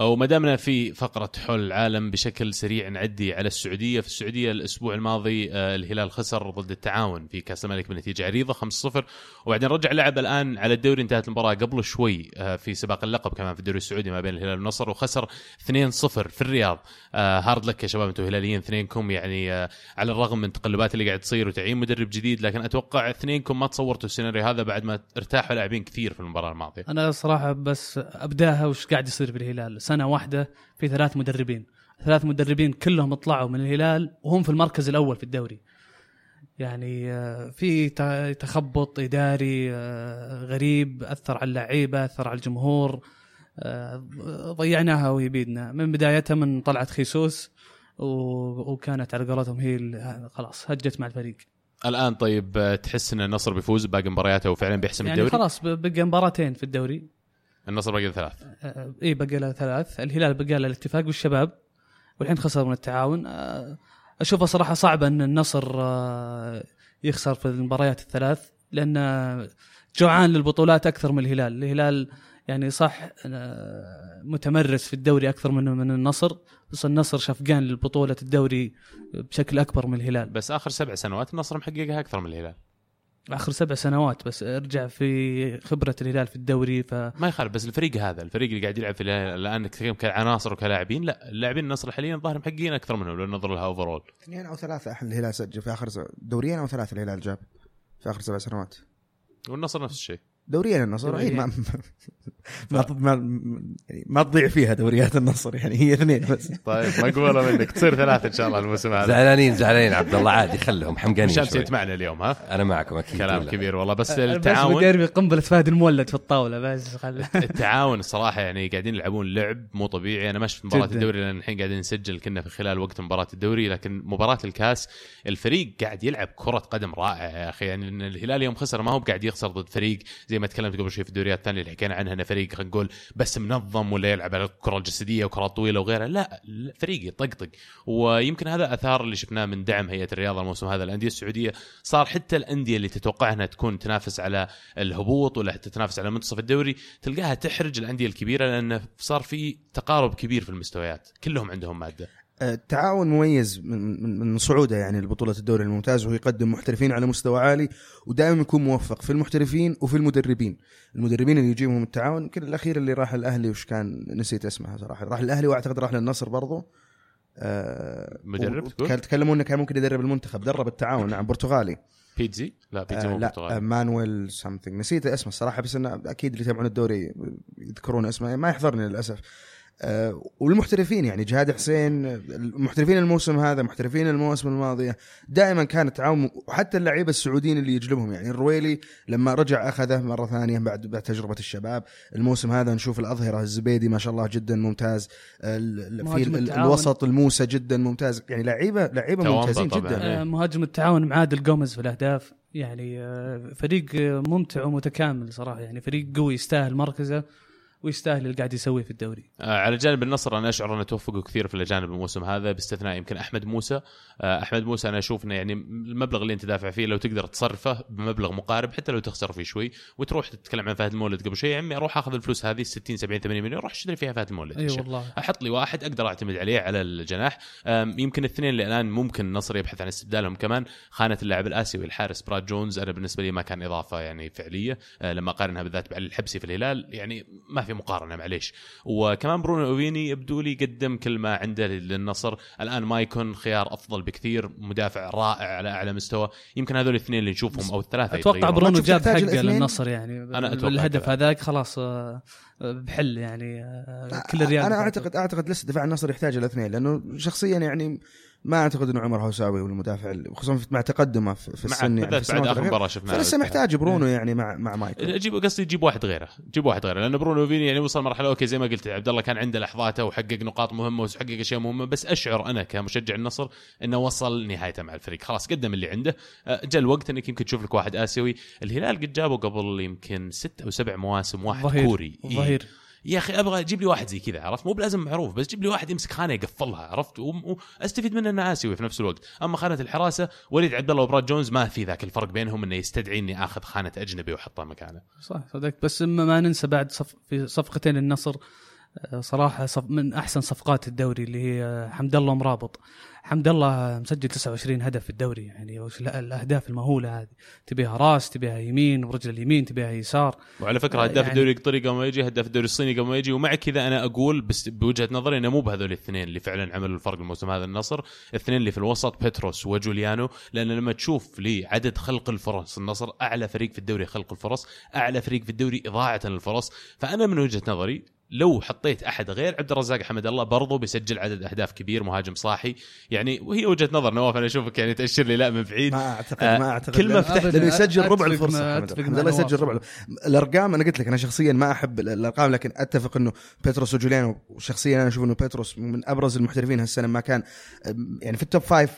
A: وما دامنا في فقرة حول العالم بشكل سريع نعدي على السعودية، في السعودية الأسبوع الماضي آه، الهلال خسر ضد التعاون في كأس الملك بنتيجة عريضة 5-0 وبعدين رجع لعب الآن على الدوري. انتهت المباراة قبل شوي آه، في سباق اللقب كمان في الدوري السعودي ما بين الهلال والنصر وخسر 2-0 في الرياض. آه، هارد لك يا شباب أنتم هلاليين اثنينكم يعني على الرغم من التقلبات اللي قاعد تصير وتعيين مدرب جديد لكن أتوقع اثنينكم ما تصورتوا السيناريو هذا بعد ما ارتاحوا لاعبين كثير في المباراة الماضية.
D: أنا صراحة بس أبداها وش قاعد يصير في الهلال سنة واحدة في ثلاث مدربين. ثلاث مدربين كلهم طلعوا من الهلال وهم في المركز الأول في الدوري. يعني آه، في تخبط إداري آه، غريب أثر على اللعيبة أثر على الجمهور آه، ضيعناها وهي بيدنا من بدايتها من طلعت خيسوس وكانت على قولتهم هي خلاص هجت مع الفريق.
A: الآن طيب تحس إن النصر بيفوز باقي مبارياته وفعلا بيحسم
D: يعني
A: الدوري؟
D: خلاص بقى مباراتين في الدوري.
A: النصر باقي له ثلاث.
D: آه، إي بقى له ثلاث. الهلال بقى له الاتفاق والشباب والحين خسر من التعاون. آه، اشوفها صراحة صعبه إن النصر آه، يخسر في المباريات الثلاث لأن جوعان للبطولات أكثر من الهلال. الهلال يعني صح آه، متمرس في الدوري أكثر من من النصر بس النصر شفقان للبطوله الدوري بشكل أكبر من الهلال.
A: بس آخر سبع سنوات النصر محققها أكثر من الهلال.
D: آخر سبع سنوات بس ارجع في خبرة الهلال في الدوري ف
A: ما يخالف بس الفريق هذا الفريق اللي قاعد يلعب في الهلال الان تتكلم كعناصر وكلاعبين لا اللاعبين النصر حاليا ظاهر محققين أكثر منهم لو ننظر لها اوفرول
C: اثنين أو ثلاثة الهلال سجل في آخر دوريين أو ثلاثة الهلال جاب في آخر سبع سنوات.
A: والنصر نفس الشيء.
C: دوريين النصر
D: أي.
C: ما ما ما, يعني ما تضيع فيها دوريات النصر يعني هي اثنين بس
A: طيب مقبوله منك تصير ثلاثة إن شاء الله الموسم هذا
B: زعلانين زعلانين عبد الله عادي خلهم حمقانين
A: شمس
B: شوي.
A: انت معنا اليوم ها
B: أنا معكم أكيد
A: كلام
B: ولا.
A: كبير والله بس
D: بس
A: التعاون
D: بقربي قنبله فهد المولد في الطاولة بس خل
A: التعاون الصراحه يعني قاعدين يلعبون لعب مو طبيعي أنا ما شفت
D: مباراة.
A: الدوري لأن الحين قاعدين نسجل كنا في خلال وقت مباراة الدوري لكن مباراة الكاس الفريق قاعد يلعب كرة قدم رائعة يا أخي يعني إن الهلال يوم خسر ما هو قاعد يخسر ضد فريق زي ما تكلمت قبل شوي في الدوريات الثانية اللي حكينا عنها انه فريق خلينا نقول بس منظم ولا يلعب على الكرة الجسدية وكرات طويلة وغيرها لا فريق يطقطق. ويمكن هذا أثار اللي شفناه من دعم هيئة الرياضة الموسم هذا الانديه السعودية. صار حتى الأندية اللي تتوقع إنها تكون تنافس على الهبوط ولا حتى تنافس على منتصف الدوري تلقاها تحرج الأندية الكبيرة لأن صار في تقارب كبير في المستويات. كلهم عندهم مادة.
C: التعاون مميز من من, من صعوده يعني لبطولة الدوري الممتاز وهو يقدم محترفين على مستوى عالي ودائما يكون موفق في المحترفين وفي المدربين. المدربين اللي يجيبهم التعاون يمكن الأخير اللي راح الأهلي وش كان نسيت اسمها صراحة. راح الأهلي وأعتقد راح للنصر برضو. آه
A: مدرب تقول؟
C: كان- تكلموا إنه كان ممكن يدرب المنتخب. درب التعاون نعم برتغالي.
A: بيتزي لا بيتزي
C: آه
A: مو
C: لا
A: برتغالي.
C: آه مانويل سمثينج نسيت اسمه الصراحه بس إنه أكيد اللي يتابعون الدوري يذكرون اسمه. ما يحضرني للأسف. آه والمحترفين يعني جهاد حسين المحترفين الموسم هذا محترفين المواسم الماضية دائما كان التعاون وحتى اللعيبة السعوديين اللي يجلبهم. يعني الرويلي لما رجع أخذه مرة ثانية بعد بعد تجربة الشباب. الموسم هذا نشوف الأظهرة الزبيدي ما شاء الله جدا ممتاز. في. الوسط الموسى جدا ممتاز. يعني لعيبه
A: لعيبة
C: ممتازين
A: طبعاً.
C: جدا.
D: آه، مهاجم التعاون مع عادل جوميز في الأهداف. يعني آه، فريق آه، ممتع ومتكامل صراحة. يعني فريق قوي يستاهل مركزه. ويستاهل اللي قاعد يسويه في الدوري.
A: آه، على جانب النصر أنا أشعر أنه توفقوا كثير في الأجانب الموسم هذا باستثناء يمكن أحمد موسى. آه، أحمد موسى أنا أشوف إنه يعني المبلغ اللي أنت دافع فيه لو تقدر تصرفه بمبلغ مقارب حتى لو تخسر فيه شوي وتروح تتكلم عن فهد المولد قبل شوي. يا عمي أروح أخذ الفلوس هذه 60 70 80 مليون روح اشتري فيها فهد المولد أي.
D: والله.
A: أحط لي واحد أقدر أعتمد عليه على الجناح. يمكن الاثنين اللي الآن ممكن النصر يبحث عن استبدالهم كمان خانة اللاعب الآسيوي الحارس براد جونز. أنا بالنسبة لي ما كان إضافة يعني فعلية أه، لما أقارنها بالذات بعلي الحبسي في الهلال. يعني ما في مقارنة معليش وكمان برونو أوفيني يبدو لي قدم كل ما عنده للنصر الآن ما يكون خيار أفضل بكثير مدافع رائع على أعلى مستوى يمكن هذول الاثنين اللي نشوفهم أو
D: الثلاثة
A: أتوقع.
D: برونو جاب حقه؟ للنصر يعني
A: أنا أتوقع
D: بالهدف
A: كذا.
D: هذاك خلاص آه، بحل يعني آه، كل الريال
C: أنا اعتقد أعتقد لسه دفاع النصر يحتاج الاثنين لأنه شخصيا يعني ما أعتقد انه عمر هوساوي هو المدافع اللي- خصوصا مع تقدمه في, السن يعني في
A: بعد
C: آخر.
A: مباراة شفناها
C: فلسه محتاج برونو يعني مع مع مايكل.
A: جيب قصدي جيب واحد غيره جيب واحد غيره لأن برونو أوفيني يعني وصل مرحلة okay زي ما قلت عبد الله كان عنده لحظاته وحقق نقاط مهمة وحقق أشياء مهمة بس أشعر أنا كمشجع النصر إنه وصل نهايته مع الفريق. خلاص قدم اللي عنده. أه، جاء الوقت إنك يمكن تشوف لك واحد آسيوي. الهلال قد جابه قبل يمكن ست أو سبع مواسم واحد
D: ظهير.
A: كوري. إيه. يا أخي أبغى جيب لي واحد زي كذا عرفت؟ مو بلازم معروف بس جيب لي واحد يمسك خانة يقفلها عرفت؟ واستفيد منه إنه آسيوي في نفس الوقت. أما خانة الحراسة وليد عبد الله وبراد جونز ما في ذاك الفرق بينهم إنه يستدعي إني آخذ خانة أجنبي وأحطها مكانه.
D: صح صدقت بس ما ننسى بعد صف في صفقتين النصر. صراحة صف من أحسن صفقات الدوري اللي هي آه، حمد الله مرابط. حمد الله مسجل 29 هدف في الدوري يعني الأهداف المهولة هذه. تبيها راس تبيها يمين ورجل اليمين تبيها يسار.
A: وعلى فكرة
D: آه،
A: هداف
D: يعني-
A: الدوري القطري قبل ما يجي هداف الدوري الصيني قبل ما يجي. ومع كذا أنا أقول بس بوجهة نظري إنه مو بهذول الاثنين اللي فعلا عملوا الفرق الموسم هذا النصر. الاثنين اللي في الوسط بيتروس وجوليانو. لأن لما تشوف لي عدد خلق الفرص النصر أعلى فريق في الدوري خلق الفرص أعلى فريق في الدوري إضاعة للفرص فأنا من وجهة نظري لو حطيت أحد غير عبد الرزاق حمد الله برضو بيسجل عدد أهداف كبير مهاجم صاحي. يعني وهي وجهة نظر نواف أنا أشوفك يعني تأشر لي لا من بعيد.
C: ما أعتقد
A: آه،
C: ما أعتقد.
A: كلمة
C: لأن-
A: فتحت-
C: لأنه يسجل ربع
D: الفرصة
C: حمد. الله. يسجل. ربع الأرقام أنا قلت لك أنا شخصيا ما أحب الأرقام لكن أتفق إنه بيتروس وجوليانو وشخصيا أنا أشوف إنه بيتروس من أبرز المحترفين هالسنة ما كان يعني في ال top five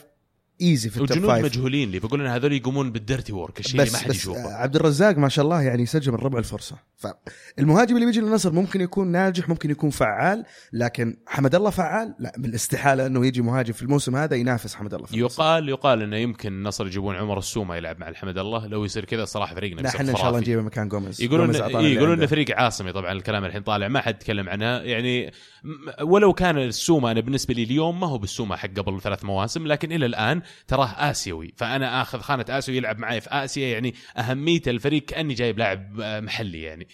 C: easy في التوب فايف
A: مجهولين لي. بقول إن هذول يقومون بال dirty work الشيء اللي ما حد يشوفه.
C: عبد الرزاق ما شاء الله يعني يسجل من ربع الفرصة. فالمهاجم اللي بيجي للنصر ممكن يكون ناجح ممكن يكون فعال لكن حمد الله فعال؟ لا بالاستحالة إنه يجي مهاجم في الموسم هذا ينافس حمد الله في.
A: يقال يقال إنه يمكن النصر يجيبون عمر السومة يلعب مع الحمد الله. لو يصير كذا صراحة فريقنا
C: لا إحنا إن شاء الله. نجيبه مكان جوميز.
A: يقولون
C: اللي
A: يقولون. إنه فريق عاصمي. طبعا الكلام الحين طالع ما حد تكلم عنها يعني ولو كان السومة أنا بالنسبة لي اليوم ما هو بالسومة حق قبل ثلاث مواسم لكن إلى الآن تراه آسيوي. فأنا آخذ خانة آسيوي يلعب معي في آسيا يعني اهميته الفريق كأني جايب لاعب آه، محلي يعني.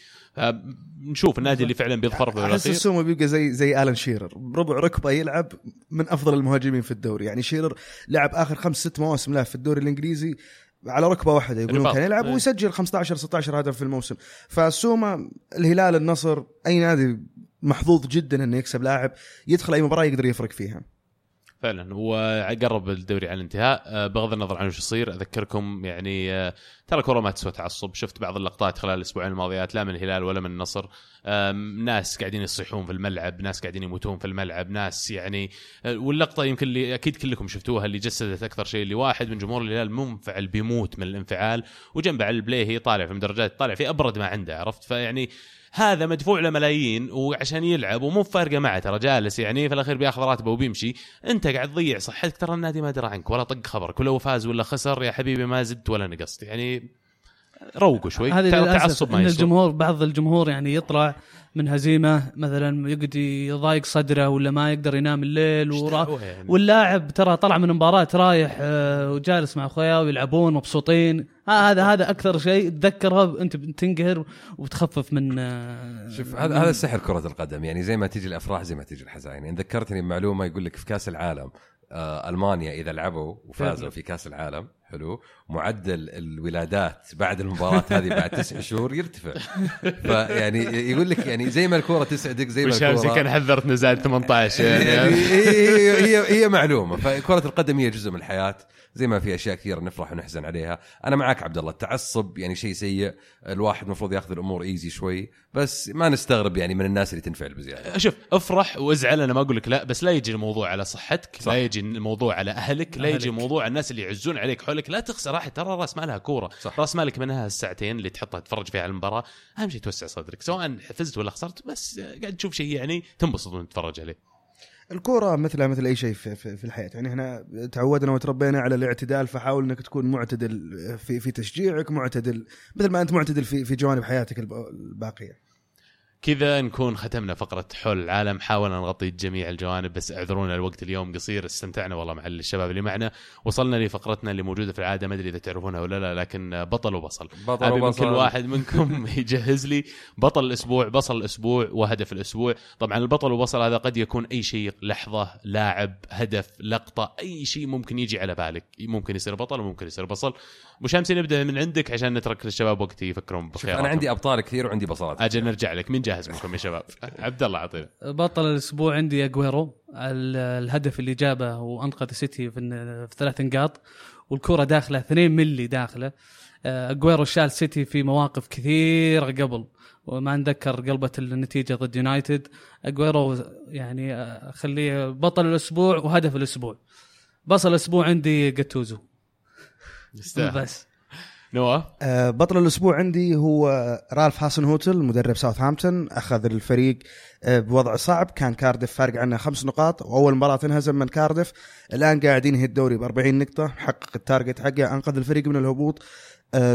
A: نشوف النادي اللي فعلا بيظفر
C: احس
A: بالاخير
C: السومة بيبقى زي زي آلان شيرر. بربع ركبة يلعب من أفضل المهاجمين في الدوري. يعني شيرر لعب آخر خمس ست مواسم له في الدوري الإنجليزي على ركبة واحدة يقولون. كان يلعب
A: إيه.
C: ويسجل 15 16 هدف في الموسم. فالسوما الهلال النصر أي نادي محظوظ جدا إنه يكسب لاعب يدخل أي مباراة يقدر يفرق فيها.
A: فعلا. وقرب الدوري على الانتهاء. آه، بغض النظر عن وش يصير أذكركم يعني آه، ترى الكره ما تسوى تعصب. شفت بعض اللقطات خلال الأسبوعين الماضيات لا من الهلال ولا من النصر. ناس قاعدين يصيحون في الملعب ناس قاعدين يموتون في الملعب ناس يعني آه، واللقطة يمكن اللي أكيد كلكم شفتوها اللي جسدت أكثر شيء اللي واحد من جمهور الهلال منفعل بيموت من الانفعال وجنبه على البلاي طالع في مدرجات طالع في أبرد ما عنده عرفت؟ فيعني هذا مدفوع له ملايين وعشان يلعب ومو فارقة معه ترى جالس يعني في الأخير بياخذ راتبه وبيمشي. أنت قاعد تضيع صحتك ترى النادي ما درى عنك ولا طق خبرك ولا هو فاز ولا خسر يا حبيبي ما زدت ولا نقصت. يعني روقوا شوي.
D: هذه
A: تعصب ما يصير.
D: الجمهور بعض الجمهور يعني يطلع من هزيمة مثلا يقعد يضايق صدره ولا ما يقدر ينام الليل ورا
A: يعني؟
D: واللاعب ترى طلع من مباراة رايح آه، وجالس مع أخوياه ويلعبون مبسوطين. ها هذا هذا أكثر شيء تذكرها أنت بتنقهر وتخفف من آه،
B: شوف هذا هذا سحر كرة القدم. يعني زي ما تيجي الأفراح زي ما تيجي الحزاين يعني ذكرتني بمعلومة يقول لك في كأس العالم آه ألمانيا إذا لعبوا وفازوا في كأس العالم حلو. معدل الولادات بعد المباراة هذه بعد تسع شهور يرتفع. فيعني يقول لك يعني زي ما الكرة تسعدك زي ما الكرة
A: كان حذرت نزال 18
B: يعني
A: يعني.
B: هي هي هي معلومة. فكرة القدم هي جزء من الحياة. زي ما في أشياء كثيرة نفرح ونحزن عليها. أنا معك عبد الله. التعصب يعني شيء سيء. الواحد المفروض ياخذ الأمور ايزي شوي. بس ما نستغرب يعني من الناس اللي تنفعل بزيادة.
A: شوف افرح وازعل. أنا ما أقول لك لا بس لا يجي الموضوع على صحتك
B: صح.
A: لا يجي الموضوع على أهلك لا يجي
D: أهلك.
A: الموضوع على الناس اللي يعزون عليك حولك. لا تخسر. راح ترى راس مالها كورة.
B: صح.
A: راس مالك منها الساعتين اللي تحطها تتفرج فيها على المباراة. أهم شيء توسع صدرك. سواء فزت ولا خسرت بس قاعد تشوف شيء يعني تنبسط وأنت تتفرج عليه.
C: الكورة مثلها مثل أي شيء في, في, في الحياة. يعني إحنا تعودنا وتربينا على الاعتدال فحاول إنك تكون معتدل في في تشجيعك معتدل مثل ما أنت معتدل في في جوانب حياتك الب- الباقية.
A: كذا نكون ختمنا فقرة حول العالم. حاولنا نغطي جميع الجوانب بس اعذرونا الوقت اليوم قصير استمتعنا والله مع الشباب اللي معنا. وصلنا لفقرتنا اللي موجودة في العادة ما أدري إذا تعرفونها ولا لا لكن بطل وبصل.
B: بطل
A: من
B: وبصل.
A: كل واحد منكم يجهز لي بطل الأسبوع بصل الأسبوع وهدف الأسبوع. طبعا البطل وبصل هذا قد يكون أي شيء لحظة لاعب هدف لقطة أي شيء ممكن يجي على بالك. ممكن يصير بطل وممكن يصير بصل. أبو شمسي نبدأ من عندك عشان نترك للشباب وقت يفكرون بخياراتهم.
B: أنا عندي أبطال كثير وعندي بصلات.
A: أجل نرجع لك. مين جاهز منكم يا شباب. عبد الله اعطينا
D: بطل الأسبوع عندي أجويرو ال- الهدف اللي جابه وأنقذ السيتي في, في ثلاث نقاط والكرة داخلة 2 ملي داخلة. آه، أجويرو شال سيتي في مواقف كثيرة قبل وما نذكر قلبة النتيجة ضد يونايتد. أجويرو يعني آه، خليه بطل الأسبوع وهدف الأسبوع. بصل الأسبوع عندي جاتوزو. بس.
A: نواف
C: آه، بطل الأسبوع عندي هو رالف هاسن هوتل مدرب ساوثهامبتون. أخذ الفريق آه، بوضع صعب. كان كاردف فارق عنه خمس نقاط. وأول مباراة انهزم من كاردف الآن قاعد ينهي الدوري ب 40 نقطة. حقق ال target حقه. أنقذ الفريق من الهبوط.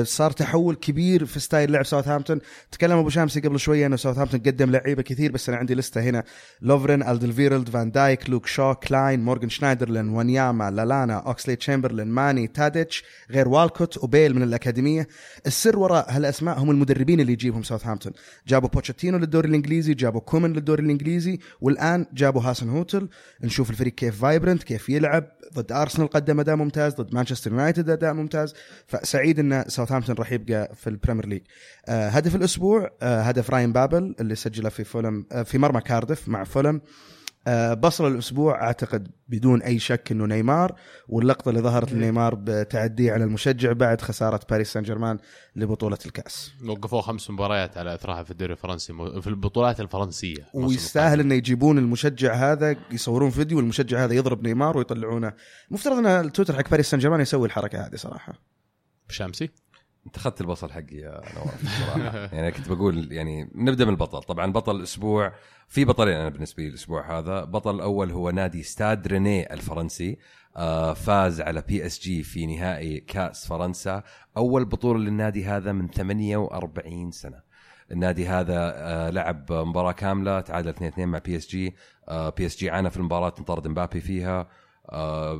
C: صار تحول كبير في style لعب ساوثهامبتون. تكلم أبو شامسي قبل شوية إنه ساوثهامبتون قدم لعيبة كثير بس أنا عندي لستة هنا. لوفرين ألدرفيريلد فان دايك لوك شو كلاين مورغان شنايدرلين وانياما لالانا أوكسلي تشامبرلين ماني تاديتش غير والكوت وبيل من الأكاديمية. السر وراء هالأسماء هم المدربين اللي يجيبهم ساوثهامبتون. جابوا بوتشيتينو للدوري الإنجليزي جابوا كومن للدوري الإنجليزي والآن جابوا هاسن هوتل. نشوف الفريق كيف vibrant كيف يلعب. ضد أرسنال قدم أداء ممتاز ضد مانشستر يونايتد أداء ممتاز. فسعيد ان ساوثهامبتون راح يبقى في البريمير ليج. آه هدف الأسبوع آه هدف راين بابل اللي سجله في فولم آه في مرمى كاردف مع فولم. آه بصل الأسبوع أعتقد بدون أي شك إنه نيمار واللقطة اللي ظهرت لنيمار بتعديه على المشجع بعد خسارة باريس سان جيرمان لبطولة الكأس.
A: وقفوه خمس مباريات على أثرها في الدوري الفرنسي في البطولات الفرنسية.
C: ويستاهل إنه يجيبون المشجع هذا يصورون فيديو والمشجع هذا يضرب نيمار ويطلعونه. مفترض إن التويتر حق باريس سان جيرمان يسوي الحركة هذه صراحة.
A: شامسي
B: انت اخذت البصل حقي يا نواف يعني كنت بقول يعني نبدأ من البطل. طبعا بطل الأسبوع في بطلين أنا بالنسبة لي الأسبوع هذا. بطل الأول هو نادي ستاد ريني الفرنسي آه فاز على بي إس جي في نهائي كأس فرنسا. أول بطولة للنادي هذا من 48 سنة. النادي هذا آه لعب مباراة كاملة تعادل 2-2 مع بي إس جي. بي إس جي عانى في المباراة انطرد مبابي فيها. آه،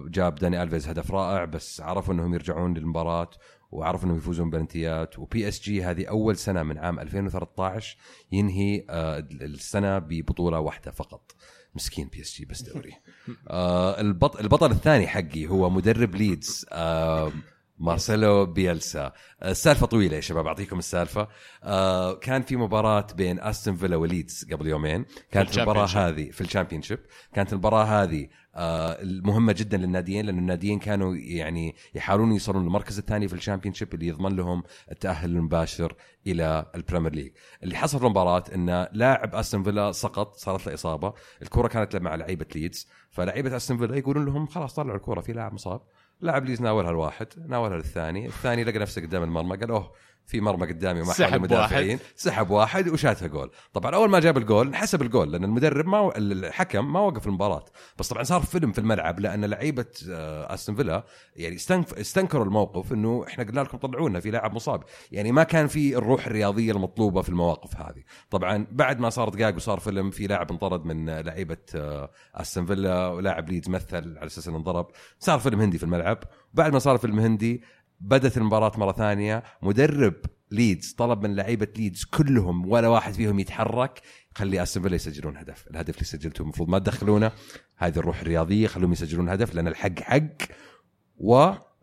B: جاب داني ألفيز هدف رائع بس عرفوا إنهم يرجعون للمباراة وعرفوا إنهم يفوزون بلنتيات. وبي اس جي هذه أول سنة من عام 2013 ينهي آه، السنة ببطولة واحدة فقط. مسكين بي اس جي بس دوري. آه البطل, الثاني حقي هو مدرب ليدز آه مارسيلو بيلسا. السالفة طويلة يا شباب أعطيكم السالفة. آه كان في مباراة بين استون فيلا وليدز قبل يومين. كانت المباراة هذه في الشامبيون شيب كانت المباراة هذه آه مهمه جدا للناديين لأن الناديين كانوا يعني يحاولون يوصلون للمركز الثاني في الشامبيون اللي يضمن لهم التأهل المباشر إلى البريمير ليج. اللي حصل في المباراة إن لاعب أستون فيلا سقط صارت له إصابة. الكرة كانت مع لعيبة ليدز. فلعيبة أستون فيلا يقولون لهم خلاص طلعوا الكرة في لاعب مصاب. لاعب ليدز ناولها الواحد ناولها للثاني. الثاني لقى نفسه قدام المرمى قال أوه في مرمى قدامي وما
A: سحب
B: مدافعين
A: واحد.
B: سحب واحد وشاتها جول. طبعا أول ما جاب الجول انحسب الجول لأن المدرب ما و... الحكم ما وقف المباراة. بس طبعا صار فيلم في الملعب لأن لعيبة آه، أستون فيلا يعني استنف... استنكروا الموقف إنه إحنا قلنا لكم طلعوها في لاعب مصاب. يعني ما كان في الروح الرياضية المطلوبة في المواقف هذه. طبعا بعد ما صار دقائق وصار فيلم في لاعب انطرد من لعيبة آه، أستون فيلا ولاعب ليدز مثل على أساس إنه انضرب. صار فيلم هندي في الملعب. بعد ما صار فيلم هندي بدت المباراة مرة ثانية. مدرب ليدز طلب من لعيبة ليدز كلهم ولا واحد فيهم يتحرك. خلي أستون فيلا يسجلون هدف. الهدف اللي سجلته المفروض ما تدخلونه. هذه الروح الرياضية خلوهم يسجلون هدف لأن الحق حق.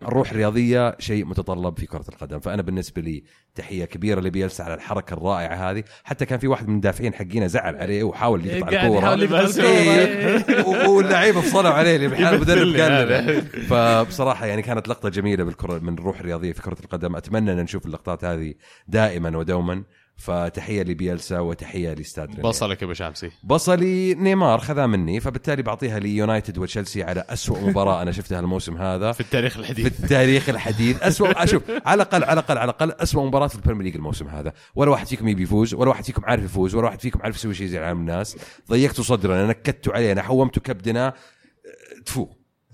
B: والروح الرياضية شيء متطلب في كرة القدم. فأنا بالنسبة لي تحية كبيرة لبيلسا على الحركة الرائعة هذه. حتى كان في واحد من المدافعين حقينا زعل عليه وحاول يقطع الكورة. إيه، واللعيبة فصلوا عليه اللي بحال المدرب قال. فبصراحة يعني كانت لقطة جميلة بالكرة من الروح الرياضية في كرة القدم. أتمنى أن نشوف اللقطات هذه دائما ودوما. فتحية لبيلسا وتحية لاستاد.
A: بصلك يا أبو شامسي
B: بصلي نيمار خذها مني فبالتالي بعطيها ليونايتد وتشيلسي على أسوأ مباراة أنا شفتها الموسم هذا.
A: في التاريخ
B: في
A: الحديث
B: التاريخ الحديث. اسوء أشوف على الأقل على الأقل على الأقل اسوء مباراة في البريمير ليج الموسم هذا. ولا واحد فيكم يبي يفوز ولا واحد فيكم عارف يفوز ولا واحد فيكم عارف يسوي شيء زي العالم الناس. ضيقتوا صدرنا نكدتوا علينا حومتوا كبدنا. تفو.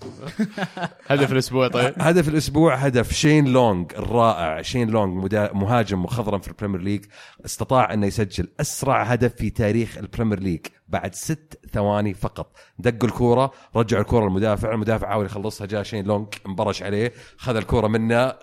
A: هدف الأسبوع طيب.
B: هدف الأسبوع هدف. شين لونغ الرائع. شين مدا- مهاجم مخضرم في البريمير ليج استطاع انه يسجل أسرع هدف في تاريخ البريمير ليج بعد ست ثواني فقط. دقوا الكورة رجعوا الكورة للمدافع المدافع حاول يخلصها جاء شين لونغ انبرش عليه خذ الكورة منه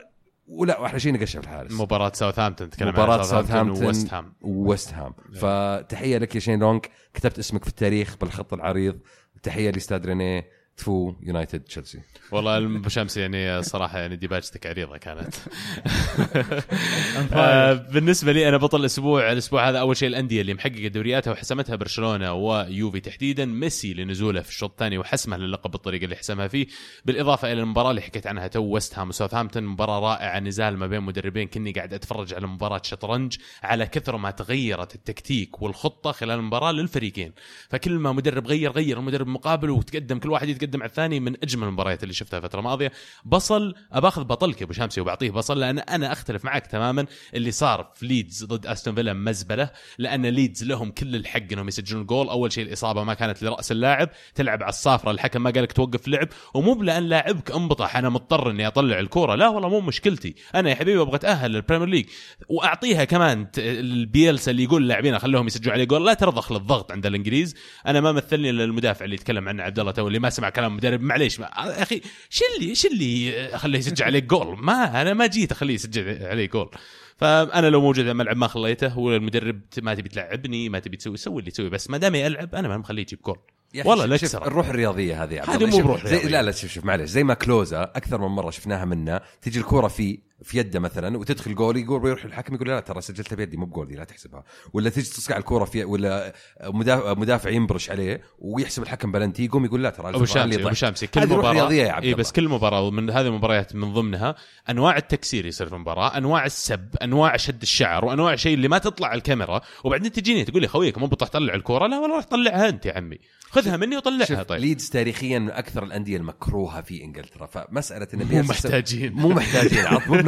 B: ولا واحلى شيء نقشها في الحارس.
A: مباراة ساوثهامبتون تكلم
B: مباراة
A: ساوثهامبتون وويست هام.
B: وويست هام. فتحية لك يا شين لونغ. كتبت اسمك في التاريخ بالخط العريض. تحية لإستاد رينيه. تفو يونايتد تشيلسي.
A: والله ابو شمس يعني صراحة يعني ديباجتك عريضة كانت. آه، بالنسبة لي أنا بطل الأسبوع الأسبوع هذا أول شيء الأندية اللي محققة دورياتها وحسمتها برشلونة ويوفي تحديدا ميسي لنزوله في الشوط الثاني وحسمه للقب بالطريقة اللي حسمها فيه. بالإضافة إلى المباراة اللي حكيت عنها تو ويست هام وساوثهامبتون مباراة رائعة نزال ما بين مدربين كني قاعد أتفرج على مباراة شطرنج على كثر ما تغيرت التكتيك والخطة خلال المباراة للفريقين. فكل ما مدرب غير غير المدرب المقابل وتقدم كل واحد يتقدم على الثاني من أجمل المباريات اللي شفتها الفترة الماضية. بصل اباخذ بطلك أبو شامسي وبعطيه بصل لأن أنا أختلف معك تماما اللي صار في ليدز ضد أستون فيلا مزبلة لأن ليدز لهم كل الحق إنهم يسجلون جول. أول شيء الإصابة ما كانت لرأس اللاعب تلعب على الصافره الحكم ما قالك توقف لعب. ومو بلأن لاعبك انبطح أنا مضطر إني أطلع الكورة. لا والله مو مشكلتي. أنا يا حبيبي أبغى أتأهل للبريمير ليج وأعطيها كمان البيلسا اللي يقول لاعبين خلوهم يسجلوا عليه جول. لا ترضخ للضغط عند الإنجليز. أنا ما مثلني إلا المدافع اللي يتكلم عنه عبد الله تو اللي ما سمع كلام المدرب معليش ما يا أخي شو اللي شو اللي اخليه يسجل عليك جول ما أنا ما جيت أخليه يسجل عليه جول فأنا لو موجود في الملعب ما خليته والمدرب ما تبي تلعبني ما تبي تسوي سوي اللي تسوي بس ما دام يلعب أنا ما مخليه يجيب جول والله لا
B: شوف الروح الرياضية هذه
A: هذه. مو بروح
B: زي. لا لا شوف شوف معلش زي ما كلوزا أكثر من مرة شفناها منه تجي الكوره في في يده مثلا وتدخل جول يقول ويروح الحكم يقول لا ترى سجلتها بيدي مو بجول دي لا تحسبها. ولا تجي تصقع الكوره في ولا مدافع, مدافع ينبرش عليه ويحسب الحكم بلنتي يقوم يقول لا ترى
A: أبو شامسي
B: أبو.
A: شامسي كل مباراه اي بس كل مباراة من هذه المباريات من ضمنها أنواع التكسير يصير في المباراة أنواع السب أنواع شد الشعر وأنواع شيء اللي ما تطلع على الكاميرا. وبعدين تجيني تقول لي خويك مو بطح تطلع الكورة؟ لا والله روح طلعها أنت يا عمي. خذها مني وطلعها طيب.
B: ليدز تاريخيا من أكثر الأندية المكروهة في إنجلترا. فمسألة إن
A: مو محتاجين.
B: مو محتاجين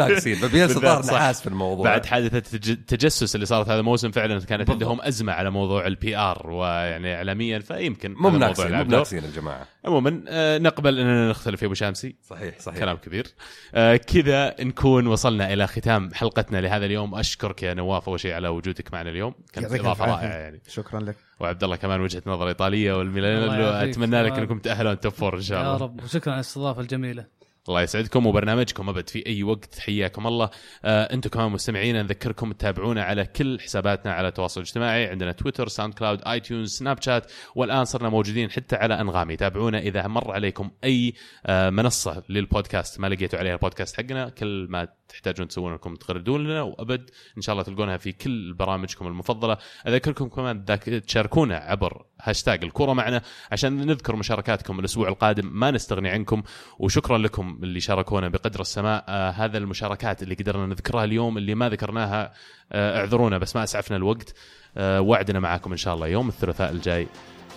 B: ناقصين فبيلسا
A: صح.
B: نحاس في الموضوع.
A: بعد حادثة التج- التجسس اللي صارت هذا الموسم فعلا كانت
B: بالضبط.
A: عندهم أزمة على موضوع ال PR ويعني اعلاميا فيمكن
B: مو بناقصين مو. بناقصين الجماعه
A: عموما آه، نقبل أننا نختلف يا أبو شامسي.
B: صحيح صحيح.
A: كلام كبير. آه، كذا نكون وصلنا إلى ختام حلقتنا لهذا اليوم. أشكرك يا نواف أول شيء على وجودك معنا اليوم. كانت إضافة
C: رائعة.
A: يعني.
C: شكرا لك.
A: وعبد الله كمان وجهة نظر إيطالية والميلان. أتمنى لك. أنكم تأهلون top four إن شاء الله.
D: يا رب. وشكرا على الاستضافة الجميلة.
A: الله يسعدكم وبرنامجكم أبد في أي وقت. حياكم الله. آه أنتم كمان مستمعين نذكركم تتابعونا على كل حساباتنا على التواصل الاجتماعي. عندنا تويتر SoundCloud iTunes Snapchat والآن صرنا موجودين حتى على أنغامي. تابعونا إذا مر عليكم أي آه منصة للبودكاست. ما لقيتوا عليها البودكاست حقنا كل ما تحتاجون تسوون انكم تغردون لنا وأبد إن شاء الله تلقونها في كل برامجكم المفضلة. أذكركم كمان تشاركونا عبر هاشتاج الكورة معنا عشان نذكر مشاركاتكم الأسبوع القادم. ما نستغني عنكم وشكرا لكم اللي شاركونا بقدر السماء. آه هذا المشاركات اللي قدرنا نذكرها اليوم اللي ما ذكرناها آه اعذرونا بس ما أسعفنا الوقت. آه وعدنا معاكم إن شاء الله يوم الثلاثاء الجاي.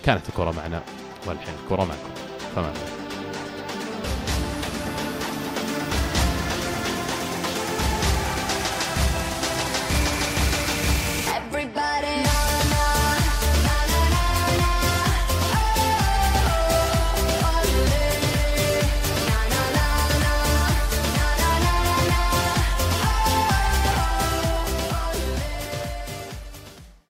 A: كانت الكورة معنا والحين الكورة معكم. فما